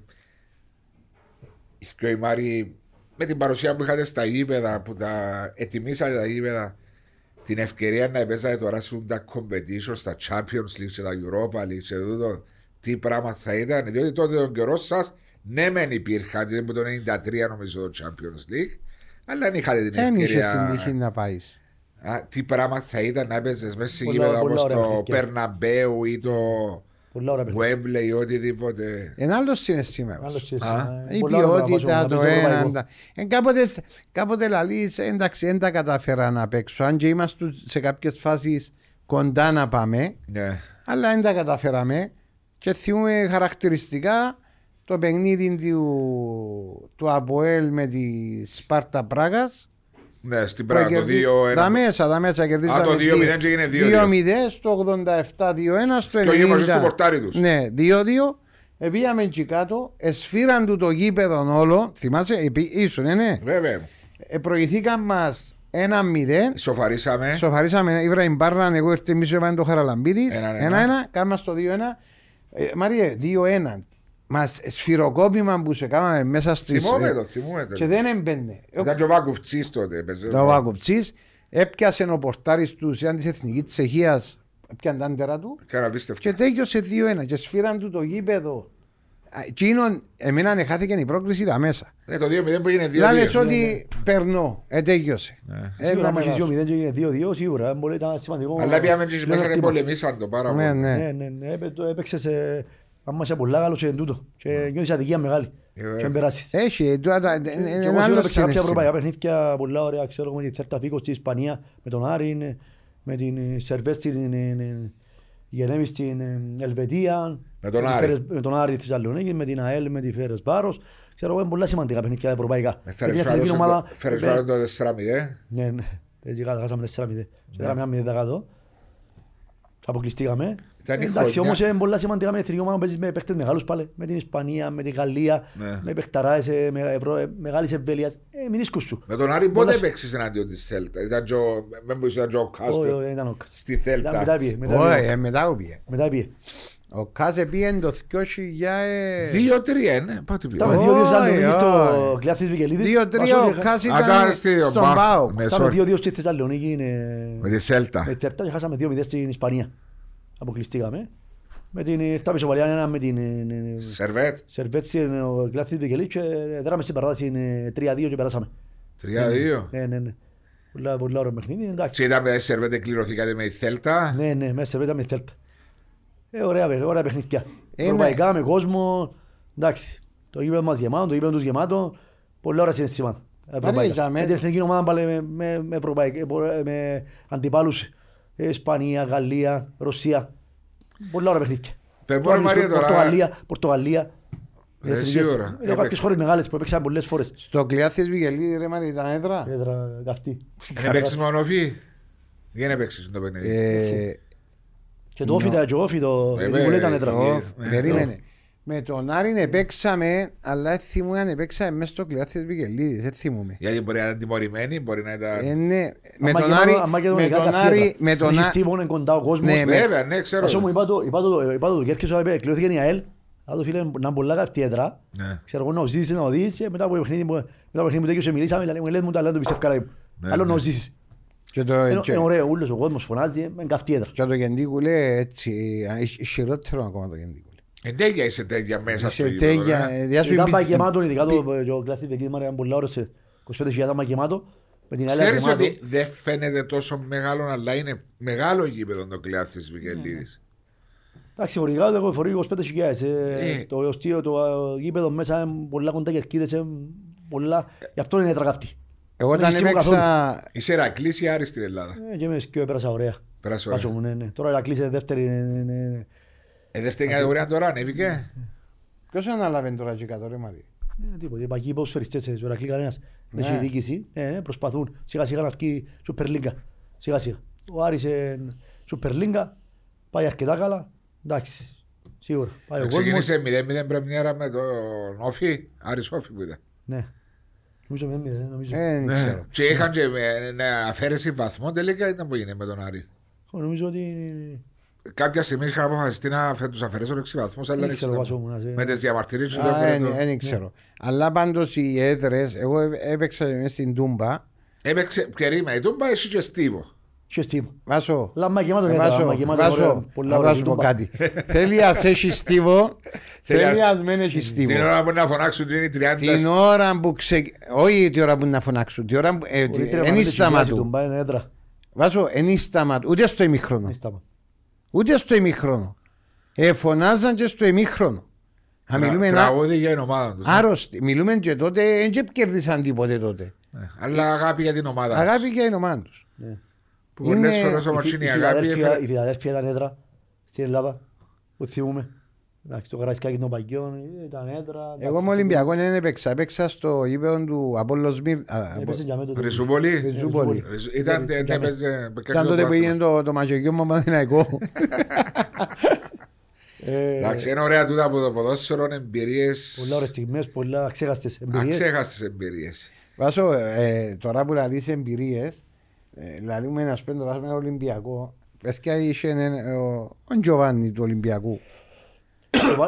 οι δυο οι Μάροι με την παρουσία που είχατε στα γήπεδα, που τα ετοιμήσατε τα γήπεδα, την ευκαιρία να παίζατε τώρα σε τα competition, στα Champions League, σε τα Europa League, σε τούτο, τι πράγμα θα ήταν, διότι τότε τον καιρό σας, ναι μεν υπήρχαν, διότι το 93 νομίζω το Champions League, αλλά δεν είχατε την Δεν είχες ευκαιρία. την τύχη να πάεις. Α, τι πράγμα θα ήταν να έπαιζες μέσα σε Πολλά- γήπεδα πολλά όπως ωραία το παιχνίδια. Περναμπέου ή το Πολλά ωραία παιχνίδια. Wembley ή οτιδήποτε. Ένα άλλο συναισθήμα. Άλλο σχέση, Α, ε, Η πολλά ωραία ποιότητα, πράγματα, το να παίζεις ένα. ευρωπαϊκό. τα- Ε, κάποτε, κάποτε λαλείς, εντάξει, δεν τα κατάφερα να παίξω. Αν και είμαστε σε κάποιες φάσεις κοντά να πάμε, Ναι. αλλά δεν τα καταφέραμε. Και θυμούμε χαρακτηριστικά το παιχνίδι του, του Αποέλ με τη Σπάρτα Πράγας Ναι, στην που πράγμα το κερδί- 2-1. Τα μέσα, τα μέσα κερδίσαμε. Α, το 2-0 και έγινε 2-2. 2-0 στο 87-2-1 στο 90. Και ο Γήμος στο πορτάρι τους. Ναι, 2-2. Επήγαμε εκεί κάτω, εσφύραν του το γήπεδο όλο. Θυμάσαι, επί- ήσουν, ναι, ναι. Βέβαια. Ε, προηγηθήκαν μας 1-0. Σοφαρίσαμε. Σοφαρίσαμε, ήβρα η Μπάρναν, εγώ ήρθε εμείς έβαλε το Χαραλαμπίδης. Έναν, 1-1, κάναμε στο 2-1. Ε, Μάριε, 2-1. Μας σφυροκόπημα που σε κάναμε μέσα στις... Θυμόμαι ε, το, θυμόμαι το. Και δεν έμπαινε. Ήταν και ο Βάκουφτσής τότε. παίζε. Το Βάκοβτσης έπιασε ο πορτάρης του σαν της Εθνικής Τσεχίας, έπιαν τα άντερα του Κάνα απίστευτο. και τέλειωσε 2-1 και σφύραν του το γήπεδο. Α, Εκείνον, εμένα ανεχάθηκε η πρόκληση τα μέσα. Ναι, το 2-0 που έγινε 2-2. Λάλες ότι περνώ, ε, τέλειωσε. Ναι. Ε, Σίγουρα, να άμα έχεις μεγάλο. 2-0 και έγινε 2-2, σίγουρα, μπορεί, ήταν σημαντικό. Αλλά πήγαμε και πλέον μέσα και χτύπημα. πολεμήσαν το πάρα Ναι, πολύ. ναι. Ναι, ναι, ναι, έπαι- το έπαιξες, ε, άμα είσαι πολλά καλός και τούτο. Και νιώθεις αδικία μεγάλη. Ε, βέβαια. Και αν περάσεις. Έχει, τώρα τα- ε, Και είναι εγώ ένα σίγουρα άλλο έπαιξα κάποια συναίσθημα. ευρωπαϊκά παιχνίδια πολλά ωραία, ξέρω με τη Θέλτα Φίκο στην Ισπανία, με τον Άρη, με την Σερβές στην ε, Γενέβη στην ε, Ελβετία, Με τον τη Άρη. Φέρες- με τον Άρη της Θεσσαλονίκης, με την ΑΕΛ, με τη Φέρες Βάρος. Ξέρω εγώ είναι πολλά σημαντικά παιχνίδια ευρωπαϊκά. Με Με την εθνική ομάδα, Ε, φέρες ε, βάλω το 4-0. ναι, ναι. Έτσι χάσαμε 4-0. Και τώρα μια 0%. Αποκλειστήκαμε. Ήταν η Εντάξει, χρονιά. όμως είναι πολλά σημαντικά με εθνική ομάδα που παίζεις με παίχτες μεγάλους πάλι. Με την Ισπανία, με τη Γαλλία, Ναι. με παιχταράες ε, με ευρώ- ε, μεγάλης εμβέλειας. Ε, μην ίσκους σου. Με τον Άρη Πολλά πότε σ- έπαιξες εναντίον της Θέλτα. Ήταν και ο- με που ήταν και ο Όχι, Κάστρο όχι, δεν ήταν ο Κας. στη Ήταν Θέλτα. Μετά πήγε. μετά Όχι, πήγε. ε, μετά πήγε. Μετά πήγε. Ο Κάσε πήγε το 2000... 2-3, ναι. Πότε Ήταν με πήγε. Όχι, 2-2 Θεσσαλονίκη στο όχι. Κλειάθης Βικελίδης. 2-3 ο Βασό και- Κάς Α, ήταν στη- ήταν ο στον Μπα- Πάο. ναι, Ήταν με sorry. 2-2 στη Θεσσαλονίκη. είναι- Με τη Θέλτα. Με τερτά και χάσαμε 2-0 στην Ισπανία. Αποκλειστήκαμε. Με την ήρθα πίσω παλιά ένα με την ε, ε, Σερβέτ. Σερβέτση, ε, ο Κλάθης Βικελής και δράμε στην παράταση ε, 3-2 και περάσαμε. 3-2. Ναι, ναι, ναι. Πολλά, πολλά ωραίο παιχνίδι, εντάξει. Και ήταν με Σερβέτ εκκληρωθήκατε με η Θέλτα. Ναι, ναι, μέσα Σερβέτα με Θέλτα. Ε, ωραία, παιχνίδια, ωραία παιχνίδια. Ε, Ευρωπαϊκά, με κόσμο, εντάξει. Το γήπεδο μας γεμάτο, το γήπεδο τους γεμάτο, πολλά ωραία συναισθήματα. Ευρωπαϊκά. για μέ- Με την εθνική ομάδα πάλι με, με, με, ευρωπαϊκ- με, με αντιπάλους ε, Ισπανία, Γαλλία, Ρωσία. Πολλά ωραία παιχνίδια. Πες μου, ρε Μαρία, τώρα- Πορτογαλία, Πορτογαλία. Ε, Εθνικές. σίγουρα. Έχω Έπαιξε. κάποιες χώρες μεγάλες που έπαιξαν πολλές φορές. Στο κλειάθης Βικελίδη ρε Μαρή ήταν έδρα. Έδρα καυτή. Δεν παίξεις μόνο φύ. Για να παίξεις το παιχνίδι. Ε, Και το όφι, και ο όφι, το Ε, η Βουλή ήταν ε, έδρα. ε, Ω, ναι, Περίμενε. Με τον Άρη επέξαμε, αλλά δεν θυμούμαι αν επέξαμε μέσα στο κλειάθης Βικελίδης. Δεν θυμούμαι. Γιατί μπορεί να ήταν τιμωρημένοι, μπορεί να Ε, ήταν... ναι. Με Άμα τον και Άρη, μόνο- άμα και με μόνο τον καυτή Άρη, έδρα. με τον Έχει Άρη, στίβον, είναι κοντά ο κόσμος. Ναι, με- Βέβαια, ναι, Ας μου ξέρω. είπα το, είπα το, είπα το Κέρκες, ότι εκλειώθηκε η ΑΕΛ, να το φίλε να είναι πολλά καυτή έδρα. Ναι. Ξέρω εγώ να ζήσεις, να οδείς, μετά από το παιχνίδι που- μετά από το παιχνίδι που τέτοιος μιλήσαμε, λέει, μου λέει μου τα λέω το πιστεύω καλά. Ναι, Άλλο ναι. να ζήσεις. και το, Είναι και- είναι ωραίο, ούλος ο κόσμος φωνάζει, είναι καυτή έδρα. και το Γεντίκου λέει έτσι, α, ισ- χειρότερο ακόμα το Γεντίκου. Ε, τέτοια είσαι τέτοια μέσα στο Σε γήπεδο, τέγια, ρε. ε, διά σου Ήταν εμπιστ- παγεμάτο, ειδικά το το κλάθι Βεκίδη Μάρια, είναι πολύ ωραίο, σε 25.000 παγεμάτο. Με την άλλη Ξέρεις γεμάτο. ότι δεν φαίνεται τόσο μεγάλο, αλλά είναι μεγάλο γήπεδο το κλειάθης Βικελίδης. Εντάξει, φορικά το έχω φορεί 25.000. ε, Ε. Το οστείο, το ε, γήπεδο μέσα είναι πολλά κοντά κερκίδες, είναι πολλά. Γι' αυτό είναι τραγαυτή. Εγώ Δεν όταν έχει τίποτα έπαιξα, Είσαι Ρακλής ή Άρης στην Ελλάδα; Ε, Και με σκιο έπαιρασα ωραία. Πέρασε Πάσο ωραία. μου, ναι, ναι. Τώρα να κλείσει δεύτερη. Ναι, ναι, ναι. Ε, δεύτερη κατηγορία τώρα ανέβηκε. ποιος ανάλαβε τώρα και κάτω ρε Μαρή; Ε, Τίποτα. Είπα εκεί ποδοσφαιριστές, ε, Ζωρακλή κανένας. Δεν Ναι. έχει διοίκηση. Ε, ναι, Προσπαθούν σιγά σιγά να βγει Super League. Σιγά σιγά. Ο Άρης ε, Super League. Πάει αρκετά καλά. Εντάξει. Σίγουρα. Πάει ο κόσμος. Ξεκίνησε 0-0 πρεμιέρα με τον Όφη, Άρης Όφη που ήταν. Ναι. Νομίζω με έμεινε, νομίζω. Ε, δεν Ναι. ξέρω. Και είχαν και ε, ναι, αφαίρεση βαθμών τελικά ήταν που έγινε με τον Άρη. Εγώ Νομίζω ότι... Κάποια στιγμή είχαν αποφασιστεί να φε- τους αφαιρέσουν 6 βαθμούς, αλλά Δεν δεν ξέρω ήταν. βάσο μου να σε... με τις διαμαρτυρίες του Α, δεν δεν- πρέπει το- Δεν ξέρω. Αλλά πάντως οι έδρες, εγώ έ- έπαιξα μέσα στην Τούμπα, Έπαιξε, περίμενε, τον πάει εσύ και Στίβο. Και στίβο. Βάσο, Λάμα γεμάτο ε, είναι Βάσο, λάμα γεμάτο. ωραία, Βάσο, πολλά να ωραία σου πω τούμπα. κάτι. [laughs] Θέλει ας έχεις στίβο, Θέλει θέλει α- ας μην έχει στίβο. Την ώρα που να φωνάξουν είναι 30. Την ώρα που ξε... Όχι την ώρα που να φωνάξουν, την ώρα που... ε, Μπορεί ότι- τρία Εν παντές χιλιάδες σταματού. τούμπα, είναι έδρα. Βάσο, εν σταματού. Ούτε στο ημίχρονο. Είναι σταμα. Ούτε στο ημίχρονο. Ε, φωνάζαν και στο ημίχρονο. Αν μιλούμε ένα Τραγούδι για την ομάδα τους. άρρωστοι. Μιλούμε και τότε, δεν κέρδισαν τίποτε τότε. Ναι, Αλλά αγάπη για την ομάδα. τους. Αγάπη και η ομάδα τους. Ναι. Που πολλές είναι- φορές Η όμως Φι- είναι η η αγάπη. Φιλαδέλφια- έφερε- Η Φιλαδέλφια ήταν έδρα στην Ελλάδα. Που θυμούμε. Εντάξει, το Καραϊσκάκι των Παγκιών ήταν έδρα. Εγώ με Ολυμπιακό δεν έπαιξα. Έπαιξα στο γήπεδο του Απόλλως Μύρ. Έπαιζε για μένα το Ριζούπολη; Ριζούπολη. Ριζου- Ήταν Για ναι, μένα. παίζε- Ήταν τότε που πρωτάθλημα. έγινε το, το μαγικιό μου Παναθηναϊκό. Ε, [laughs] Εντάξει, είναι ωραία τούτα από το ποδόσφαιρο, εμπειρίες, Πολλά ωραίες στιγμές, πολλά αξέχαστες εμπειρίες. αξέχαστες εμπειρίες. Βάσο, ε, τώρα που λαλείς εμπειρίες, ε, λαλούμε ένα σπέντο τώρα με Ολυμπιακό. Παιδιά είχε ένα- ο, ο Τζοβάνι του Ολυμπιακού.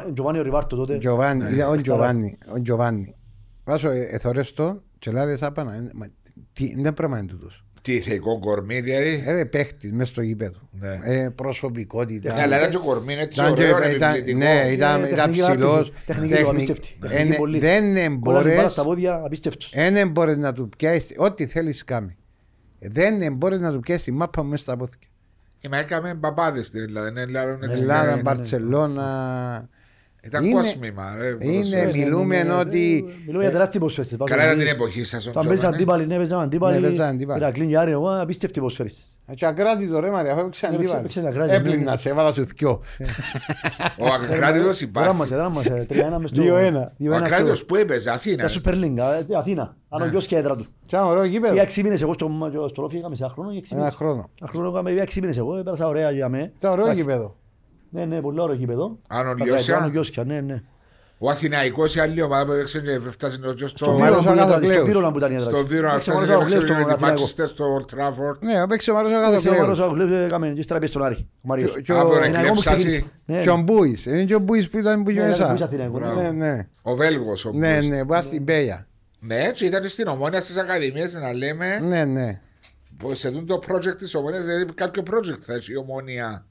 Ο Τζοβάνι ο Ριβάρτο τότε. Τζοβάνι, ήταν ο Χαράς. Τζοβάνι. Ο Τζοβάνι. Βάσο, ε, εθωρές το και λάλες άπανα. ε, μα, Τι είναι πράγμα είναι τούτος. Τι θεϊκό κορμί, δηλαδή. Ε, ρε, παίχτης μες στο γήπεδο. Ναι. Ε, προσωπικότητα. Ναι, αλλά ήταν και κορμί έτσι Ήταν και- ωραίο, ήταν- επιβλητικό. ναι, ήταν, Ε, ήταν τεχνική ψηλός. ανάπτυξη. Τεχνική του, απίστευτη. Τεχνική Είναι- πολύ. Δεν Κόλλας την μπάλα μπορείς στα πόδια, απίστευτος. δεν μπορείς να του πιάσεις ό,τι θέλεις κάνει. Δεν μπορείς να του πιάσεις τη μάπα μέσα στα πόδια. Ε, Μα έκαμε μπαμπάδες στην Ελλάδα. είναι Ελλάδα, έτσι, Ελλάδα, ναι. Μπαρτσελώνα. Ήταν Είναι- κόσμημα. ρε, είναι ποδοσφαίρες. μιλούμε Ναι, ότι- ε, Μιλούμε για τεράστιοι ποδοσφαιριστές. Καλά ήταν την εποχή σας. ο Όταν παίζεις Τζοβάνι. αντίπαλοι, ναι, παίζαμε Ναι, αντίπαλοι. παίζαμε αντίπαλοι. Ηρακλή και Άρη, εγώ, απίστευτοι ποδοσφαιριστές. Και ακράτητο ρε Μαρία, αφού έπαιξε Έπαιξε- αντίπαλο. έπαιξε ακράτητο, Έπλυνα, ναι. σε έβαλα σου θκιό. Ο Ακράτητος υπάρχει. Δράμασε, δράμασε, 3-1 μες στο- 2-1. 2-1 Ο στο- Ακράτητος που έπαιζε, Αθήνα. Τα Super League, ε, Αθήνα. Άνω γιος και έδρα του. Και ένα ωραίο Για γήπεδο. έξι μήνες εγώ στο, στο Ρόφι είχαμε σε ένα χρόνο. για έξι Ένα μήνες. χρόνο. Ένα χρόνο είχαμε για έξι μήνες εγώ, έπαιρασα ωραία για μέ. Ήταν ωραίο Εντάξει. γήπεδο. Ναι, ναι, πολύ ωραίο γήπεδο. Άνω Τα Λιώσια. Άνω Γιώσια, ναι, ναι. Ο Αθηναϊκός η άλλη ομάδα που έπαιξε και φτάσει στο- Στον στο Βίρο- Βίρονα που ήταν η έδρα της, Αγαθοκλέους. στον Βίρονα που ήταν η έδρα στο της. Βίρο να Έπαιξε φτάσει μόνο και ο έπαιξε Αγαθοκλέους με στον τη Αθηναϊκό. Manchester στο Old Trafford. Ναι, έπαιξε ο Μάρος Έπαιξε ο Μάρος Αγαθοκλέους. Αγαθοκλέους, έκαμε και ύστερα πήγε στον Άρη. Ο Μάριος. Και- και ο- Α, μπορεί να Αθηναϊκό μου κλέψάσει. ξεκίνησε. Ναι, Και ο Μπούις. Είναι και ο Μπούις που ήταν που είχε ναι, μέσα. ναι, Αθηναϊκός, ναι. Ναι, ναι. Ο Βέλγος. ο Ναι, Μπούς. ναι, που ήταν στην Πέια. Ναι, έτσι ήταν στην Ομόνια στις Ακαδημίες να λέμε Ναι, ναι. πως σε δουν το project της Ομόνιας, δηλαδή κάποιο project θα έχει η Ομόνια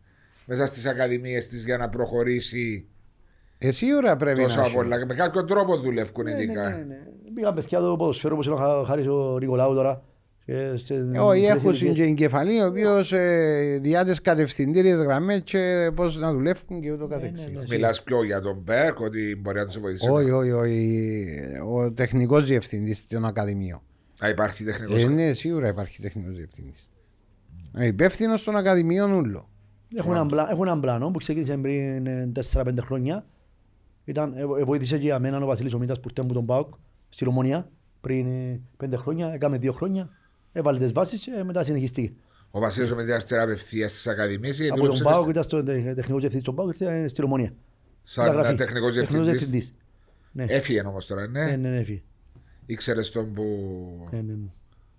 μέσα στις ακαδημίες της για να προχωρήσει Ε, σίγουρα πρέπει τόσο να έχει. πολλά. Και με κάποιον τρόπο δουλεύουν Ναι, ναι, ειδικά. ναι, ναι. Πήγαν παιδιά το ποδοσφαίρο όπως είναι ο Χάρης ο Νικολάου τώρα. και σε- Ε, Όχι, μικρές έχουν ηλικίες. και εγκεφαλή, ο οποίος ε, διάτε κατευθυντήριες γραμμές και πώς να δουλεύουν και ούτω καθεξής. ναι, ναι. Μιλάς πιο για τον Μπέρκ, ότι μπορεί να του βοηθήσει. Όχι, όχι, όχι. Ο τεχνικός διευθυντής των Ακαδημίων. Να υπάρχει τεχνικός. Ε, ναι, σίγουρα υπάρχει τεχνικός διευθυντής. Υπεύθυνος των Ακαδημίων Ούλο. Έχουν έναν πλα- Έχουν έναν πλάνο που ξεκίνησε πριν ε, 4-5 χρόνια. Ήταν, ε, ε, βοήθησε και για μένα ο Βασίλης ο Μήτας που ήρθε από τον ΠΑΟΚ στη Λομονία πριν 5 χρόνια, έκαμε 2 χρόνια. Έβαλε τις βάσεις και μετά συνεχίστηκε. Ο Βασίλης ο Μετιαστέρα απευθεία στις ακαδημίες ή Από τον ΠΑΟΚ ήταν στο τε- τεχνικό διευθυντή του ΠΑΟΚ ήρθε στη Λομονία. σαν Μεταγραφή. τεχνικός Τεχνικός διευθυντής. διευθυντής. Ναι. Έφυγε όμως τώρα, Ναι, ναι. ναι, ναι, έφυγε. Ήξερε τον που Ναι, ναι, ναι.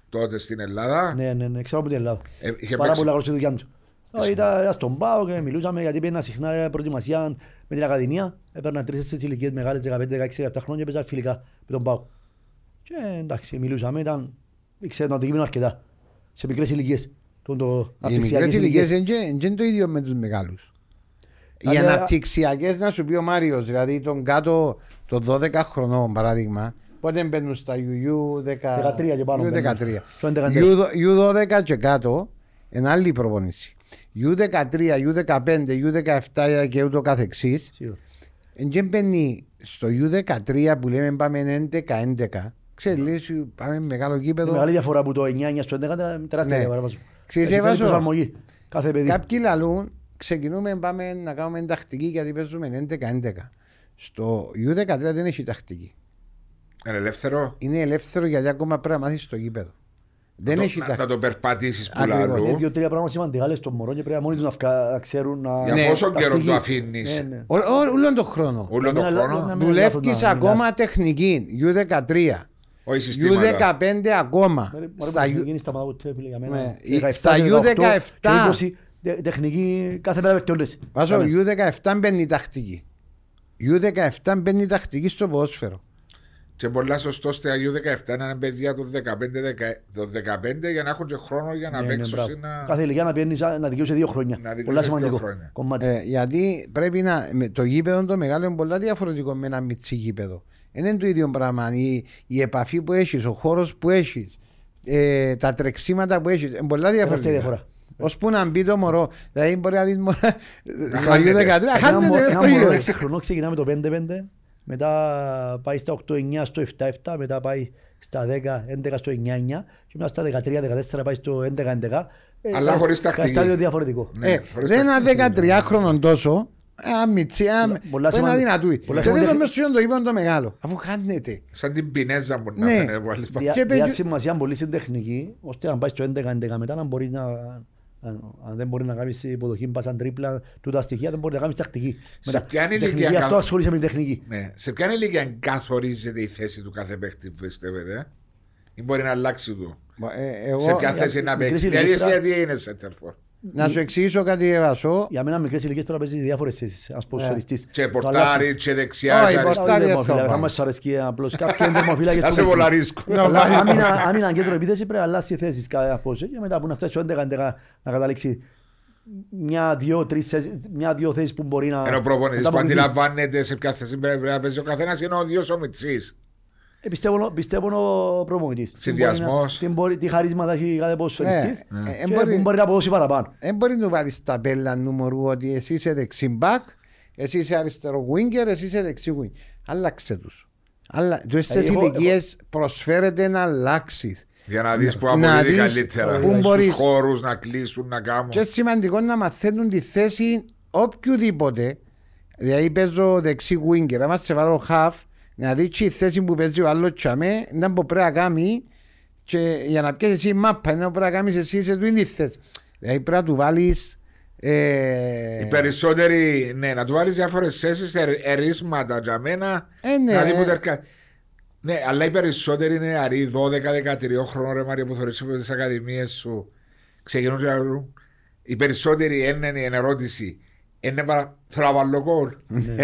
τότε στην Ελλάδα. Ναι, ναι, ναι, ξέρω από την Ελλάδα. Ε, είχε Πάρα παίξει. πολλά καλά στη δουλειά του. Ε, Ήταν ήταν στον ΠΑΟ και μιλούσαμε γιατί πήγαινα συχνά προετοιμασία με την Ακαδημία. Έπαιρνα τρεις στις ηλικίες μεγάλες, 15, 16, 17 χρόνια και παίζα φιλικά με τον ΠΑΟ. Και εντάξει, μιλούσαμε, ήταν, ήξερε το αντικείμενο αρκετά. Σε μικρές ηλικίες. Το, το, Οι μικρές αναπτυξιακές ηλικίες ηλικίες. δεν είναι το ίδιο με τους μεγάλους. Οι Αλλά- αναπτυξιακές, να σου πει ο Μάριος, δηλαδή τον κάτω των 12 χρονών παράδειγμα, πότε μπαίνουν στα UU 13 και πάνω μπαίνουν. 13. Στο 11. U12 και κάτω, είναι άλλη προπονήση. U13, U15, U17 και ούτω καθεξής Σίγουρα. Εν και μπαίνει στο U13 που λέμε πάμε 11-11 Ξέρεις λες πάμε μεγάλο Είναι γήπεδο μεγάλη διαφορά που το 9-9 στο 11 ήταν τεράστια Ναι. διαφορά. βάζω. Ξέρεις, Έχει έβαζω- προσαρμογή. Κάθε παιδί. Κάποιοι λαλούν ξεκινούμε πάμε να κάνουμε τακτική γιατί παίζουμε 11-11 Στο U13 δεν έχει τακτική Είναι ελεύθερο; Είναι ελεύθερο γιατί ακόμα πρέπει να μάθεις στο γήπεδο Δεν να, έχει το, να, να τακτική το περπατήσεις που Ακριβώς. λαλού. Είναι δύο-τρία πράγματα σημαντικά λες στον μωρό και πρέπει μόνοι τους να φκα- να ξέρουν να... Για Ναι. πόσο καιρό τακτική. το αφήνεις; Ναι, ναι. Όλον τον χρόνο Όλο τον Να μην χρόνο. αλλα- να μην Δουλεύεις αλλάζουν να ακόμα μιλάς. τεχνική U13 Όχι συστήματα. U15 ακόμα Μωρέ, Στα μωρέ, U- γίνει στα ποτέ, φίλε, για μένα. Ναι. 17, Στα 18 U17. και 20, τε- τεχνική κάθε μέρα βελτιώνεσαι. Βάζω Κάνε. U17 μπαίνει η τακτική U17 μπαίνει η τακτική στο ποδόσφαιρο Και πολλά σωστό στα U17 να είναι παιδιά των 15, δεκα- των 15 για να έχουν και χρόνο για να Ναι, ναι, παίξουν. μπράβο. ή να... Κάθε ηλικία να πιένεις να δικαιούσε δύο χρόνια. Να δικαιούσε Πολλά δύο σημαντικό χρόνια. κομμάτι. Ε, γιατί πρέπει να. Με, το γήπεδο το μεγάλο είναι πολλά διαφορετικό με ένα μυτσί γήπεδο. Δεν είναι το ίδιο πράγμα. Η, η επαφή που έχεις, ο χώρος που έχεις, ε, τα τρεξίματα που έχεις. Είναι πολλά Τεράστια διαφορετικά. διαφορά. Ώσπου να μπει το μωρό. Δηλαδή μπορεί να δεις μόνο. Στο χάνεται. U13 Ένα χάνεται μω- μες ένα στο μωρό γήπεδο. έξι χρονών ξεκινά με το 5-5, μετά πάει στα 8-9 στο 7-7, μετά πάει στα 10-11 στο 9-9 και μετά στα 13-14 πάει στο 11-11. Ε, Αλλά κάθε- χωρίς κάθε τακτική. στάδιο διαφορετικό. Ναι, Ε, χωρίς δεν τακτική. είναι 13 χρονών τόσο. Ένα μυτσί, ένα πολλά ένα σημαντικά- δυνατούι. πολλά Και δεν το σημαντικά- μες στο το γήπεδο το μεγάλο. Αφού χάνεται. Σαν την πινέζα μου να Ναι. φαίνεται. που άλλες Δια, Και δια παίζει- σημασία πολύ στην τεχνική, ώστε να πάει στο 11-11 μετά να μπορεί να... Αν, αν δεν μπορεί να κάνεις υποδοχή, πας σαν τρίπλα, τούτα στοιχεία, δεν μπορεί να κάνεις τακτική. Σε Μετά, ποια τεχνική, ηλικία αυτό κα- ασχολείσαι με την τεχνική. Ναι. Σε ποια ηλικία καθορίζεται η θέση του κάθε παίχτη, πιστεύετε. ε; Ή μπορεί να αλλάξει του. Ε, εγώ- σε ποια για θέση να μικρές παίξει; Δηλαδή, εσύ ηλικίες γιατί είναι center for. Να σου εξηγήσω κάτι, Εβασό. Για μένα μικρές ηλικίες πρέπει να παίζει διάφορες θέσεις, ένας ποδοσφαιριστής. Και Το πορτάρι, αλλάσεις. και δεξιά, Όχι, και αριστερά. πορτάρι. Όχι, δεν δερμοφύλακα, θα θα μας αρέσκει απλώς. Κάποιοι είναι δερμοφύλακες Να που σε με- βολαρίσκω. Αλλά άμυνα, άμυνα κέντρο επίθεση πρέπει να αλλάξει θέσεις κάθε απόψε και μετά που να φτάσει στο 11-11 να καταλήξει μια, δύο, τρεις θέσεις, μια, δύο θέσεις που μπορεί να Ενώ ο προπονητής να που ανταποκριθεί. αντιλαμβάνεται σε ποια θέση πρέπει να παίζει ο καθένας είναι ο δύο ο Μιτσής. Ε, πιστεύω, πιστεύω ο προπονητής. Τι Συνδυασμός. μπορεί να- Τι, μπορεί, τι χαρίσματα έχει κάθε ποδοσφαιριστής Ναι, ε, και μπορεί- που μπορεί να αποδώσει παραπάνω. Δεν μπορεί να του βάλεις τα μπέλα νούμερου ότι εσύ είσαι δεξιμπάκ, εσύ είσαι αριστερό winger, εσύ είσαι δεξί winger. Άλλαξε τους. Αλλά του στι εγώ- ηλικίες προσφέρεται να αλλάξεις. Για να δεις που Να αποδίδει δεις καλύτερα. πού Στους μπορείς. χώρους να κλείσουν, να κάνουν. Και σημαντικό να μαθαίνουν τη θέση οποιοδήποτε. Δηλαδή παίζω δεξί winger, άμα σε βάλω half, να δεις και η θέση που παίζει ο άλλος τσαμέ, να που πρέπει να κάνει και για να πιέσεις εσύ μάπα, να πρέπει να κάνεις εσύ σε τούτη τη θέση. Δηλαδή πρέπει να του βάλεις ε, Οι περισσότεροι, ναι, να του βάλεις διάφορες θέσεις, ερ- ερίσματα για μένα. Ε, ναι. Να δει που τερκα- Ναι, αλλά οι περισσότεροι είναι αροί 12-13 χρόνων ρε Μάρια που θεωρείς από τις ακαδημίες σου. Ξεκινούν και λαλούν. Οι περισσότεροι είναι η ερώτηση. Είναι παρα... Θέλω να βάλω γκολ. Ναι,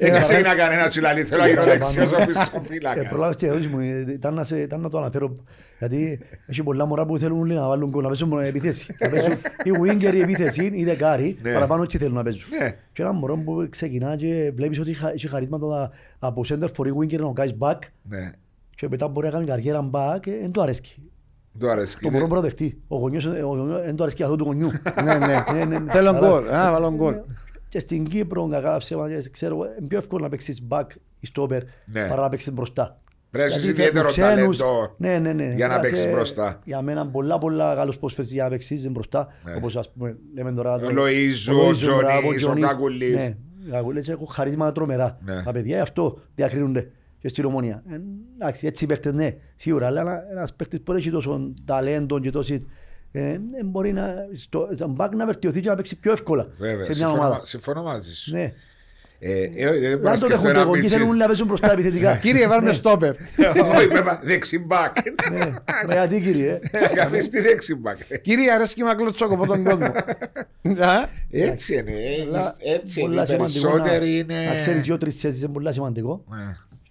Δεν ξεκινά κανένα τσιλαλί, θέλω να γίνω παραπάνω. δεξιός ο πίσω Ε, φύλακας. προλάβεις την ερώτηση μου, ε, ήταν να, σε, ήταν να το αναφέρω. Γιατί έχει πολλά μωρά που θέλουν λέει, να βάλουν γκολ, να παίζουν μόνο επίθεση. Να παίζουν ή winger ή επίθεση ή δεκάρι, Ναι. παραπάνω έτσι θέλουν να παίζουν. Ναι. Και ένα μωρό που ξεκινά και βλέπεις ότι χα- έχει χαρίσματα από center for winger να κάνεις back Ναι, και μετά μπορεί να κάνει καριέρα back, ε, εν του αρέσκει. Του αρέσει. Το μωρό μπορεί να δεχτεί. Ο γονιός, ε, ο γονιός εν του αρέσκει αυτό του γονιού. [laughs] Ναι, ναι. Ναι, ναι, ναι. Θέλω Αλλά- γκολ. Α, βάλω γκολ. Και στην Κύπρο, κακά ψέματα, ξέρω, εγώ, είναι πιο εύκολο να παίξεις back ή stopper Ναι. παρά να παίξεις μπροστά. Πρέπει να Γιατί έχεις ιδιαίτερο φέρνουν ξένους. ταλέντο ναι, ναι, ναι. για να Είσαι- παίξεις μπροστά. Για μένα πολλά πολλά καλούς ποσφαίρες για να παίξεις μπροστά. Ναι. Όπως ας πούμε λέμε τώρα. Ο το- Λοΐζου, ο ο Λοΐζου, μπράβο, Τζονής, ο Τζονής. Κακουλής. Ναι, οι Κακουλής έχουν χαρίσματα τρομερά. Ναι. Τα παιδιά γι' αυτό διακρίνονται και στην ομονία. Ε, Εντάξει, έτσι οι παίκτες ναι, σίγουρα. Αλλά ένα- ένας παίκτης που έχει τόσο ταλέντο και τόση... ε, ε, μπορεί να, στο, στο back να βελτιωθεί και να παίξει πιο εύκολα Βέβαια, σε μια συμφωνώ, ομάδα. συμφωνώ μαζί σου. Ναι. Ε, ε, ε, δεν μπορώ να Αν το σκεφτώ δέχονται ένα εγώ και μίτσι. θέλουν να παίζουν μπροστά επιθετικά. [laughs] Κύριε, βάλουμε στόπερ. [laughs] Όχι, βέβαια, δεξιμπάκ. Ναι, μα γιατί κύριε. ε. Κάνεις τη δεξιμπάκ. Κύριε, αρέσκει με κλωτσόκο από τον κόσμο. [laughs] Α, Έτσι είναι, ε, Αλλά έτσι είναι. πολλά Οι σημαντικό περισσότεροι να- είναι... Να ξέρεις δύο-τρεις θέσεις είναι πολύ σημαντικό.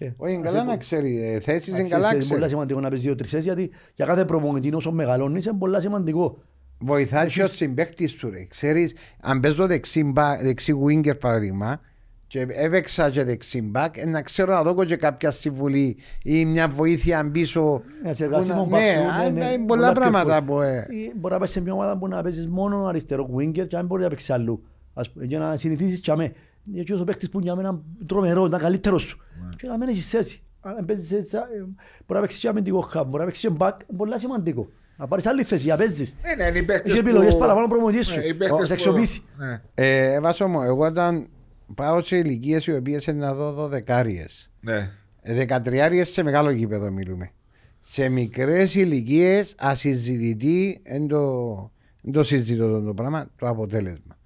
Ναι. Και Όχι, είναι να καλά σε- να ξέρει. ε, Θέσεις είναι να καλά ξέρεις, Είναι πολύ ξέρει. σημαντικό να παίζεις δύο-τρεις θέσεις γιατί για κάθε προπονητή όσο μεγαλώνεις είναι πολύ σημαντικό. Βοηθάει και ο συμπαίκτης του ρε. Ξέρεις, αν παίζω δεξί, μπα- δεξί winger παραδείγμα και έπαιξα και δεξί μπακ, ε, να ξέρω να δω και κάποια συμβουλή ή μια βοήθεια πίσω. Να σε που εργαστείς να- με τον Ναι, Παψού, α, ναι, ναι, ε, πολλά πολλά πιο πράγματα εύκολο. που... ε, Ή Μπορεί να πας σε μια ομάδα που να παίζεις μόνο αριστερό winger και αν μπορεί να παίξεις αλλού. Ας πούμε, Για να συνηθίσεις και αμέ. Γιατί ο παίκτης που για μένα είναι τρομερό, ήταν καλύτερος σου. Ναι. Και να μένεις στη θέση. Αν παίζεις έτσι, ε, μπορεί να παίξεις και αμυντικό χαμ, μπορεί να παίξεις και back, είναι πολύ σημαντικό. Να πάρεις άλλη θέση, για παίζεις. Ναι, ναι, είναι οι παίκτες Έχεις που- επιλογές παραπάνω προπονητής σου. Ναι, οι Να παίκτες σε που- αξιοποιήσει. Ναι, Ε, Βάσο μου, εγώ όταν πάω σε ηλικίες οι οποίες είναι να δω δωδεκάριες. ναι. Δεκατριάριες σε μεγάλο γήπεδο μιλούμε. Σε μικρές ηλικίες ασυζητητή δεν το, εν το συζητώ το, το πράγμα, το αποτέλεσμα.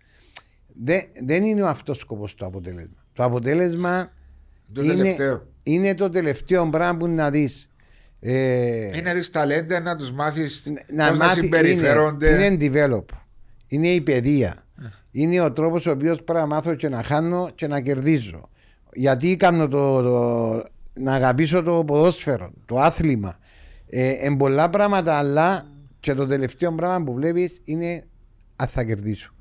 Δεν, δεν είναι ο αυτός σκοπός το αποτέλεσμα. Το αποτέλεσμα Το είναι, τελευταίο. είναι το τελευταίο πράγμα που να δεις. Ε, Είναι τις ταλέντα να τους μάθεις να πώς να μάθει, συμπεριφέρονται. είναι, είναι develop. Είναι η παιδεία. Είναι ο τρόπος ο οποίος πρέπει να μάθω και να χάνω και να κερδίζω. Γιατί κάνω το, το- να αγαπήσω το ποδόσφαιρο, το άθλημα. Ε, εν πολλά πράγματα, αλλά και το τελευταίο πράγμα που βλέπεις είναι αν θα κερδίσω.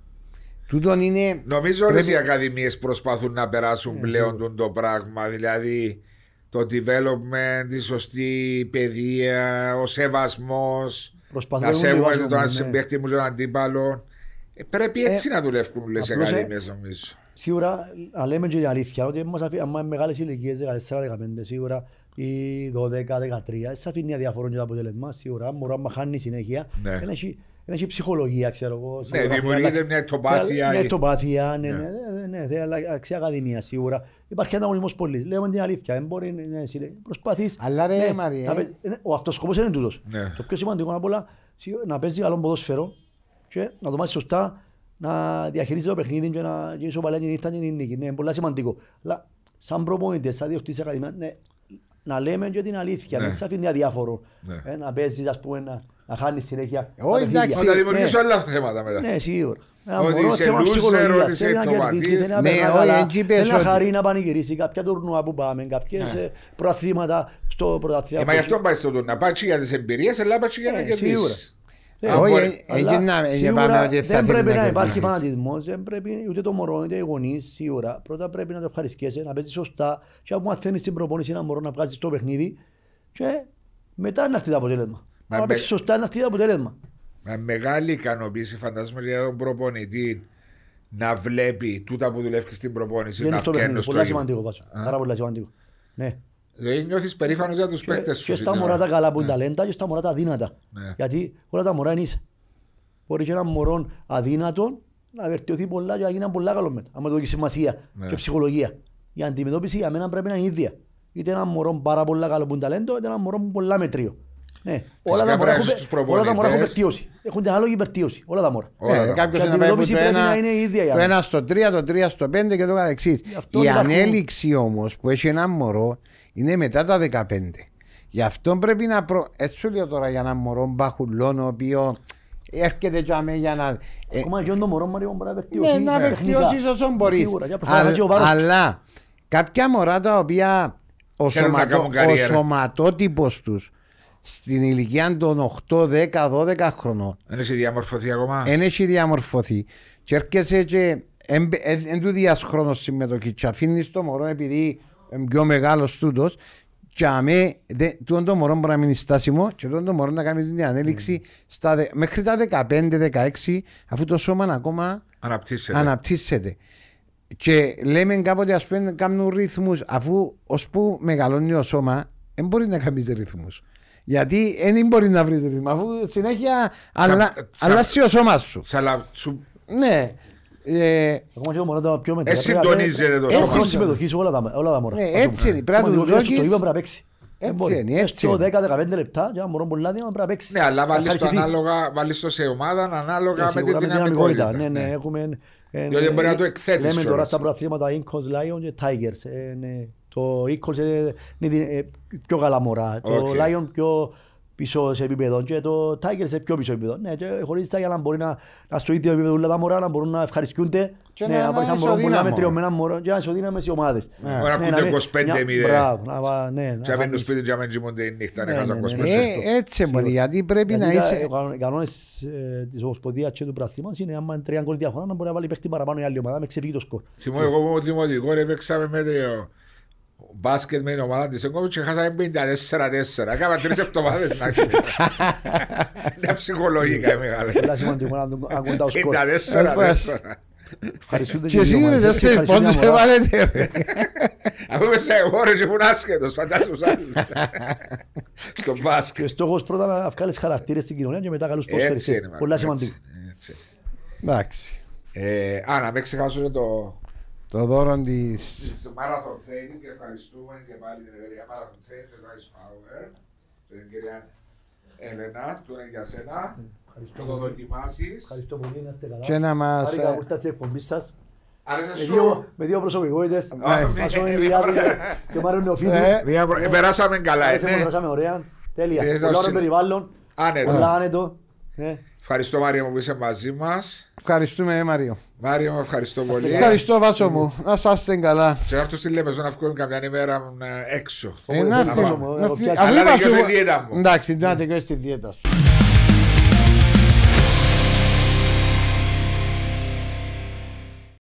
Τούτον είναι. Νομίζω όλες πρέπει- οι ακαδημίες προσπαθούν να περάσουν πλέον τον το πράγμα. Δηλαδή το development, η σωστή παιδεία, ο σεβασμός, Προσπαθούν να να σέβομαι διαβάζουν, τον ναι. συμπαίχτης μου και τον αντίπαλο. Ε, πρέπει έτσι να δουλεύουν όλες οι απλώς, ε, ακαδημίες νομίζω. Σίγουρα, να λέμε και την αλήθεια, ότι μας αφήνει, άμα είναι μεγάλες ηλικίες, 14-15, σίγουρα ή 12-13, σε αφήνει αδιαφορών και το αποτέλεσμα, σίγουρα, μπορεί να χάνει συνέχεια. Ναι. Δεν έχει, δεν έχει ψυχολογία, ξέρω εγώ. Ναι, σίγουρα, δημιουργείται θέλει να αλλάξει- μια ετοπάθεια. Μια ή- ετοπάθεια, ναι, Ναι. ναι, ναι, ναι, θέλει να αλλάξει ακαδημίας, σίγουρα. Υπάρχει ανταγωνισμός πολύ. Λέμε την αλήθεια, δεν μπορεί ναι, εσύ, λέει, προσπαθείς. Αλλά ρε, ναι, Μαρία, να ε. παί- ε, Ο αυτός σκοπός είναι τούτος. Ναι. Το πιο σημαντικό απ' όλα, σίγουρα, να παίζεις καλό ποδόσφαιρο και να το μάθει σωστά, να διαχειρίζεις το παιχνίδι και να γίνει σοβαλά και νύχτα και την νίκη. Ναι, είναι πολύ σημαντικό. Αλλά σαν προπονητές, σαν διοκτήτης ακαδημίας, ναι, να λέμε και την αλήθεια, Ναι. δεν σε αφήνει αδιάφορο. Ναι. Ε, να παίζεις, ας πούμε, να, να χάνεις συνέχεια. τα Όχι, παιχνίδια. εντάξει, Θα τα δημιουργήσω Ναι. άλλα θέματα μετά. Ναι, σίγουρα. Ένα Ότι μωρό είσαι θέμα loser, ψυχολογίας, ότι είσαι θέλει να εκτοπαθής. κερδίσει, θέλει να Ναι, περνά όχι, καλά, έτσι είπες θέλει να ότι- χαρεί να πανηγυρίσει κάποια τουρνουά που πάμε, κάποιες ε, προαθλήματα στο Ε, πρωταθλήμα. μα γι' αυτό πάει στο τουρ. Να πάει και για τις εμπειρίες, αλλά πάει και για να Ναι, σίγουρα. κερδίσεις. Ε, Αν Όχι, μπορεί- ε, Αλλά εκεί να- ε, σίγουρα πάμε ότι θα δεν θέλει πρέπει να να υπάρχει κερδίσει. φανατισμός, δεν πρέπει ούτε το μωρό ούτε οι γονείς σίγουρα. Πρώτα πρέπει να το ευχαριστιέσαι, να παίζεις σωστά και αφού μαθαίνεις την προπόνηση να μωρό να βγάζεις το παιχνίδι και μετά να έρθει το αποτέλεσμα. Μα Αν με- παίξεις σωστά να έρθει το αποτέλεσμα. Με μεγάλη ικανοποίηση φαντάζομαι για τον προπονητή να βλέπει τούτα που δουλεύεις στην προπόνηση Είναι να στο βγαίνουν παιχνίδι, στο πολύ γήπεδο. σημαντικό πάτσο. Πάρα πολύ σημαντικό. Ναι. Δηλαδή νιώθεις περήφανος για τους Και, παίχτες σου. και στα στην μωρά τα ώρα. καλά που είναι Ναι. ταλέντα και στα μωρά τα αδύνατα. Ναι. Γιατί όλα τα μωρά είναι ίσα. Μπορεί και ένα μωρό αδύνατο να βελτιωθεί πολλά και να γίνει πολλά καλό μετά. Αν το δώσει σημασία Ναι. και ψυχολογία. Η αντιμετώπιση για μένα πρέπει να είναι ίδια. Είτε ένα μωρό πάρα πολλά καλό που είναι ταλέντο, είτε ένα μωρό που είναι πολλά μετρίο. Ναι. Όλα τα, πρέπει μωρά να έχουν, είσαι στους όλα τα μωρά έχουν προπονητές. βελτίωση. Έχουν την ανάλογη βελτίωση. Όλα τα μωρά. Όλα Ε, τα- κάποιος Και να πάει από αντιμετώπιση το πρέπει ένα, να είναι η ίδια για το μένα. ένα στο 3, το 3 στο 5 και το καθεξής. Γι' αυτό Η υπάρχουν- ανέλυξη όμως που έχει ένα μωρό είναι μετά τα 15. Γι' αυτό πρέπει να προ... Έτσι σου λέω τώρα για ένα μωρό μπαχουλών ο οποίος έρχεται για μέ για να... ε, Ακόμα και το μωρό Μάριο μπορεί να βελτιώσει. ναι, να τεχνικά. βελτιώσεις όσο μπορείς. Σίγουρα, για προσπάθεια και ο βάρος. Αλλά κάποια μωρά τα οποία ο, Θέλουν να σωματο, κάνουν ο καριέρα. σωματότυπος τους στην ηλικία των 8, 10, 12 χρονών Δεν έχει διαμορφωθεί ακόμα; δεν έχει διαμορφωθεί και έρχεσαι και δεν του διάς χρόνος συμμετοχής και αφήνεις το μωρό επειδή είναι πιο μεγάλος τούτος και αμέ, δε, τούτο το μωρό μπορεί να μείνει στάσιμο και τούτο το μωρό να κάνει την ανέλυξη στα, δε- μέχρι τα 15-16 αφού το σώμα ακόμα Αναπτύσσεται. αναπτύσσεται. Και λέμε κάποτε ας πούμε κάνουν ρυθμούς αφού ώσπου μεγαλώνει ο σώμα δεν μπορεί να κάνεις ρυθμούς. Γιατί δεν μπορεί να βρει ρυθμό αφού συνέχεια αλλα, σαν- αλλάζει ο σώμας σου. Σαλα... Σου... Ναι. Ε, Ακόμα και το μωρό τα πιο μετά. Ε, συντονίζεται το Έχει σώμα. συμμετοχή σε όλα τα, όλα τα μωρά. Ναι, έτσι είναι. Πρέπει να τους Σημαντικό, δώσεις- στο γήπεδο πρέπει να παίξει. Έτσι Δεν μπορεί. είναι, έτσι Έστω είναι. 10-15 λεπτά και ένα μωρό πολλά δύναμη πρέπει να παίξει. Ναι, αλλά βάλεις το, Ευχαριστηθεί. ανάλογα, βάλεις το σε ομάδα ανάλογα Ε, με τη σίγουρα δυναμικότητα. Ναι, ναι, έχουμε... ε, Διότι ναι, μπορεί να το εκθέτεις Λέμε τώρα κιόλας. στα προαθλήματα Incos, Lion και Tigers. ε, ναι. Το Incos είναι είναι ε, πιο καλά μωρά. Το Οκ. Lion πιο πίσω σε επίπεδο και το Tigers σε πιο πίσω επίπεδο. Ναι, και χωρίς τα για να μπορεί να, να στο ίδιο επίπεδο όλα τα μωρά να μπορούν να ευχαριστούνται. Και ναι, να- να να πάρεις ένα είναι μωρό πολλά ισοδύναμο. μετριωμένα μωρό και να ισοδύναμες στις ομάδες. Ναι. Μπορεί να Ναι, ακούτε μην- 25 μια- μηδέ. Μπράβο, να πά- ναι, να Και να μπαίνουν κάνεις- σπίτι και να μην κοιμούνται η νύχτα, να Ναι, χάσουν ναι, ναι, 25. ναι. ε, έτσι μπορεί γιατί πρέπει να Γιατί τα- είσαι. οι κανο- Οι κανόνες ε, της Ομοσπονδίας και του Πραθήματος είναι άμα είναι τρία γκολ διαφορά να μπορεί να βάλει παίχτη παραπάνω η άλλη ομάδα με ξεφύγει το σκορ. Θυμώ εγώ που ήμουν δημοτικό, ρε, παίξαμε με το μπάσκετ με την ομάδα της Εγκόβιτς και χάσαμε 54-4. Έκανα τρεις [laughs] εβδομάδες να γίνει. Τα ψυχολογικά η μεγάλη. Πολλά σημαντικό να τον- να ακούν τα σκορ. 54-4. Ευχαριστούνται Και οι εσύ δύο είναι ομάδες. τέσσερις Ευχαριστούν πόντους μια μωρά. έβαλετε. ρε. Αφού είμαι σε εγώ ρε και ήμουν άσχετος, φαντάσου τους άλλους. Στο Και μπάσκετ. ο στόχος πρώτα να βγάλεις χαρακτήρες στην κοινωνία και μετά καλούς Έτσι ποδοσφαιριστές. είναι. Πολλά έτσι, σημαντικό. έτσι. Εντάξει. Ε, Α, να μην ξεχάσω και το Το δώρο της... της Marathon Trading και ευχαριστούμε και πάλι την εταιρεία Marathon Trading και το Ice Power και την κυρία Έλενα, του είναι για σένα. Ευχαριστώ Το το πολύ. δοκιμάσεις. Ευχαριστώ πολύ, να είστε καλά. Και να μας... Χάρηκα ε, που ήρθατε στην εκπομπή σας. Άρεσε Με σου. δύο- Με δύο προσωπικότητες. Ναι. Μασόν Ηλιάδη και Μάριο Νεοφίτου. Ε, Μια προ- ε, Περάσαμε καλά, Άρεσε μου, ναι. περάσαμε ωραία. Τέλεια. Ε, Πολλά θα ωραίο συ- περιβάλλον. Άνετο. Πολλά άνετο. Ναι. Ευχαριστώ Μάρια μου που είσαι μαζί μας. Ευχαριστούμε, ε, Μάριο. Μάρια μου, ευχαριστώ πολύ. Ευχαριστώ, Βάσο μου. Να σας καλά. Και να έρθω στη Λέμεζο να βγούμε καμιά ημέρα ε, έξω. Ε, να Ευχαριστώ, έρθει- μου, να έχω έρθει- πιάσει. αφού Αλλά είπα δικαιώσαι σου- η δίαιτα μου. Εντάξει, να τελειώσει τη δίαιτα σου.